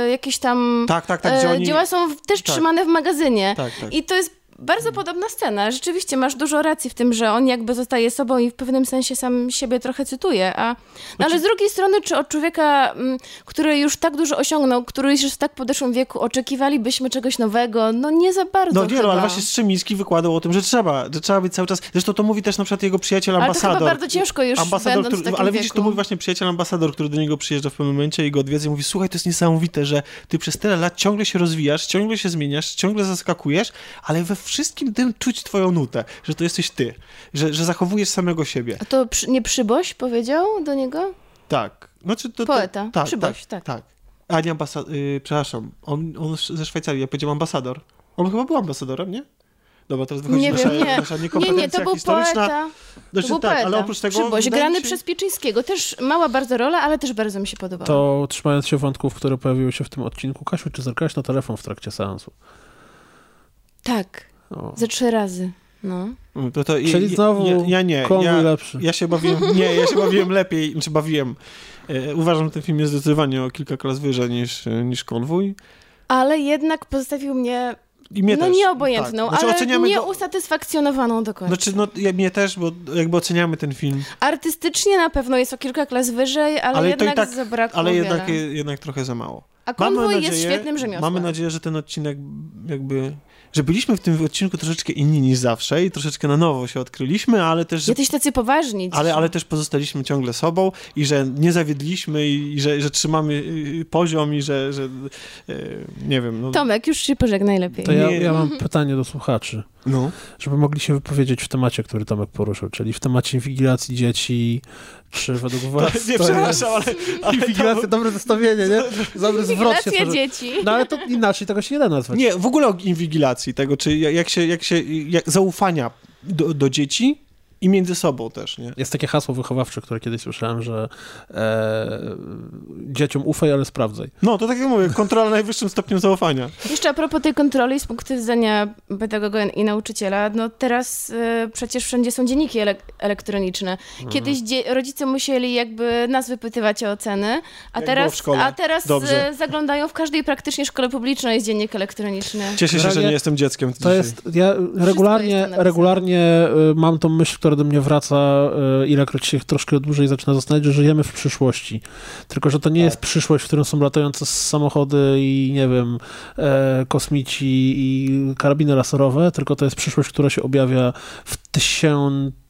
e, jakieś tam Tak, tak, tak, e, oni... dzieła są w, też tak. trzymane w magazynie. Tak, tak. I to jest bardzo podobna scena. Rzeczywiście masz dużo racji w tym, że on jakby zostaje sobą i w pewnym sensie sam siebie trochę cytuje. A, no, ale z drugiej strony, czy od człowieka, m, który już tak dużo osiągnął, który już w tak podeszłym wieku, oczekiwalibyśmy czegoś nowego? No nie za bardzo No nie, chyba. no, ale właśnie Strzemiński wykładał o tym, że trzeba, że trzeba być cały czas. Zresztą to mówi też na przykład jego przyjaciel Ale to ambasador. chyba bardzo ciężko już ambasador, który, ale widzisz, wieku. to mówi właśnie przyjaciel ambasador, który do niego przyjeżdża w pewnym momencie i go odwiedza i mówi, słuchaj, to jest niesamowite, że ty przez tyle lat ciągle się rozwijasz, ciągle się zmieniasz, ciągle zaskakujesz, ale we wszystkim tym czuć twoją nutę, że to jesteś ty, że, że zachowujesz samego siebie. A to przy, nie Przyboś powiedział do niego? Tak. Znaczy, to, to, Poeta. tak, Przyboś, tak. tak. A nie ambasador, yy, przepraszam, on, on ze Szwajcarii, ja powiedziałem ambasador. On chyba był ambasadorem, nie? Dobra, teraz wychodzi Nie nasza, wiem, nie. nasza Nie, nie, niekompetencja to był historyczna. poeta. Znaczy, To był tak, poeta. ale oprócz tego... Przyboś, grany się- przez Pieczyńskiego. Też mała bardzo rola, ale też bardzo mi się podobała. To trzymając się wątków, które pojawiły się w tym odcinku, Kasiu, czy zerkałaś na telefon w trakcie seansu? Tak, O. ze trzy razy. No. To, to, Czyli ja, znowu ja, ja nie. konwój Ja, lepszy. ja się bawiłem, nie, ja się *laughs* bawiłem lepiej, znaczy bawiłem. E, uważam, że ten film jest zdecydowanie o kilka klas wyżej niż, e, niż konwój. Ale jednak pozostawił mnie, I mnie no też. nieobojętną, Tak. Znaczy, ale oceniamy nie go- usatysfakcjonowaną do końca. Znaczy, no, ja, mnie też, bo jakby oceniamy ten film, Artystycznie na pewno jest o kilka klas wyżej, ale, Ale jednak tak- zabrakło ale jednak, jednak trochę za mało. A konwój jest nadzieję- świetnym rzemiosłem. Mamy nadzieję, że ten odcinek jakby... Że byliśmy w tym odcinku troszeczkę inni niż zawsze i troszeczkę na nowo się odkryliśmy, ale też... Jesteś tacy poważni Ale, dzisiaj. ale też pozostaliśmy ciągle sobą i że nie zawiedliśmy i, i że, że trzymamy y, poziom i że, że y, nie wiem, no, Tomek, już się pożegnaj lepiej. To ja, ja mam pytanie do słuchaczy, no. żeby mogli się wypowiedzieć w temacie, który Tomek poruszył, czyli w temacie inwigilacji dzieci, czy według was nie, to przepraszam, ale, ale Inwigilacja, dobre zestawienie, nie? Dobry zwrot się dzieci. No ale to inaczej tego się nie da nazwać. nie, w ogóle o inwigilacji tego, czy jak jak się, jak się jak zaufania do, do dzieci i między sobą też, nie? Jest takie hasło wychowawcze, które kiedyś słyszałem, że e, dzieciom ufaj, ale sprawdzaj. No, to tak jak mówię, kontrola najwyższym stopniem zaufania. Jeszcze a propos tej kontroli z punktu widzenia pedagoga i nauczyciela, no teraz y, przecież wszędzie są dzienniki ele- elektroniczne. Mhm. Kiedyś rodzice musieli jakby nas wypytywać o oceny, a Jak teraz, a teraz Dobrze. y, zaglądają w każdej praktycznie szkole publicznej jest dziennik elektroniczny. Cieszę się, że nie jestem dzieckiem. To dzisiaj. jest, ja regularnie, jest regularnie y, mam tą myśl, która do mnie wraca, y, ilekroć się troszkę dłużej zaczyna zastanawiać, że żyjemy w przyszłości. Tylko, że to nie jest przyszłość, w którą są latające samochody i nie wiem, e, kosmici i karabiny laserowe, tylko to jest przyszłość, która się objawia w tysiącach,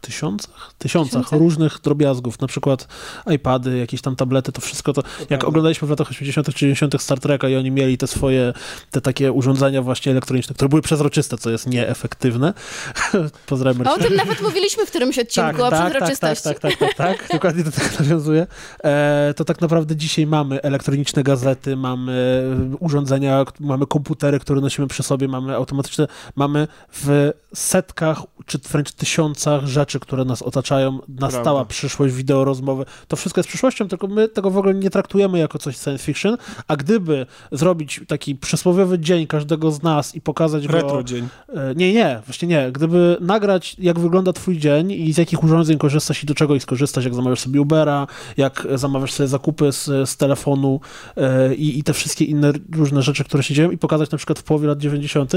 tysiącach? Tysiącach Tysiącach. różnych drobiazgów, na przykład iPady, jakieś tam tablety, to wszystko to, jak prawda. oglądaliśmy w latach 80 czy 90 Star Treka i oni mieli te swoje, te takie urządzenia właśnie elektroniczne, które były przezroczyste, co jest nieefektywne. *laughs* Pozdrawiam A o tym nawet mówiliśmy w którymś odcinku, o tak, przezroczystości. tak, tak, tak, tak, *laughs* tak, dokładnie do tego nawiązuję. E, to tak naprawdę dzisiaj mamy elektroniczne gazety, mamy urządzenia, mamy komputery, które nosimy przy sobie, mamy automatyczne, mamy w setkach czy wręcz tysiącach rzeczy, które nas otaczają, nastała Prawda. przyszłość, wideo rozmowy. To wszystko jest przyszłością, tylko my tego w ogóle nie traktujemy jako coś science fiction, a gdyby zrobić taki przysłowiowy dzień każdego z nas i pokazać go... Retro dzień. E, Nie, nie, właśnie nie. Gdyby nagrać, jak wygląda twój dzień i z jakich urządzeń korzystasz i do czego ich skorzystać, jak zamawiasz sobie Ubera, jak zamawiasz sobie zakupy z, z telefonu e, i, i te wszystkie inne różne rzeczy, które się dzieją i pokazać na przykład w połowie lat 90.,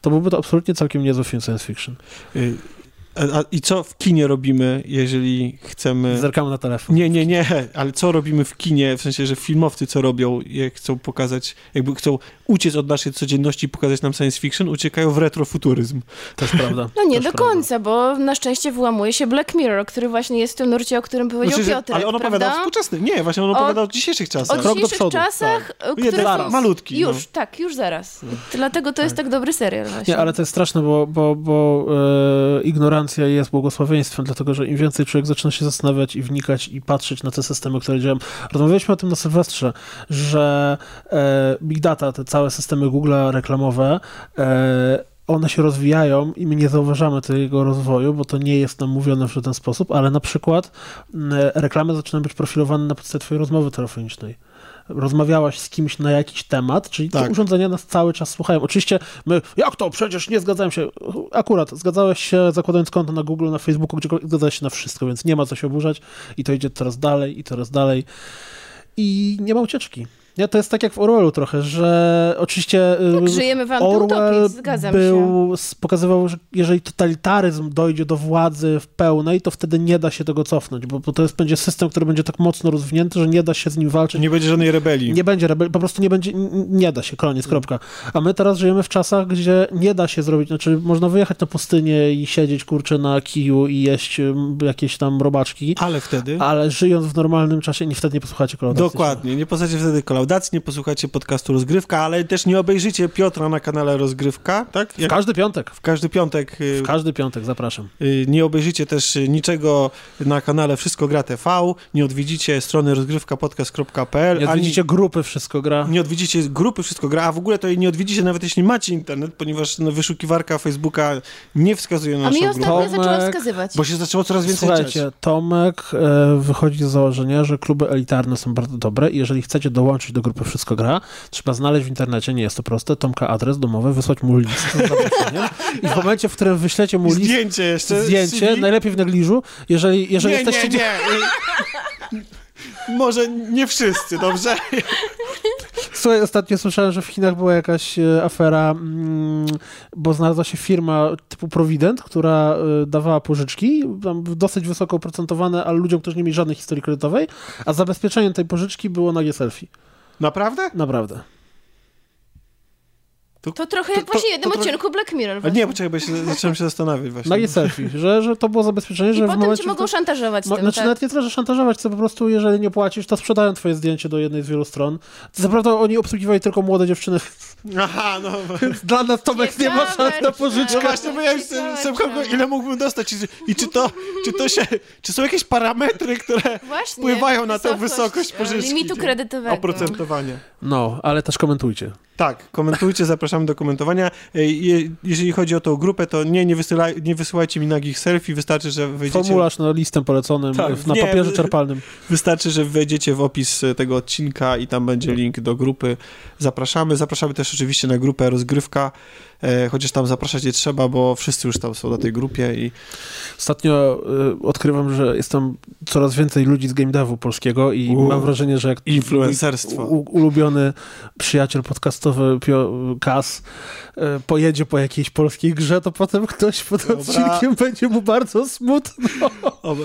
to byłby to absolutnie całkiem niezły film science fiction. Y, A, I co w kinie robimy, jeżeli chcemy... Zerkamy na telefon. Nie, nie, nie, ale co robimy w kinie, w sensie, że filmowcy co robią, jak chcą pokazać, jakby chcą uciec od naszej codzienności i pokazać nam science fiction, uciekają w retrofuturyzm. Też prawda. No nie Też do prawda. końca, bo na szczęście wyłamuje się Black Mirror, który właśnie jest w tym nurcie, o którym powiedział Znaczy, Piotrek, ale on opowiada prawda? o współczesnych, nie, właśnie on opowiada o, dzisiejszych O czasach. krok do dzisiejszych przodu, czasach, tak. które Jeden są... malutki, Już, no. tak, już zaraz. Dlatego to jest tak dobry serial właśnie. Nie, ale to jest straszne, bo, bo, bo e, ignorancja jest błogosławieństwem, dlatego że im więcej człowiek zaczyna się zastanawiać i wnikać i patrzeć na te systemy, które działają. Rozmawialiśmy o tym na Sylwestrze, że e, Big Data, te całe systemy Google'a reklamowe, e, one się rozwijają i my nie zauważamy tego rozwoju, bo to nie jest nam mówione w żaden sposób, ale na przykład reklamy zaczynają być profilowane na podstawie twojej rozmowy telefonicznej rozmawiałaś z kimś na jakiś temat, czyli te Tak. urządzenia nas cały czas słuchają. Oczywiście my, jak to? Przecież nie zgadzałem się. Akurat, zgadzałeś się zakładając konto na Google, na Facebooku, gdziekolwiek, zgadzałeś się na wszystko, więc nie ma co się oburzać i to idzie coraz dalej i coraz dalej i nie ma ucieczki. Nie, to jest tak jak w Orwellu trochę, że oczywiście Tak, y, żyjemy w Orwell się. był, s- pokazywał, że jeżeli totalitaryzm dojdzie do władzy w pełnej, to wtedy nie da się tego cofnąć, bo, bo to jest, będzie system, który będzie tak mocno rozwinięty, że nie da się z nim walczyć. Nie będzie żadnej rebelii. Nie będzie rebelii, po prostu nie będzie, nie da się, koniec, kropka. A my teraz żyjemy w czasach, gdzie nie da się zrobić, znaczy można wyjechać na pustynię i siedzieć, kurczę, na kiju i jeść jakieś tam robaczki, Ale wtedy... ale żyjąc w normalnym czasie, nie, wtedy nie posłuchacie kolaudacji. Dokładnie, nie posłuchacie wtedy kolaudacji, nie posłuchacie podcastu Rozgrywka, ale też nie obejrzycie Piotra na kanale Rozgrywka, tak? W każdy piątek. w każdy piątek y, W każdy piątek, zapraszam. y, nie obejrzycie też niczego na kanale Wszystko Gra TV, nie odwiedzicie strony rozgrywkapodcast.pl, Nie ani odwiedzicie grupy Wszystko Gra. nie odwiedzicie grupy Wszystko Gra, a w ogóle to jej nie odwiedzicie nawet jeśli macie internet, ponieważ no, wyszukiwarka Facebooka nie wskazuje na A mi naszą grupę, ostatnio zaczęła wskazywać. bo się zaczęło coraz więcej Słuchajcie. Tomek e, wychodzi z założenia, że kluby elitarne są bardzo dobre i jeżeli chcecie dołączyć do grupy Wszystko Gra, trzeba znaleźć w internecie, nie jest to proste, Tomka adres domowy, wysłać mu list i w momencie, w którym wyślecie mu list, Zdjęcie jeszcze. zdjęcie, najlepiej w negliżu, jeżeli, jeżeli nie, jesteście... nie, nie. *laughs* Może nie wszyscy, dobrze? Słuchaj, ostatnio słyszałem, że w Chinach była jakaś e, afera, mm, bo znalazła się firma typu Provident, która e, dawała pożyczki, tam dosyć wysoko oprocentowane, ale ludziom, którzy nie mieli żadnej historii kredytowej, a zabezpieczeniem tej pożyczki było nagie selfie. Naprawdę? Naprawdę. To trochę To- jak to- właśnie w jednym to trochę- odcinku Black Mirror. Właśnie. nie, poczekaj, bo ja się, zacząłem się zastanawiać właśnie. Nagie selfie, że, że to było zabezpieczenie, I że w potem momencie... cię mogą to, szantażować Mo- tym, znaczy tak? nawet nie tyle, że szantażować, co po prostu jeżeli nie płacisz, to sprzedają twoje zdjęcie do jednej z wielu stron. To naprawdę oni obsługiwali tylko młode dziewczyny. *laughs* Aha, no. *laughs* Dla nas Tomek nie ma szans na pożyczkę. No właśnie, bo ja już jestem kogo, ile mógłbym dostać i, i czy to, czy to się, czy są jakieś parametry, które Właśnie, wpływają na tę wysokość, e, pożyczki. Limitu kredytowego. oprocentowania. No, ale też komentujcie. Tak, komentujcie, zapraszamy do komentowania. E, je- Jeżeli chodzi o tą grupę, to nie, nie, wysyłaj, nie wysyłajcie mi nagich selfie, wystarczy, że wejdziecie, Formularz na listem poleconym, Tak, na nie, papierze czerpalnym. wystarczy, że wejdziecie w opis e, tego odcinka i tam będzie link do grupy. Zapraszamy. Zapraszamy też oczywiście na grupę Rozgrywka, e, chociaż tam zapraszać nie trzeba, bo wszyscy już tam są na tej grupie i Ostatnio y, odkrywam, że jest tam coraz więcej ludzi z game devu polskiego i U. mam wrażenie, że jak influencerstwo. u, ulubiony przyjaciel podcastowy Pio, Kas y, pojedzie po jakiejś polskiej grze, to potem ktoś pod Dobra. odcinkiem będzie mu bardzo smutno.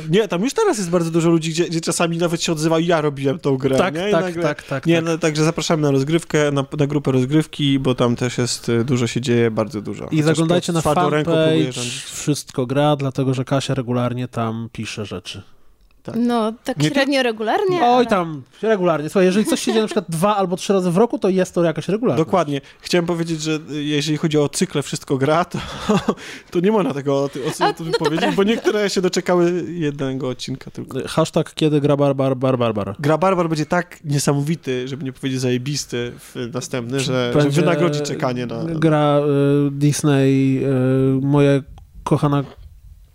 Nie, tam już teraz jest bardzo dużo ludzi, gdzie, gdzie czasami nawet się odzywa, ja robiłem tą grę, tak, nie? I tak, nagle- tak, tak, Nie, tak. no, także zapraszamy na rozgrywkę, na, na grupę rozgrywki, bo tam też jest, y, dużo się dzieje, bardzo dużo. I zaglądajcie na fanpage, wszystko gra, dlatego że Kasia regularnie tam pisze rzeczy. Tak. No, tak Nie ty- średnio regularnie. Oj, ale... tam, regularnie. Słuchaj, jeżeli coś się dzieje na przykład dwa albo trzy razy w roku, to jest to jakaś regularność. Dokładnie. Chciałem powiedzieć, że jeżeli chodzi o cykle Wszystko gra, to, *laughs* to nie można tego o, ty- o, A, o tym no powiedzieć, bo niektóre się doczekały jednego odcinka tylko. Hashtag kiedy gra bar, bar, bar. Gra Barbar będzie tak niesamowity, żeby nie powiedzieć zajebisty w następny, że, że wynagrodzi czekanie na... Gra y, Disney, y, moja kochana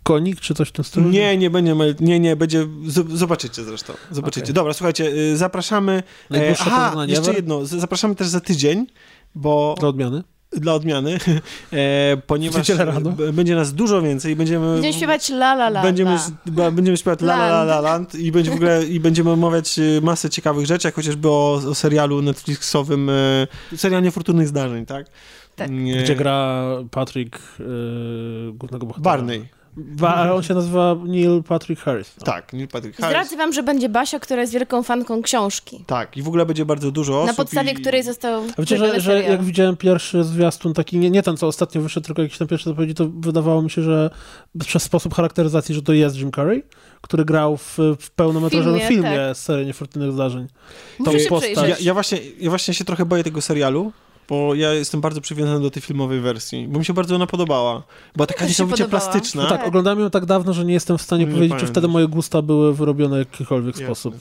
konik, czy coś w tym stylu? Nie, nie będzie, nie, nie, będzie, zobaczycie zresztą, zobaczycie. Okej. Dobra, słuchajcie, y, zapraszamy, e, aha, jeszcze ever? jedno, zapraszamy też za tydzień, bo Dla odmiany. dla odmiany, *laughs* e, ponieważ b- będzie nas dużo więcej i będziemy... Będziemy śpiewać la la la. Będziemy, la. będziemy śpiewać La La La La Land i będzie w ogóle i będziemy omawiać y, masę ciekawych rzeczy, jak chociażby o, o serialu Netflixowym y, serial niefortunnych zdarzeń, tak? Tak. Nie- Gdzie gra Patrick, y, głównego bohatera. Barney. Ba, ale on się nazywa Neil Patrick Harris. No. Tak, Neil Patrick Harris. Zdradzę wam, że będzie Basia, która jest wielką fanką książki. Tak, i w ogóle będzie bardzo dużo osób. Na podstawie i... której został A wiecie, że, że jak widziałem pierwszy zwiastun, taki nie, nie ten, co ostatnio wyszedł, tylko jakiś tam pierwszy zapowiedzi, to wydawało mi się, że przez sposób charakteryzacji, że to jest Jim Carrey, który grał w, w pełnometrażowym Filmie, filmie, tak. z serii Niefortunnych Zdarzeń. Muszę tą się postać-. Ja, ja, właśnie, ja właśnie się trochę boję tego serialu, bo ja jestem bardzo przywiązany do tej filmowej wersji, bo mi się bardzo ona podobała. Była taka niesamowicie plastyczna. No tak, Tak. oglądałem ją tak dawno, że nie jestem w stanie Nie powiedzieć, czy pamiętasz. wtedy moje gusta były wyrobione w jakikolwiek Jasne. sposób.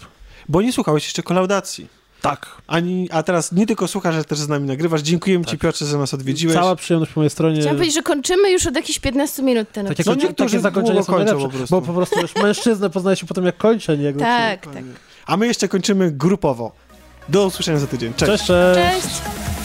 Bo nie słuchałeś jeszcze kolaudacji. Tak. Ani, a teraz nie tylko słuchasz, ale też z nami nagrywasz. Dziękujemy ci Tak. Piotrze, że nas odwiedziłeś. Cała przyjemność po mojej stronie. Chciałam powiedzieć, że kończymy już od jakichś 15 minut ten Tak odcinek. jak No takie zakończenia długo są kończą po prostu. bo po prostu już mężczyznę poznaje się potem jak kończę, nie jak. Tak, tak. A my jeszcze kończymy grupowo. Do usłyszenia za tydzień. Cześć. Cześć, cześć. Cześć!